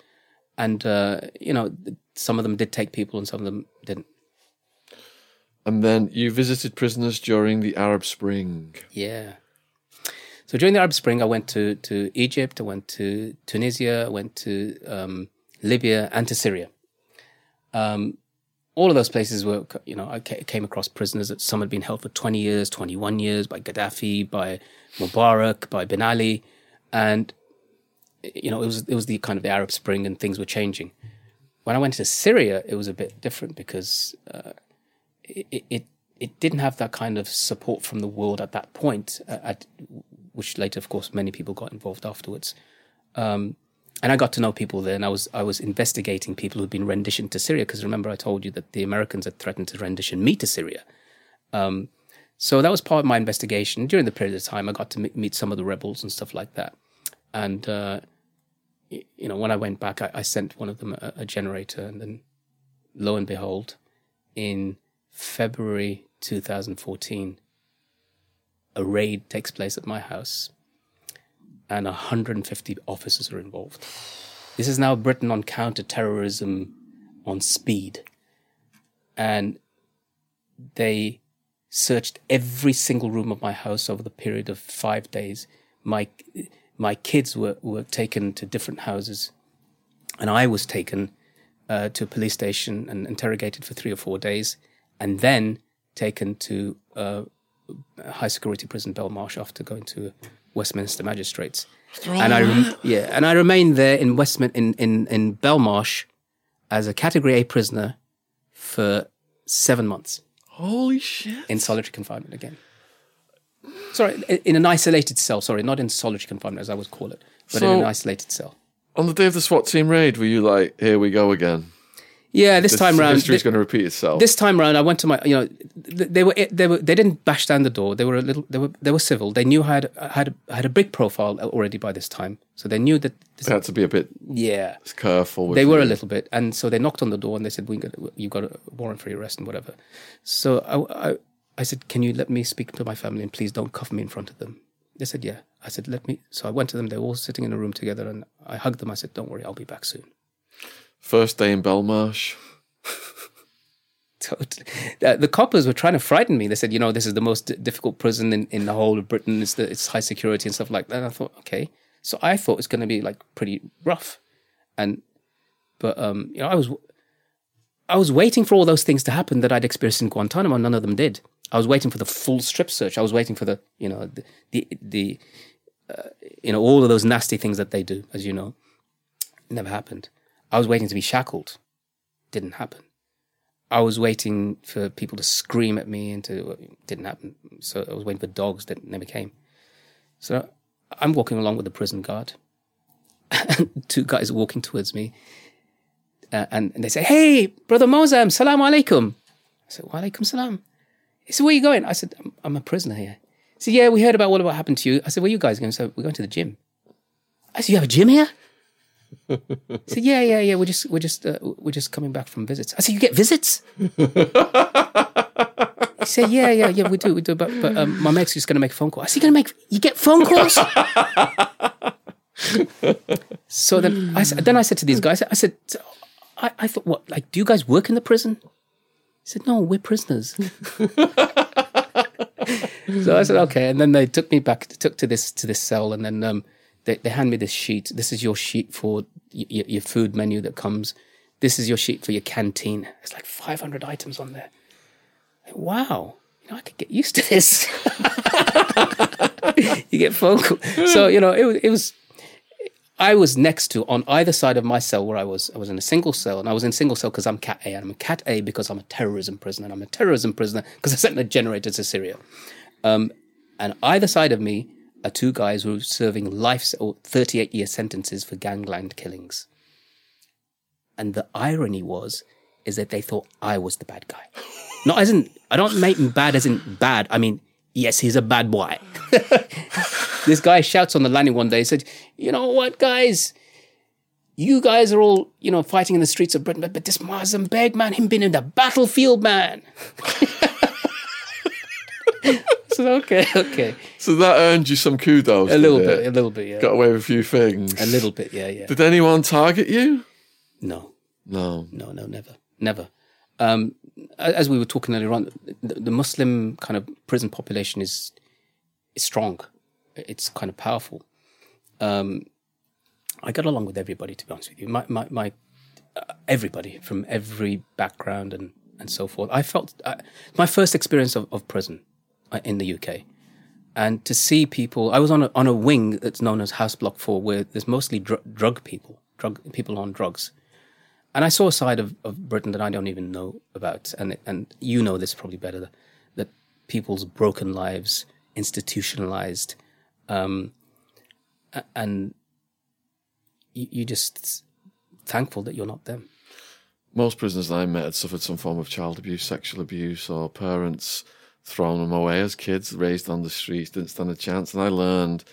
and uh, you know, some of them did take people and some of them didn't. And then you visited prisoners during the Arab Spring. Yeah. So during the Arab Spring, I went to, to Egypt, I went to Tunisia, I went to um, Libya, and to Syria. Um, all of those places were, you know, I came across prisoners that some had been held for 20 years, 21 years by Gaddafi, by Mubarak, by Ben Ali. And, you know, it was, it was the kind of the Arab Spring and things were changing. When I went to Syria, it was a bit different because uh, it, it didn't have that kind of support from the world at that point, uh, at, which later, of course, many people got involved afterwards. Um, and I got to know people there, and I was I was investigating people who'd been renditioned to Syria because remember I told you that the Americans had threatened to rendition me to Syria. Um, so that was part of my investigation. During the period of time, I got to meet some of the rebels and stuff like that. And uh, you know, when I went back, I, I sent one of them a, a generator, and then lo and behold, in February 2014, a raid takes place at my house and 150 officers are involved. This is now Britain on counter-terrorism on speed. And they searched every single room of my house over the period of five days. My my kids were, were taken to different houses, and I was taken uh, to a police station and interrogated for three or four days and then taken to uh, high security prison Belmarsh after going to Westminster Magistrates. and I rem- yeah, and I remained there in Westmint in in in Belmarsh as a Category A prisoner for seven months Holy shit. in solitary confinement again. Sorry, in an isolated cell. Sorry, not in solitary confinement as I would call it, but in an isolated cell. On the day of the SWAT team raid, were you like, here we go again? Yeah, this, This time round, history's going to repeat itself. this time round, I went to my, you know, they were, they were, they didn't bash down the door. They were a little, they were, they were civil. They knew I had, had, I had a big profile already by this time, so they knew that. This, they had to be a bit yeah, careful. They were a little bit, and so they knocked on the door and they said, "We got, you got a warrant for your arrest and whatever." So I, I, I said, "Can you let me speak to my family and please don't cuff me in front of them?" They said, "Yeah." I said, "Let me." So I went to them. They were all sitting in a room together, and I hugged them. I said, "Don't worry, I'll be back soon." First day in Belmarsh. Totally. Uh, the coppers were trying to frighten me. They said, you know, this is the most d- difficult prison in, in the whole of Britain. It's, the, it's high security and stuff like that. And I thought, okay. So I thought it's going to be like pretty rough. And, but, um, you know, I was, I was waiting for all those things to happen that I'd experienced in Guantanamo. None of them did. I was waiting for the full strip search. I was waiting for the, you know, the, the, the uh, you know, all of those nasty things that they do, as you know. Never happened. I was waiting to be shackled. Didn't happen. I was waiting for people to scream at me and to didn't happen. So I was waiting for dogs that never came. So I'm walking along with the prison guard. (laughs) Two guys are walking towards me, uh, and, and they say, "Hey, brother Moazzam, salam alaikum." I said, "Wa alaikum salam." He said, "Where are you going?" I said, "I'm, I'm a prisoner here." He said, "Yeah, we heard about what happened to you." I said, "Where are you guys going?" So we're going to the gym. I said, "You have a gym here?" Said, "Yeah, yeah, yeah. We're just, we're just, uh, we're just coming back from visits." I said, "You get visits?" he said, "Yeah, yeah, yeah. We do, we do. But, but um, my mate's just going to make a phone call." I said, "Going to make? You get phone calls?" so then I, then I said to these guys, I said, I, I thought, what? Like, do you guys work in the prison? He said, "No, we're prisoners." (laughs) so I said, "Okay." And then they took me back, took to this to this cell, and then um, they they hand me this sheet. This is your sheet for y- y- your food menu that comes. This is your sheet for your canteen. There's like 500 items on there. Wow, you know, I could get used to this. (laughs) you get phone call. So you know, it was it was. I was next to on either side of my cell where I was. I was in a single cell, and I was in single cell because I'm Cat A, and I'm a Cat A because I'm a terrorism prisoner, and I'm a terrorism prisoner because I sent the generator to Syria. Um, and either side of me are two guys who are serving life or 38 year sentences for gangland killings. And the irony was, is that they thought I was the bad guy. Not as in, I don't make him bad as in bad. I mean, yes, he's a bad boy. (laughs) this guy shouts on the landing one day, he said, You know what, guys? You guys are all, you know, fighting in the streets of Britain, but, but this Moazzam Begg, man, him been in the battlefield, man. (laughs) (laughs) okay, okay. So that earned you some kudos. A little it? bit, a little bit, yeah. Got away with a few things. A little bit, yeah, yeah. Did anyone target you? No, No. no, no, never, never. Um, as we were talking earlier on, the, the Muslim kind of prison population is is strong. It's kind of powerful. Um, I got along with everybody, to be honest with you. My, my, my uh, everybody from every background and and so forth. I felt uh, my first experience of, of prison in the UK, and to see people. I was on a on a wing that's known as House Block Four, where there's mostly dr- drug people, drug people on drugs and I saw a side of, of Britain that I don't even know about, and and you know this probably better that, that people's broken lives, institutionalized, um, and you, you just thankful that you're not them. Most prisoners that I met had suffered some form of child abuse, sexual abuse, or parents thrown them away as kids, raised on the streets, didn't stand a chance. And I learned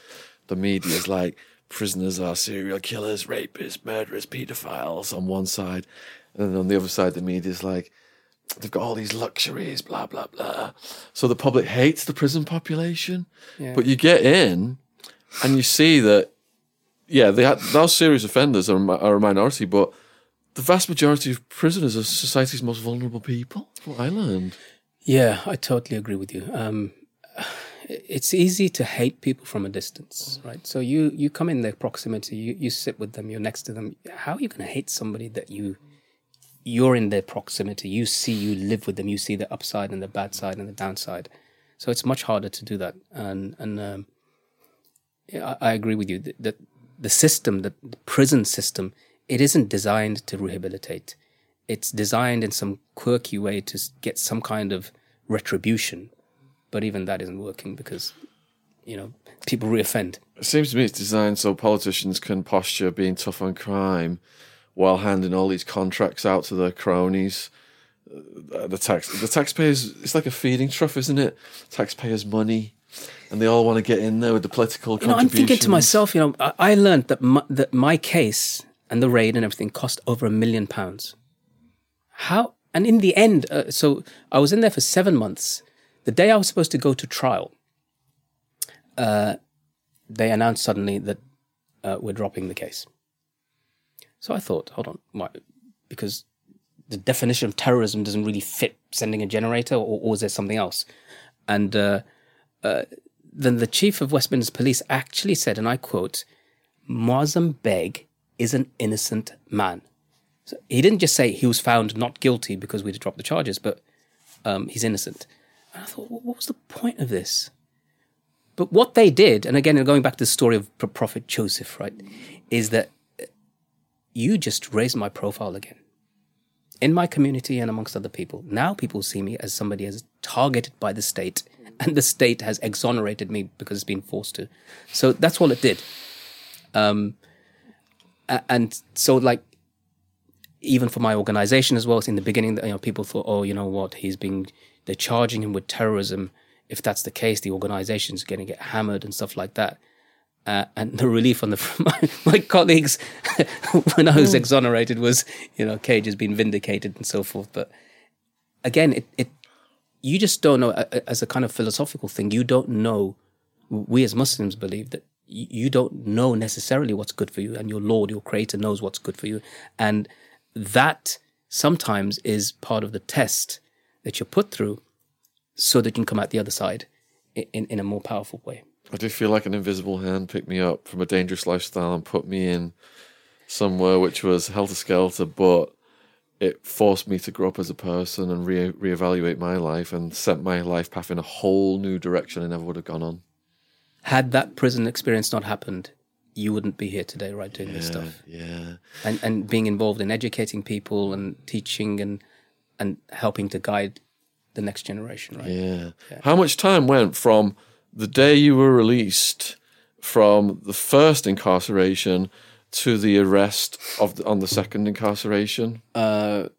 the media's like prisoners are serial killers, rapists, murderers, paedophiles on one side. And then on the other side, the media's like, they've got all these luxuries, blah, blah, blah. So the public hates the prison population. But you get in and you see that, yeah, they had, those serious offenders are, a are a minority, but the vast majority of prisoners are society's most vulnerable people. That's what I learned. Yeah, I totally agree with you. Um, it's easy to hate people from a distance, right? So you you come in their proximity, you, you sit with them, you're next to them. How are you going to hate somebody that you you're in their proximity? You see, you live with them, you see the upside and the bad side and the downside. So it's much harder to do that. And and um, I, I agree with you that, that the system, the, prison system, it isn't designed to rehabilitate. It's designed in some quirky way to get some kind of retribution, but even that isn't working because you know people reoffend. It seems to me it's designed so politicians can posture being tough on crime while handing all these contracts out to their cronies. Uh, The tax, the taxpayers, it's like a feeding trough, isn't it? Taxpayers' money, and they all want to get in there with the political. You know, I'm thinking to myself, you know, I, I learned that my, that my case and the raid and everything cost over a million pounds. How? And in the end, uh, so I was in there for seven months. The day I was supposed to go to trial, uh, they announced suddenly that uh, we're dropping the case. So I thought, hold on, why? Because the definition of terrorism doesn't really fit sending a generator, or, or is there something else? And uh, then the chief of Westminster Police actually said, and I quote, Moazzam Begg is an innocent man. So he didn't just say he was found not guilty because we'd dropped the charges, but um, he's innocent. And I thought, what was the point of this? But what they did, and again, going back to the story of Pro- Prophet Joseph, right, is that you just raised my profile again in my community and amongst other people. Now people see me as somebody as targeted by the state, (laughs) and the state has exonerated me because it's been forced to. So that's all it did. Um, and so like even for my organization as well, in the beginning, you know, people thought, oh, you know what, he's being, they're charging him with terrorism. If that's the case, the organization's going to get hammered and stuff like that. Uh, and the relief on the (laughs) my, my colleagues (laughs) when I was exonerated was, you know, Cage has been vindicated and so forth. But again, it, it you just don't know as a kind of philosophical thing. You don't know. We as Muslims believe that you don't know necessarily what's good for you, and your Lord, your Creator, knows what's good for you, and that sometimes is part of the test that you're put through, so that you can come out the other side in in a more powerful way. I do feel like an invisible hand picked me up from a dangerous lifestyle and put me in somewhere which was helter skelter, but it forced me to grow up as a person and re- reevaluate my life and set my life path in a whole new direction I never would have gone on. Had that prison experience not happened, you wouldn't be here today, right, doing this stuff. Yeah. and and being involved in educating people and teaching and and helping to guide the next generation right Yeah. How much time went from the day you were released from the first incarceration to the arrest of the, on the second incarceration? uh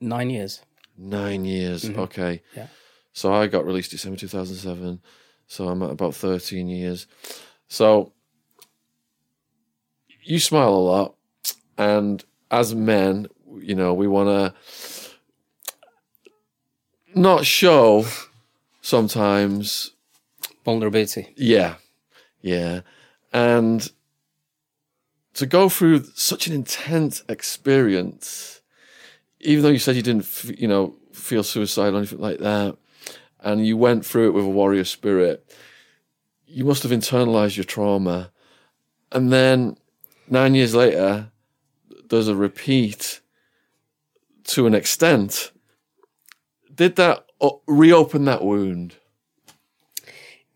nine years Nine years. Okay. Yeah. So I got released December 2007. So I'm at about 13 years. So you smile a lot. And as men, you know, we want to not show sometimes vulnerability yeah, yeah, and to go through such an intense experience, even though you said you didn't, f- you know, feel suicidal or anything like that, and you went through it with a warrior spirit, you must have internalized your trauma, and then nine years later, there's a repeat to an extent. Did that reopen that wound?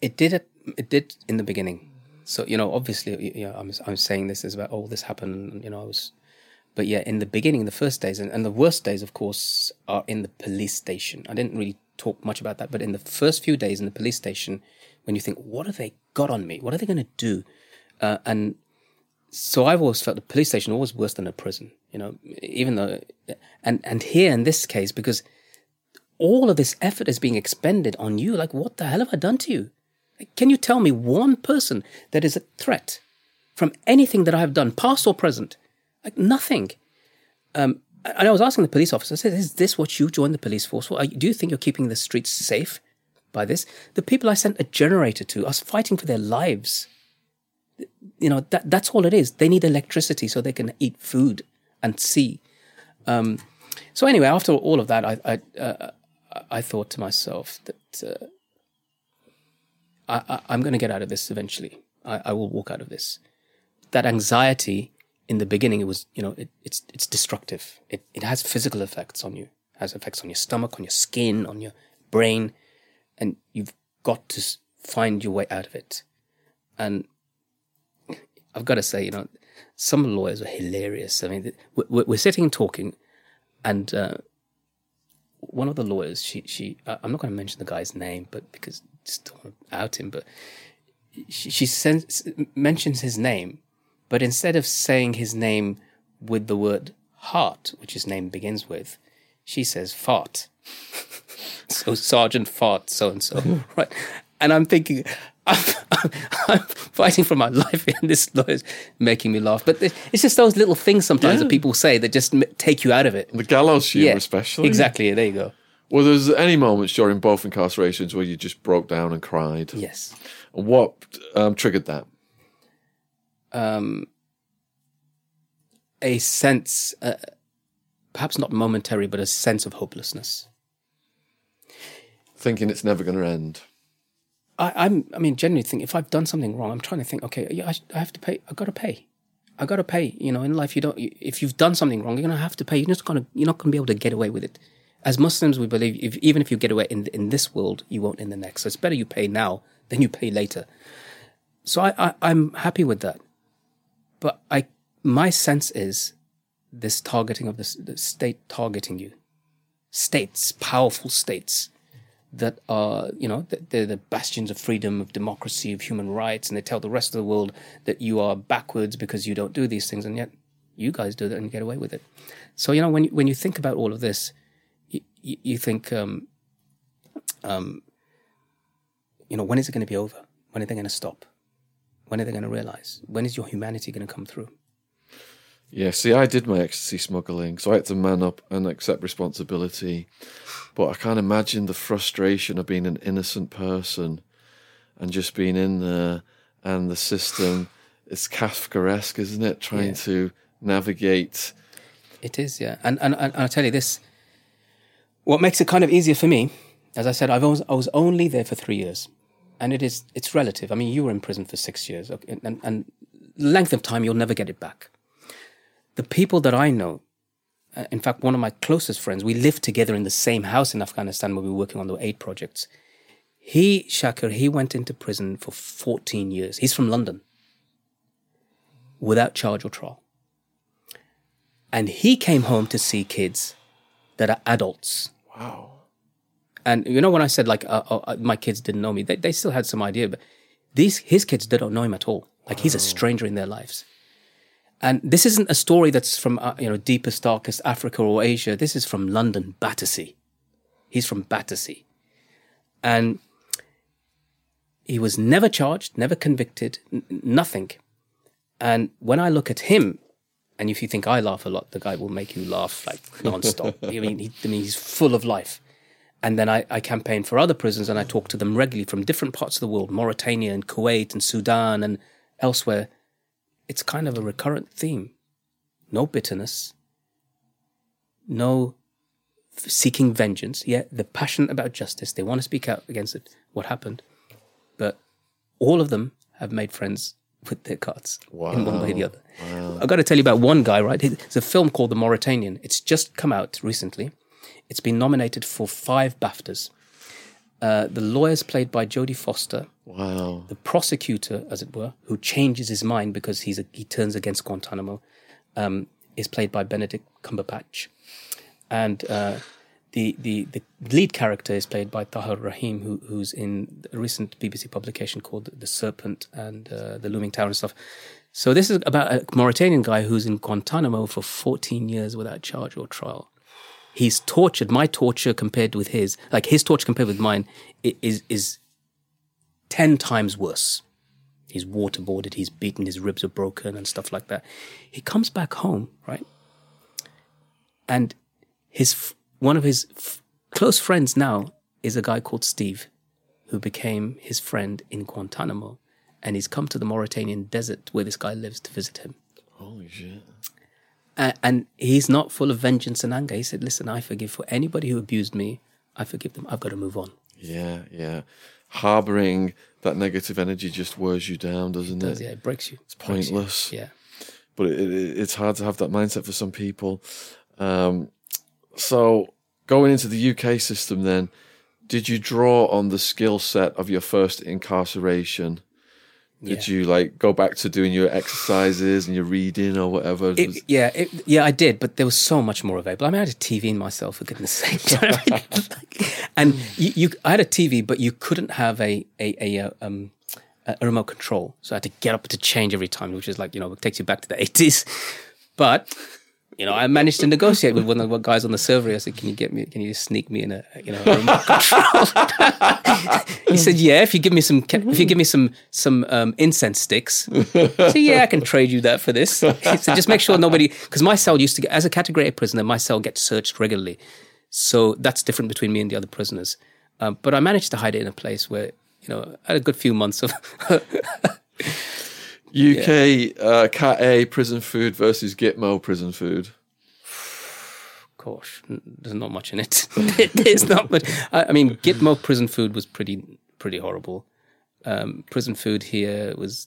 it did it, did in the beginning so you know obviously i'm i'm saying this is about oh this happened you know i was but yeah in the beginning the first days and, and the worst days of course are in the police station i didn't really talk much about that but in the first few days in the police station when you think what have they got on me what are they going to do uh, and so I've always felt the police station always worse than a prison, you know, even though, and, and here in this case, because all of this effort is being expended on you, like, what the hell have I done to you? Can you tell me one person that is a threat from anything that I have done, past or present? Like, nothing. Um, and I was asking the police officer, I said, is this what you joined the police force for? Do you think you're keeping the streets safe by this? The people I sent a generator to are fighting for their lives you know that that's all it is. They need electricity so they can eat food and see. Um, so anyway after all of that i i, uh, I thought to myself that uh, I, i'm going to get out of this eventually. I, I will walk out of this. That anxiety in the beginning it was you know it, it's it's destructive. It, it has physical effects on you. It has effects on your stomach on your skin on your brain. And you've got to find your way out of it. And I've got to say, you know, some lawyers are hilarious. I mean, we- we- we're sitting and talking, and uh, one of the lawyers, she, she, uh, I'm not going to mention the guy's name, but because just don't want to out him, but she, she sends, mentions his name, but instead of saying his name with the word heart, which his name begins with, she says fart. (laughs) so Sergeant Fart, so and so, right? And I'm thinking, I'm, I'm, I'm fighting for my life, and this is making me laugh. But it's just those little things sometimes that people say that just take you out of it. The gallows humor, especially. Exactly. There you go. Well, there's any moments during both incarcerations where you just broke down and cried. Yes. What um, triggered that? Um, a sense, uh, perhaps not momentary, but a sense of hopelessness. Thinking it's never going to end. I, I'm, I mean, genuinely think if I've done something wrong, I'm trying to think, okay, I, I have to pay. I got to pay. I got to pay. You know, in life, you don't. If you've done something wrong, you're gonna have to pay. You're just gonna. You're not gonna be able to get away with it. As Muslims, we believe if, even if you get away in in this world, you won't in the next. So it's better you pay now than you pay later. So I, I I'm happy with that. But I, my sense is, this targeting of this the state targeting you, states, powerful states that are, you know, they're the bastions of freedom, of democracy, of human rights, and they tell the rest of the world that you are backwards because you don't do these things, and yet you guys do that and get away with it. So, you know, when you, when you think about all of this, you, you, think, um, um, you know, when is it going to be over? When are they going to stop? When are they going to realize? When is your humanity going to come through? Yeah, see, I did my ecstasy smuggling, so I had to man up and accept responsibility. But I can't imagine the frustration of being an innocent person and just being in there and the system. It's Kafkaesque, isn't it? Trying Yeah. to navigate. It is, yeah. And, and and I'll tell you this. What makes it kind of easier for me, as I said, I've always, I was only there for three years, and it is it's relative. I mean, you were in prison for six years, okay, and and length of time you'll never get it back. The people that I know, uh, in fact, one of my closest friends, we lived together in the same house in Afghanistan where we were working on the aid projects. He, Shaker, he went into prison for 14 years. He's from London without charge or trial. And he came home to see kids that are adults. Wow. And you know, when I said like uh, uh, my kids didn't know me, they, they still had some idea, but these his kids they don't know him at all. Like he's a stranger in their lives. And this isn't a story that's from uh, you know deepest darkest Africa or Asia. This is from London, Battersea. He's from Battersea, and he was never charged, never convicted, n- nothing. And when I look at him, and if you think I laugh a lot, the guy will make you laugh like nonstop. (laughs) I mean, he, I mean, he's full of life. And then I, I campaign for other prisons and I talk to them regularly from different parts of the world, Mauritania and Kuwait and Sudan and elsewhere. It's kind of a recurrent theme. No bitterness, no seeking vengeance. Yeah, they're passionate about justice. They want to speak out against it, what happened. But all of them have made friends with their cards in one way or the other. I've got to tell you about one guy, right? It's a film called The Mauritanian. It's just come out recently. It's been nominated for five BAFTAs. Uh, the lawyer's played by Jodie Foster. Wow. The prosecutor, as it were, who changes his mind because he's a, he turns against Guantanamo, um, is played by Benedict Cumberbatch. And uh, the, the, the lead character is played by Tahar Rahim, who, who's in a recent BBC publication called The Serpent and uh, The Looming Tower and stuff. So this is about a Mauritanian guy who's in Guantanamo for 14 years without charge or trial. He's tortured. My torture compared with his, like his torture compared with mine, is is ten times worse. He's waterboarded. He's beaten. His ribs are broken and stuff like that. He comes back home, right? And his one of his f- close friends now is a guy called Steve, who became his friend in Guantanamo, and he's come to the Mauritanian desert where this guy lives to visit him. Holy shit. Uh, and he's not full of vengeance and anger. He said, "Listen, I forgive for anybody who abused me. I forgive them. I've got to move on." Yeah, yeah. Harboring that negative energy just wears you down, doesn't it? Yeah, it breaks you. It's pointless. Yeah. but it, it, it's hard to have that mindset for some people. Um, so going into the UK system, then, did you draw on the skill set of your first incarceration Did you like go back to doing your exercises and your reading or whatever? It, Was- yeah, it, yeah, I did, but there was so much more available. I mean, I had a TV in myself, for goodness sake. Do you know what I mean? and you, you, I had a TV, but you couldn't have a a, a, uh, um, a remote control, so I had to get up to change every time, which is like you know, it takes you back to the eighties. But you know, I managed to negotiate with one of the guys on the server. I said, "Can you get me? Can you sneak me in a you know a remote control?" (laughs) he said, "Yeah, if you give me some, if you give me some some um, incense sticks." So yeah, I can trade you that for this. Said, "Just make sure nobody, because my cell used to get as a category A prisoner, my cell gets searched regularly, so that's different between me and the other prisoners. Um, but I managed to hide it in a place where you know I had a good few months of." (laughs) UK uh, Cat A prison food versus Gitmo prison food. Gosh, there's not much in it. (laughs) there's not much. I, I mean, Gitmo prison food was pretty pretty horrible. Um, prison food here was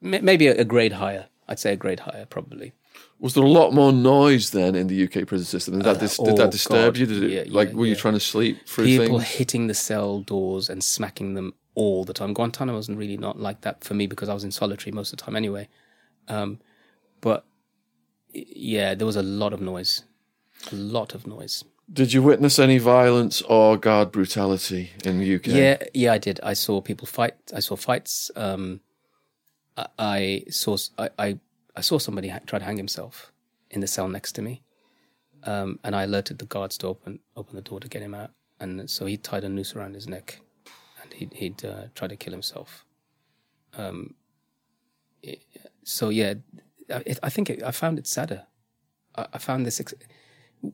ma- maybe a, a grade higher. I'd say a grade higher, probably. Was there a lot more noise then in the UK prison system? Did that, dis- did oh, that disturb God. you? Did it Yeah, like yeah, were you trying to sleep through People things? hitting the cell doors and smacking them all the time. Guantanamo wasn't really not like that for me because I was in solitary most of the time anyway. Um, but yeah, there was a lot of noise, a lot of noise. Did you witness any violence or guard brutality in the UK? Yeah, yeah, I did. I saw people fight. I saw fights. Um, I, I saw I, I I saw somebody ha- try to hang himself in the cell next to me, um, and I alerted the guards to open open the door to get him out. And so he tied a noose around his neck, and he'd he'd uh, try to kill himself. Um, it- so yeah, I, I think it, I found it sadder. I, I found this. Ex-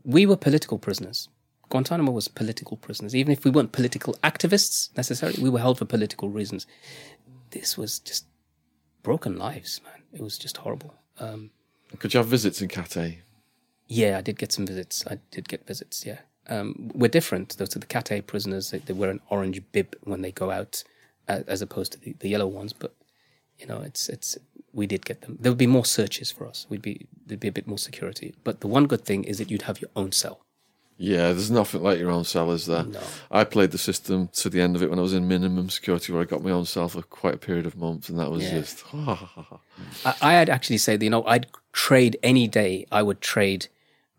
we were political prisoners. Guantanamo was political prisoners. Even if we weren't political activists necessarily, we were held for political reasons. This was just broken lives, man. It was just horrible. Um, Could you have visits in Cat A? yeah, I did get some visits. I did get visits. Yeah, um, we're different. Those are the Cat A prisoners. They, they wear an orange bib when they go out, uh, as opposed to the, the yellow ones. But you know, it's it's we did get them. There would be more searches for us. We'd be there'd be a bit more security. But the one good thing is that you'd have your own cell. Yeah, there's nothing like your own cell, is there? No. I played the system to the end of it when I was in minimum security, where I got my own cell for quite a period of months, and that was Yeah. just. (laughs) I, I had actually say you know I'd trade any day. I would trade,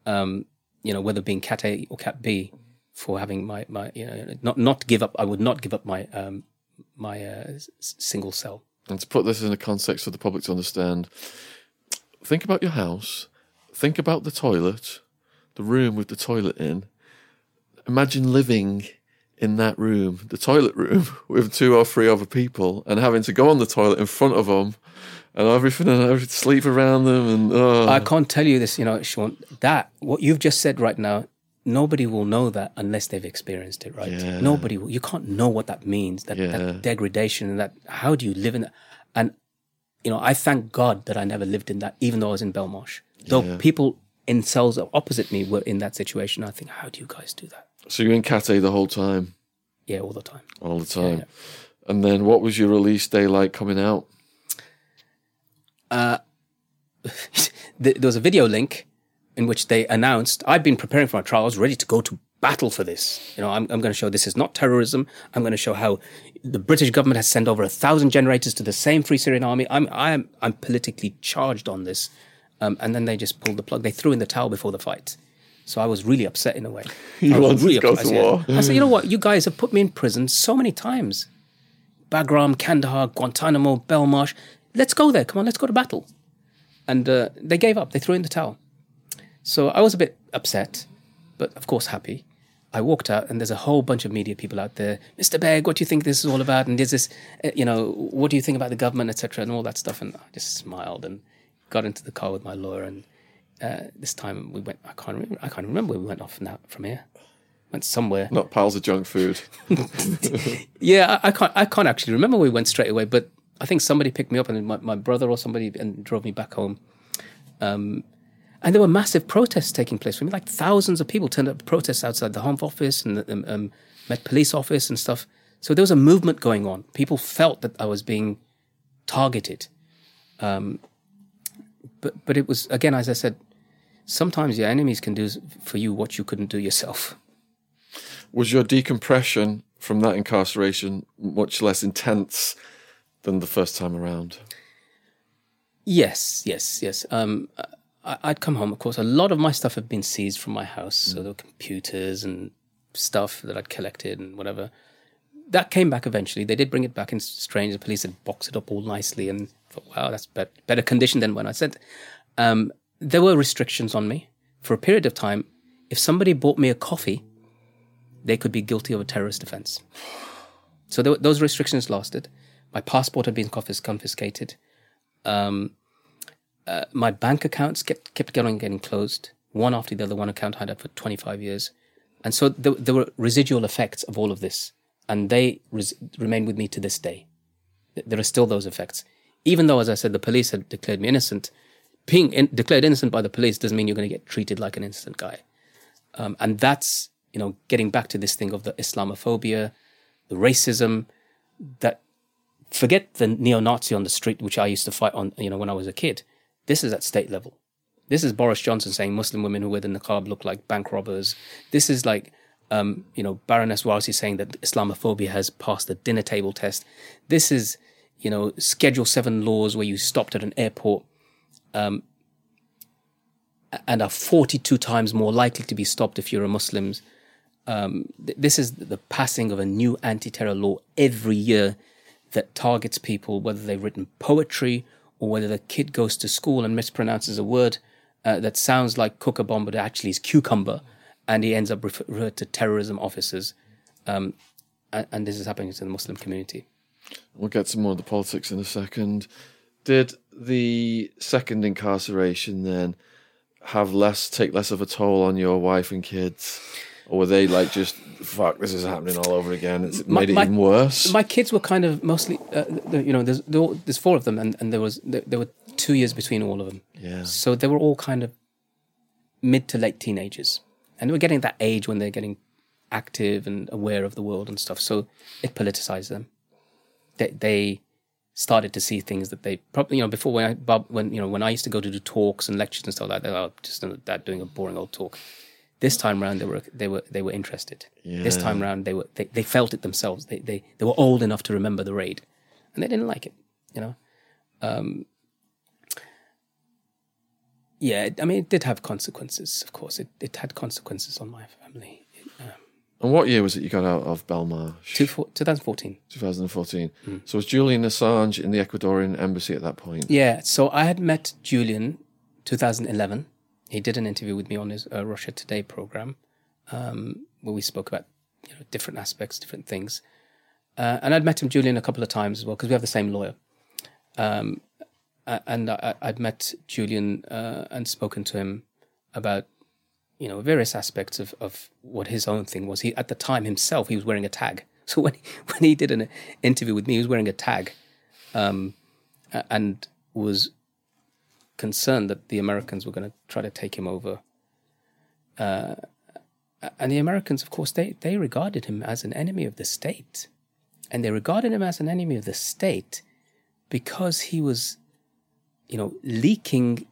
um, you know, whether being Cat A or Cat B, for having my my you know not not give up. I would not give up my um my uh, single cell. And to put this in a context for the public to understand, think about your house, think about the toilet, the room with the toilet in. Imagine living in that room, the toilet room, (laughs) with two or three other people, and having to go on the toilet in front of them, and everything, and everything, sleep around them, and oh, I can't tell you this, you know, Sean. That what you've just said right now. Nobody will know that unless they've experienced it, right? Yeah. Nobody will. You can't know what that means. That, Yeah. that degradation and that. How do you live in that? And you know, I thank God that I never lived in that, even though I was in Belmarsh. Though Yeah. people in cells opposite me were in that situation, I think, how do you guys do that? so you're in Cat A the whole time, Yeah, all the time. all the time. And then, what was your release day like coming out? (laughs) Th- there was a video link in which they announced I'd been preparing for my trial. I was ready to go to battle for this. You know, I'm, I'm going to show this is not terrorism. I'm going to show how the British government has sent over a thousand generators to the same Free Syrian Army. I'm I'm I'm politically charged on this. Um, and then they just pulled the plug. They threw in the towel before the fight. So I was really upset in a way. (laughs) You I was go upset. to I said- war. I said, you know (laughs) what? You guys have put me in prison so many times. Bagram, Kandahar, Guantanamo, Belmarsh. Let's go there. Come on, let's go to battle. And uh, they gave up. They threw in the towel. So I was a bit upset, but of course happy. I walked out, and there's a whole bunch of media people out there. Mr. Begg, what do you think this is all about? And is this, uh, you know, what do you think about the government, etc., and all that stuff? And I just smiled and got into the car with my lawyer. And uh, this time we went. I can't remember. I can't remember where we went off from, that, from here. Went somewhere. Not piles of junk food. (laughs) Yeah, I, I can't. I can't actually remember where we went straight away, but I think somebody picked me up, and my, my brother or somebody, and drove me back home. Um, and there were massive protests taking place. I mean, like thousands of people turned up to protest outside the Home Office and the um, um, Met Police Office and stuff. So there was a movement going on. People felt that I was being targeted. Um, but but it was again, as I said, sometimes your enemies can do for you what you couldn't do yourself. was your decompression from that incarceration much less intense than the first time around. Yes, yes, yes. Um, I, I'd come home. Of course, a lot of my stuff had been seized from my house. So there were computers and stuff that I'd collected and whatever. That came back eventually. They did bring it back in strange. The police had boxed it up all nicely and thought, wow, that's bet- better condition than when I sent. Um, there were restrictions on me for a period of time. If somebody bought me a coffee, they could be guilty of a terrorist offense. So there, were- those restrictions lasted. My passport had been confiscated. Um, uh, my bank accounts kept kept getting getting closed, one after the other. One account I had for 25 years, and so there, there were residual effects of all of this, and they res- remain with me to this day. There are still those effects, even though, as I said, the police had declared me innocent. Being in, declared innocent by the police doesn't mean you're going to get treated like an innocent guy, um, and that's you know getting back to this thing of the Islamophobia, the racism, that forget the neo-Nazi on the street, which I used to fight on, you know, when I was a kid. This is at state level. This is Boris Johnson saying Muslim women who wear the niqab look like bank robbers. This is like, um, you know, Baroness Warsi saying that Islamophobia has passed the dinner table test. This is, you know, Schedule 7 laws where you stopped at an airport um, and are 42 times more likely to be stopped if you're a Muslim. Um, th- this is the passing of a new anti-terror law every year that targets people, whether they've written poetry or whether the kid goes to school and mispronounces a word uh, that sounds like kookaburra but actually is cucumber, and he ends up referred to terrorism officers. Um, and, and this is happening to the Muslim community. We'll get some more of the politics in a second. Did the second incarceration then have less take less of a toll on your wife and kids? Or were they like just fuck this is happening all over again? It's My- made it my- even worse. My kids were kind of mostly, uh, you know, there's there's four of them, and, and there was there, there were two years between all of them. yeah. So they were all kind of mid to late teenagers. And they were getting that age when they're getting active and aware of the world and stuff. So it politicized them. They, they started to see things that they probably, you know, before when I, when, you know, when I used to go to do talks and lectures and stuff like that, oh, just that doing a boring old talk. This time round, they were, they were, they were interested. This time round, they were, they, they felt it themselves. They, they, they were old enough to remember the raid and they didn't like it, you know? Um, yeah, I mean, it did have consequences. Of course, it, it had consequences on my family. And what year was it you got out of Belmarsh? Two, four, 2014. 2014. So was Julian Assange in the Ecuadorian embassy at that point? Yeah, so I had met Julian 2011. He did an interview with me on his uh, Russia Today program, um, where we spoke about you know different aspects, different things. Uh, and I'd met him, Julian, a couple of times as well because we have the same lawyer. Um, and I, I'd met Julian uh, and spoken to him about you know various aspects of, of what his own thing was. He at the time himself he was wearing a tag. (laughs) So when he, when he did an interview with me, he was wearing a tag, um, and was concerned that the Americans were going to try to take him over. Uh, and the Americans, of course, they they regarded him as an enemy of the state, and they regarded him as an enemy of the state because he was, you know, leaking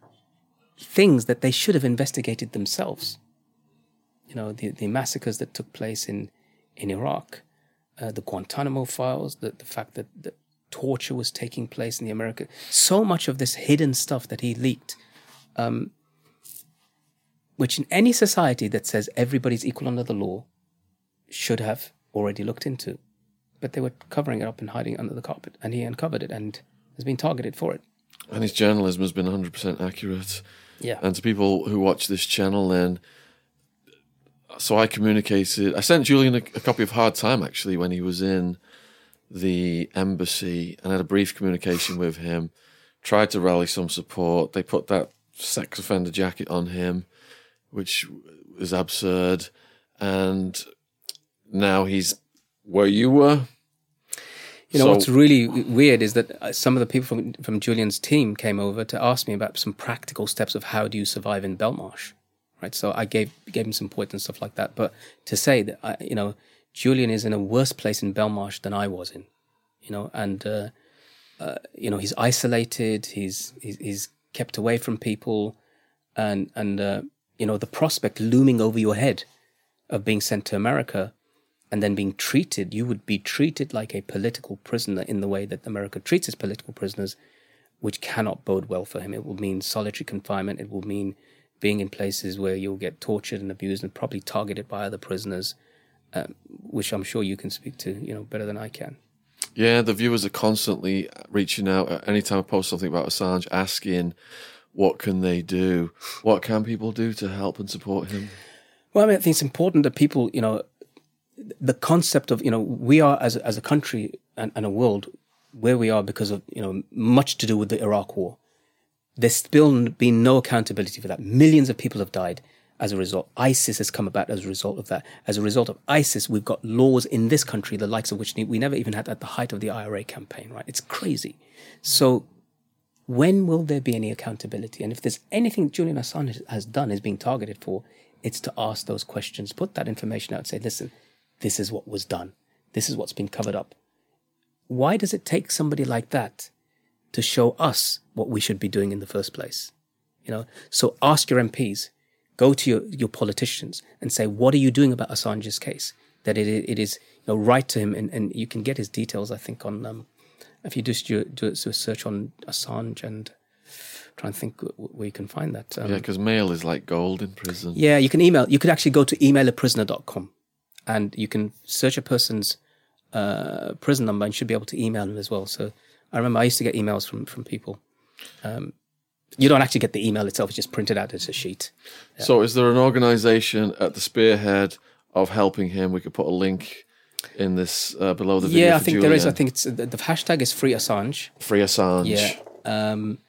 things that they should have investigated themselves. You know, the, the massacres that took place in, in Iraq, uh, the Guantanamo files, the, the fact that, that torture was taking place in the America, so much of this hidden stuff that he leaked, um, which in any society that says everybody's equal under the law should have already looked into. But they were covering it up and hiding it under the carpet, and he uncovered it and has been targeted for it. And his journalism has been 100% accurate. Yeah. And to people who watch this channel, then, so I communicated. I sent Julian a, a copy of Hard Time actually when he was in the embassy and had a brief communication with him. Tried to rally some support. They put that sex offender jacket on him, which was absurd. And now he's where you were. You know So- what's really weird is that uh, some of the people from from Julian's team came over to ask me about some practical steps of how do you survive in Belmarsh, right? So I gave gave him some points and stuff like that. But to say that I, you know Julian is in a worse place in Belmarsh than I was in, you know, and uh, uh, you know he's isolated, he's he's, he's kept away from people, and and uh, you know the prospect looming over your head of being sent to America and then being treated, you would be treated like a political prisoner in the way that America treats its political prisoners, which cannot bode well for him. It will mean solitary confinement. It will mean being in places where you'll get tortured and abused and probably targeted by other prisoners, um, which I'm sure you can speak to, you know, better than I can. Yeah, the viewers are constantly reaching out. Anytime I post something about Assange, asking what can they do? What can people do to help and support him? Well, I mean, I think it's important that people, you know, the concept of, you know, we are as a, as a country and, and a world where we are because of, you know, much to do with the Iraq war. There's still been no accountability for that. Millions of people have died as a result. ISIS has come about as a result of that. As a result of ISIS, we've got laws in this country, the likes of which we never even had at the height of the IRA campaign, right? It's crazy. So when will there be any accountability? And if there's anything Julian Assange has done, is being targeted for, it's to ask those questions, put that information out, say, listen, this is what was done. This is what's been covered up. Why does it take somebody like that to show us what we should be doing in the first place? You know, so ask your MPs, go to your, your politicians and say, what are you doing about Assange's case? That it, it is, you know, write to him and, and you can get his details, I think, on, um, if you just do, do a search on Assange and try and think where you can find that. Um, yeah, because mail is like gold in prison. Yeah, you can email. You could actually go to emailaprisoner.com and you can search a person's uh, prison number and should be able to email them as well. So I remember I used to get emails from from people. Um, you don't actually get the email itself; it's just printed out as a sheet. Yeah. So, is there an organisation at the spearhead of helping him? We could put a link in this uh, below the video. Yeah, I think Julian. there is. I think it's the, the, hashtag is free Assange. Free Assange. Yeah. Um,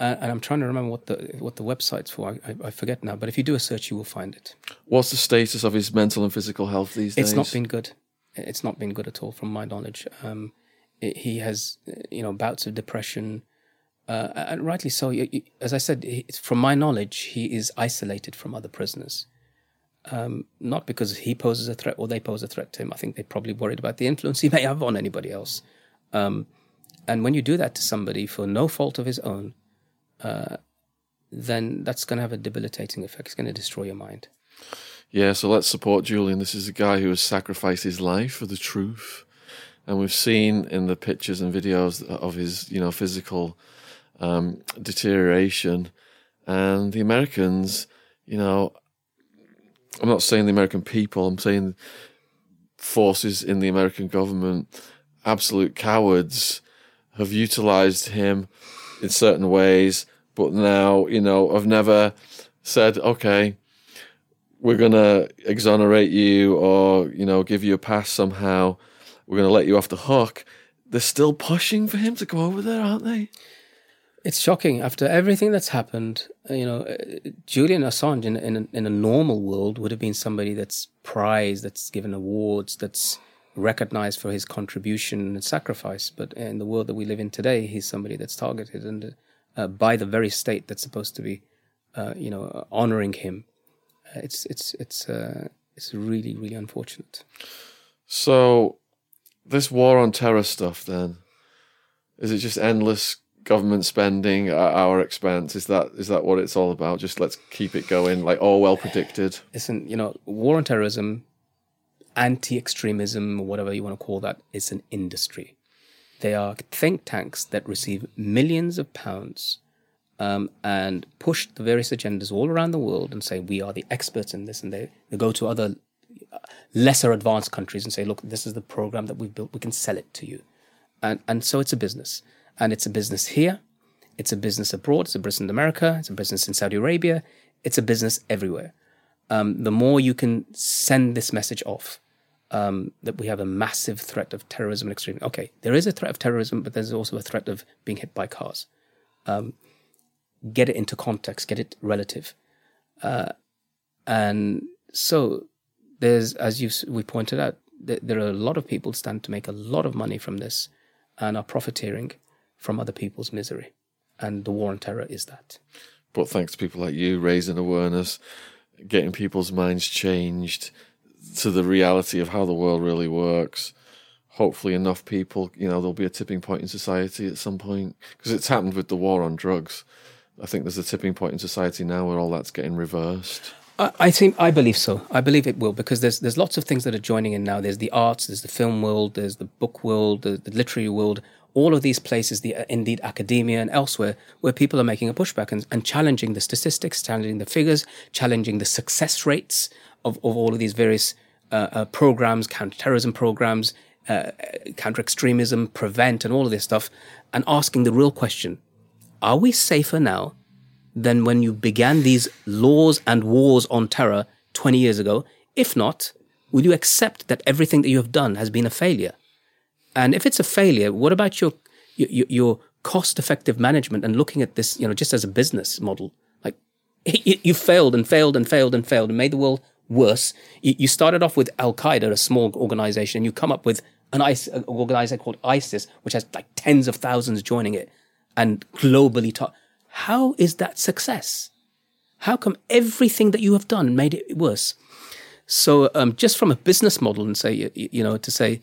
and, I'm trying to remember what the what the website's for. I, I, forget now. But if you do a search, you will find it. What's the status of his mental and physical health these days? It's not been good. It's not been good at all, from my knowledge. Um, it, he has, you know, bouts of depression, uh, and rightly so. As I said, from my knowledge, he is isolated from other prisoners. Um, not because he poses a threat or they pose a threat to him. I think they're probably worried about the influence he (laughs) may have on anybody else. Um, and when you do that to somebody for no fault of his own, uh, then that's going to have a debilitating effect. It's going to destroy your mind. Yeah, so let's support Julian. This is a guy who has sacrificed his life for the truth. And we've seen in the pictures and videos of his, you know, physical um, deterioration. And the Americans, you know, I'm not saying the American people, I'm saying forces in the American government, absolute cowards, have utilized him in certain ways, but now, you know, I've never said, okay, we're going to exonerate you or, you know, give you a pass somehow. We're going to let you off the hook. They're still pushing for him to go over there, aren't they? It's shocking. After everything that's happened, uh, you know, uh, Julian Assange in, in, a, in a normal world would have been somebody that's prized, that's given awards, that's recognized for his contribution and sacrifice. But in the world that we live in today, he's somebody that's targeted and uh, by the very state that's supposed to be, uh, you know, honoring him. Uh, it's it's it's uh, it's really really unfortunate. So, this war on terror stuff, then, is it just endless government spending at our expense. Is that is that what it's all about? Just let's keep it going, like all well predicted. Listen, you know, war on terrorism, anti-extremism, whatever you want to call that, is an industry. They are think tanks that receive millions of pounds um, and push the various agendas all around the world and say we are the experts in this, and they, they go to other lesser advanced countries and say, look, this is the program that we've built. We can sell it to you, and and so it's a business. And it's a business here, it's a business abroad, it's a business in America, it's a business in Saudi Arabia, it's a business everywhere. Um, the more you can send this message off um, that we have a massive threat of terrorism and extremism. Okay, there is a threat of terrorism, but there's also a threat of being hit by cars. Um, get it into context, get it relative. Uh, and so there's, as you we pointed out, th- there are a lot of people stand to make a lot of money from this and are profiteering from other people's misery. And the war on terror is that. But thanks to people like you raising awareness, getting people's minds changed to the reality of how the world really works. Hopefully, enough people, you know, there'll be a tipping point in society at some point because it's happened with the war on drugs. I think there's a tipping point in society now where all that's getting reversed. I, I think I believe so. I believe it will because there's there's lots of things that are joining in now. There's the arts, there's the film world, there's the book world, the, the literary world. All of these places, the uh, indeed academia and elsewhere, where people are making a pushback and, and challenging the statistics, challenging the figures, challenging the success rates of, of all of these various uh, uh, programs, counterterrorism programs, uh, counter extremism, prevent, and all of this stuff, and asking the real question: Are we safer now than when you began these laws and wars on terror 20 years ago? If not, will you accept that everything that you have done has been a failure? And if it's a failure, what about your your, your cost-effective management and looking at this, you know, just as a business model? Like (laughs) you, you failed and failed and failed and failed and made the world worse. You, you started off with Al Qaeda, a small organization, and you come up with an, IS, an organization called ISIS, which has like tens of thousands joining it, and globally. Ta- How is that success? How come everything that you have done made it worse? So, um, just from a business model, and say, you, you know, to say,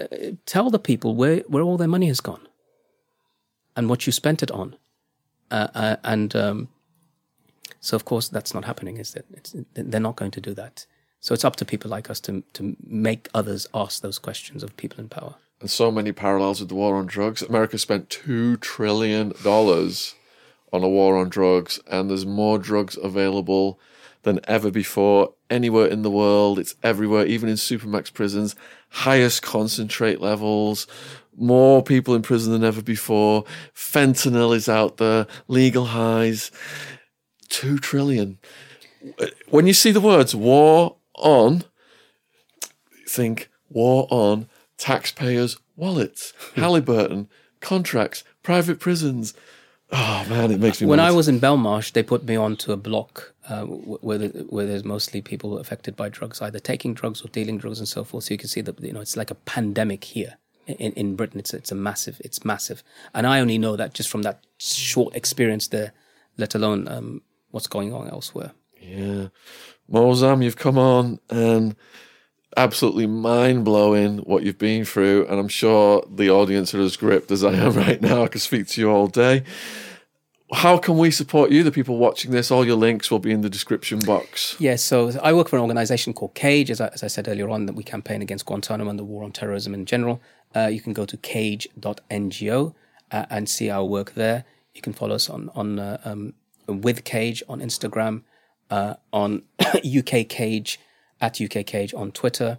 uh, tell the people where, where all their money has gone and what you spent it on. Uh, uh, and um, so, of course, that's not happening. Is that it's, they're not going to do that? So it's up to people like us to to make others ask those questions of people in power. And so many parallels with the war on drugs. America spent two trillion dollars on a war on drugs, and there's more drugs available than ever before anywhere in the world. It's everywhere, even in supermax prisons. Highest concentrate levels, more people in prison than ever before. Fentanyl is out there, legal highs. Two trillion. When you see the words war on, think war on taxpayers' wallets, (laughs) Halliburton, contracts, private prisons. Oh man, it makes me. When mad. I was in Belmarsh, they put me onto a block uh, where the, where there's mostly people affected by drugs, either taking drugs or dealing drugs and so forth. So you can see that you know it's like a pandemic here in, in Britain. It's it's a massive, it's massive, and I only know that just from that short experience there, let alone um, what's going on elsewhere. Yeah. Moazzam, you've come on and absolutely mind blowing what you've been through. And I'm sure the audience are as gripped as I am (laughs) right now. I could speak to you all day. How can we support you, the people watching this? All your links will be in the description box. Yeah, so I work for an organization called CAGE, as I, as I said earlier on, that we campaign against Guantanamo and the war on terrorism in general. Uh, you can go to cage.ngo uh, and see our work there. You can follow us on, on uh, um, with Cage on Instagram, uh, on (coughs) UK Cage, at UK Cage on Twitter,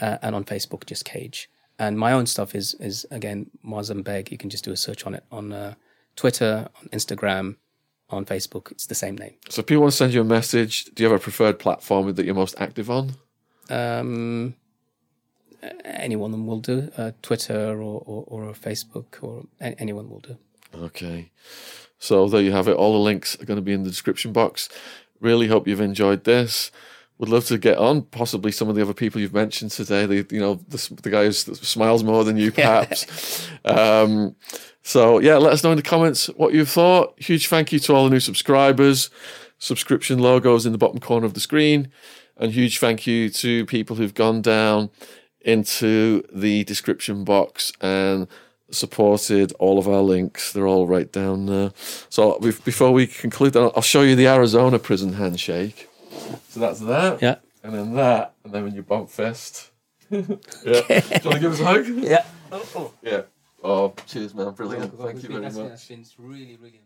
uh, and on Facebook, just Cage. And my own stuff is, is again, Moazzam Begg. You can just do a search on it on uh, Twitter, on Instagram, on Facebook. It's the same name. So if people want to send you a message, do you have a preferred platform that you're most active on? Um, any one of them will do. Uh, Twitter or, or, or Facebook or a- anyone will do. Okay. So there you have it. All the links are going to be in the description box. Really hope you've enjoyed this. Would love to get on possibly some of the other people you've mentioned today. The you know the, the guy who smiles more than you, (laughs) perhaps. um, so yeah, let us know in the comments what you've thought. Huge thank you to all the new subscribers. Subscription logos in the bottom corner of the screen, and huge thank you to people who've gone down into the description box and supported all of our links. They're all right down there. So before we conclude, I'll show you the Arizona prison handshake. So that's that. Yeah. And then that. And then when you bump fist. (laughs) yeah. (laughs) Do you want to give us a hug? Yeah. Oh, oh. Yeah. Oh, cheers, man. Brilliant. Thank you very much. been really, really amazing.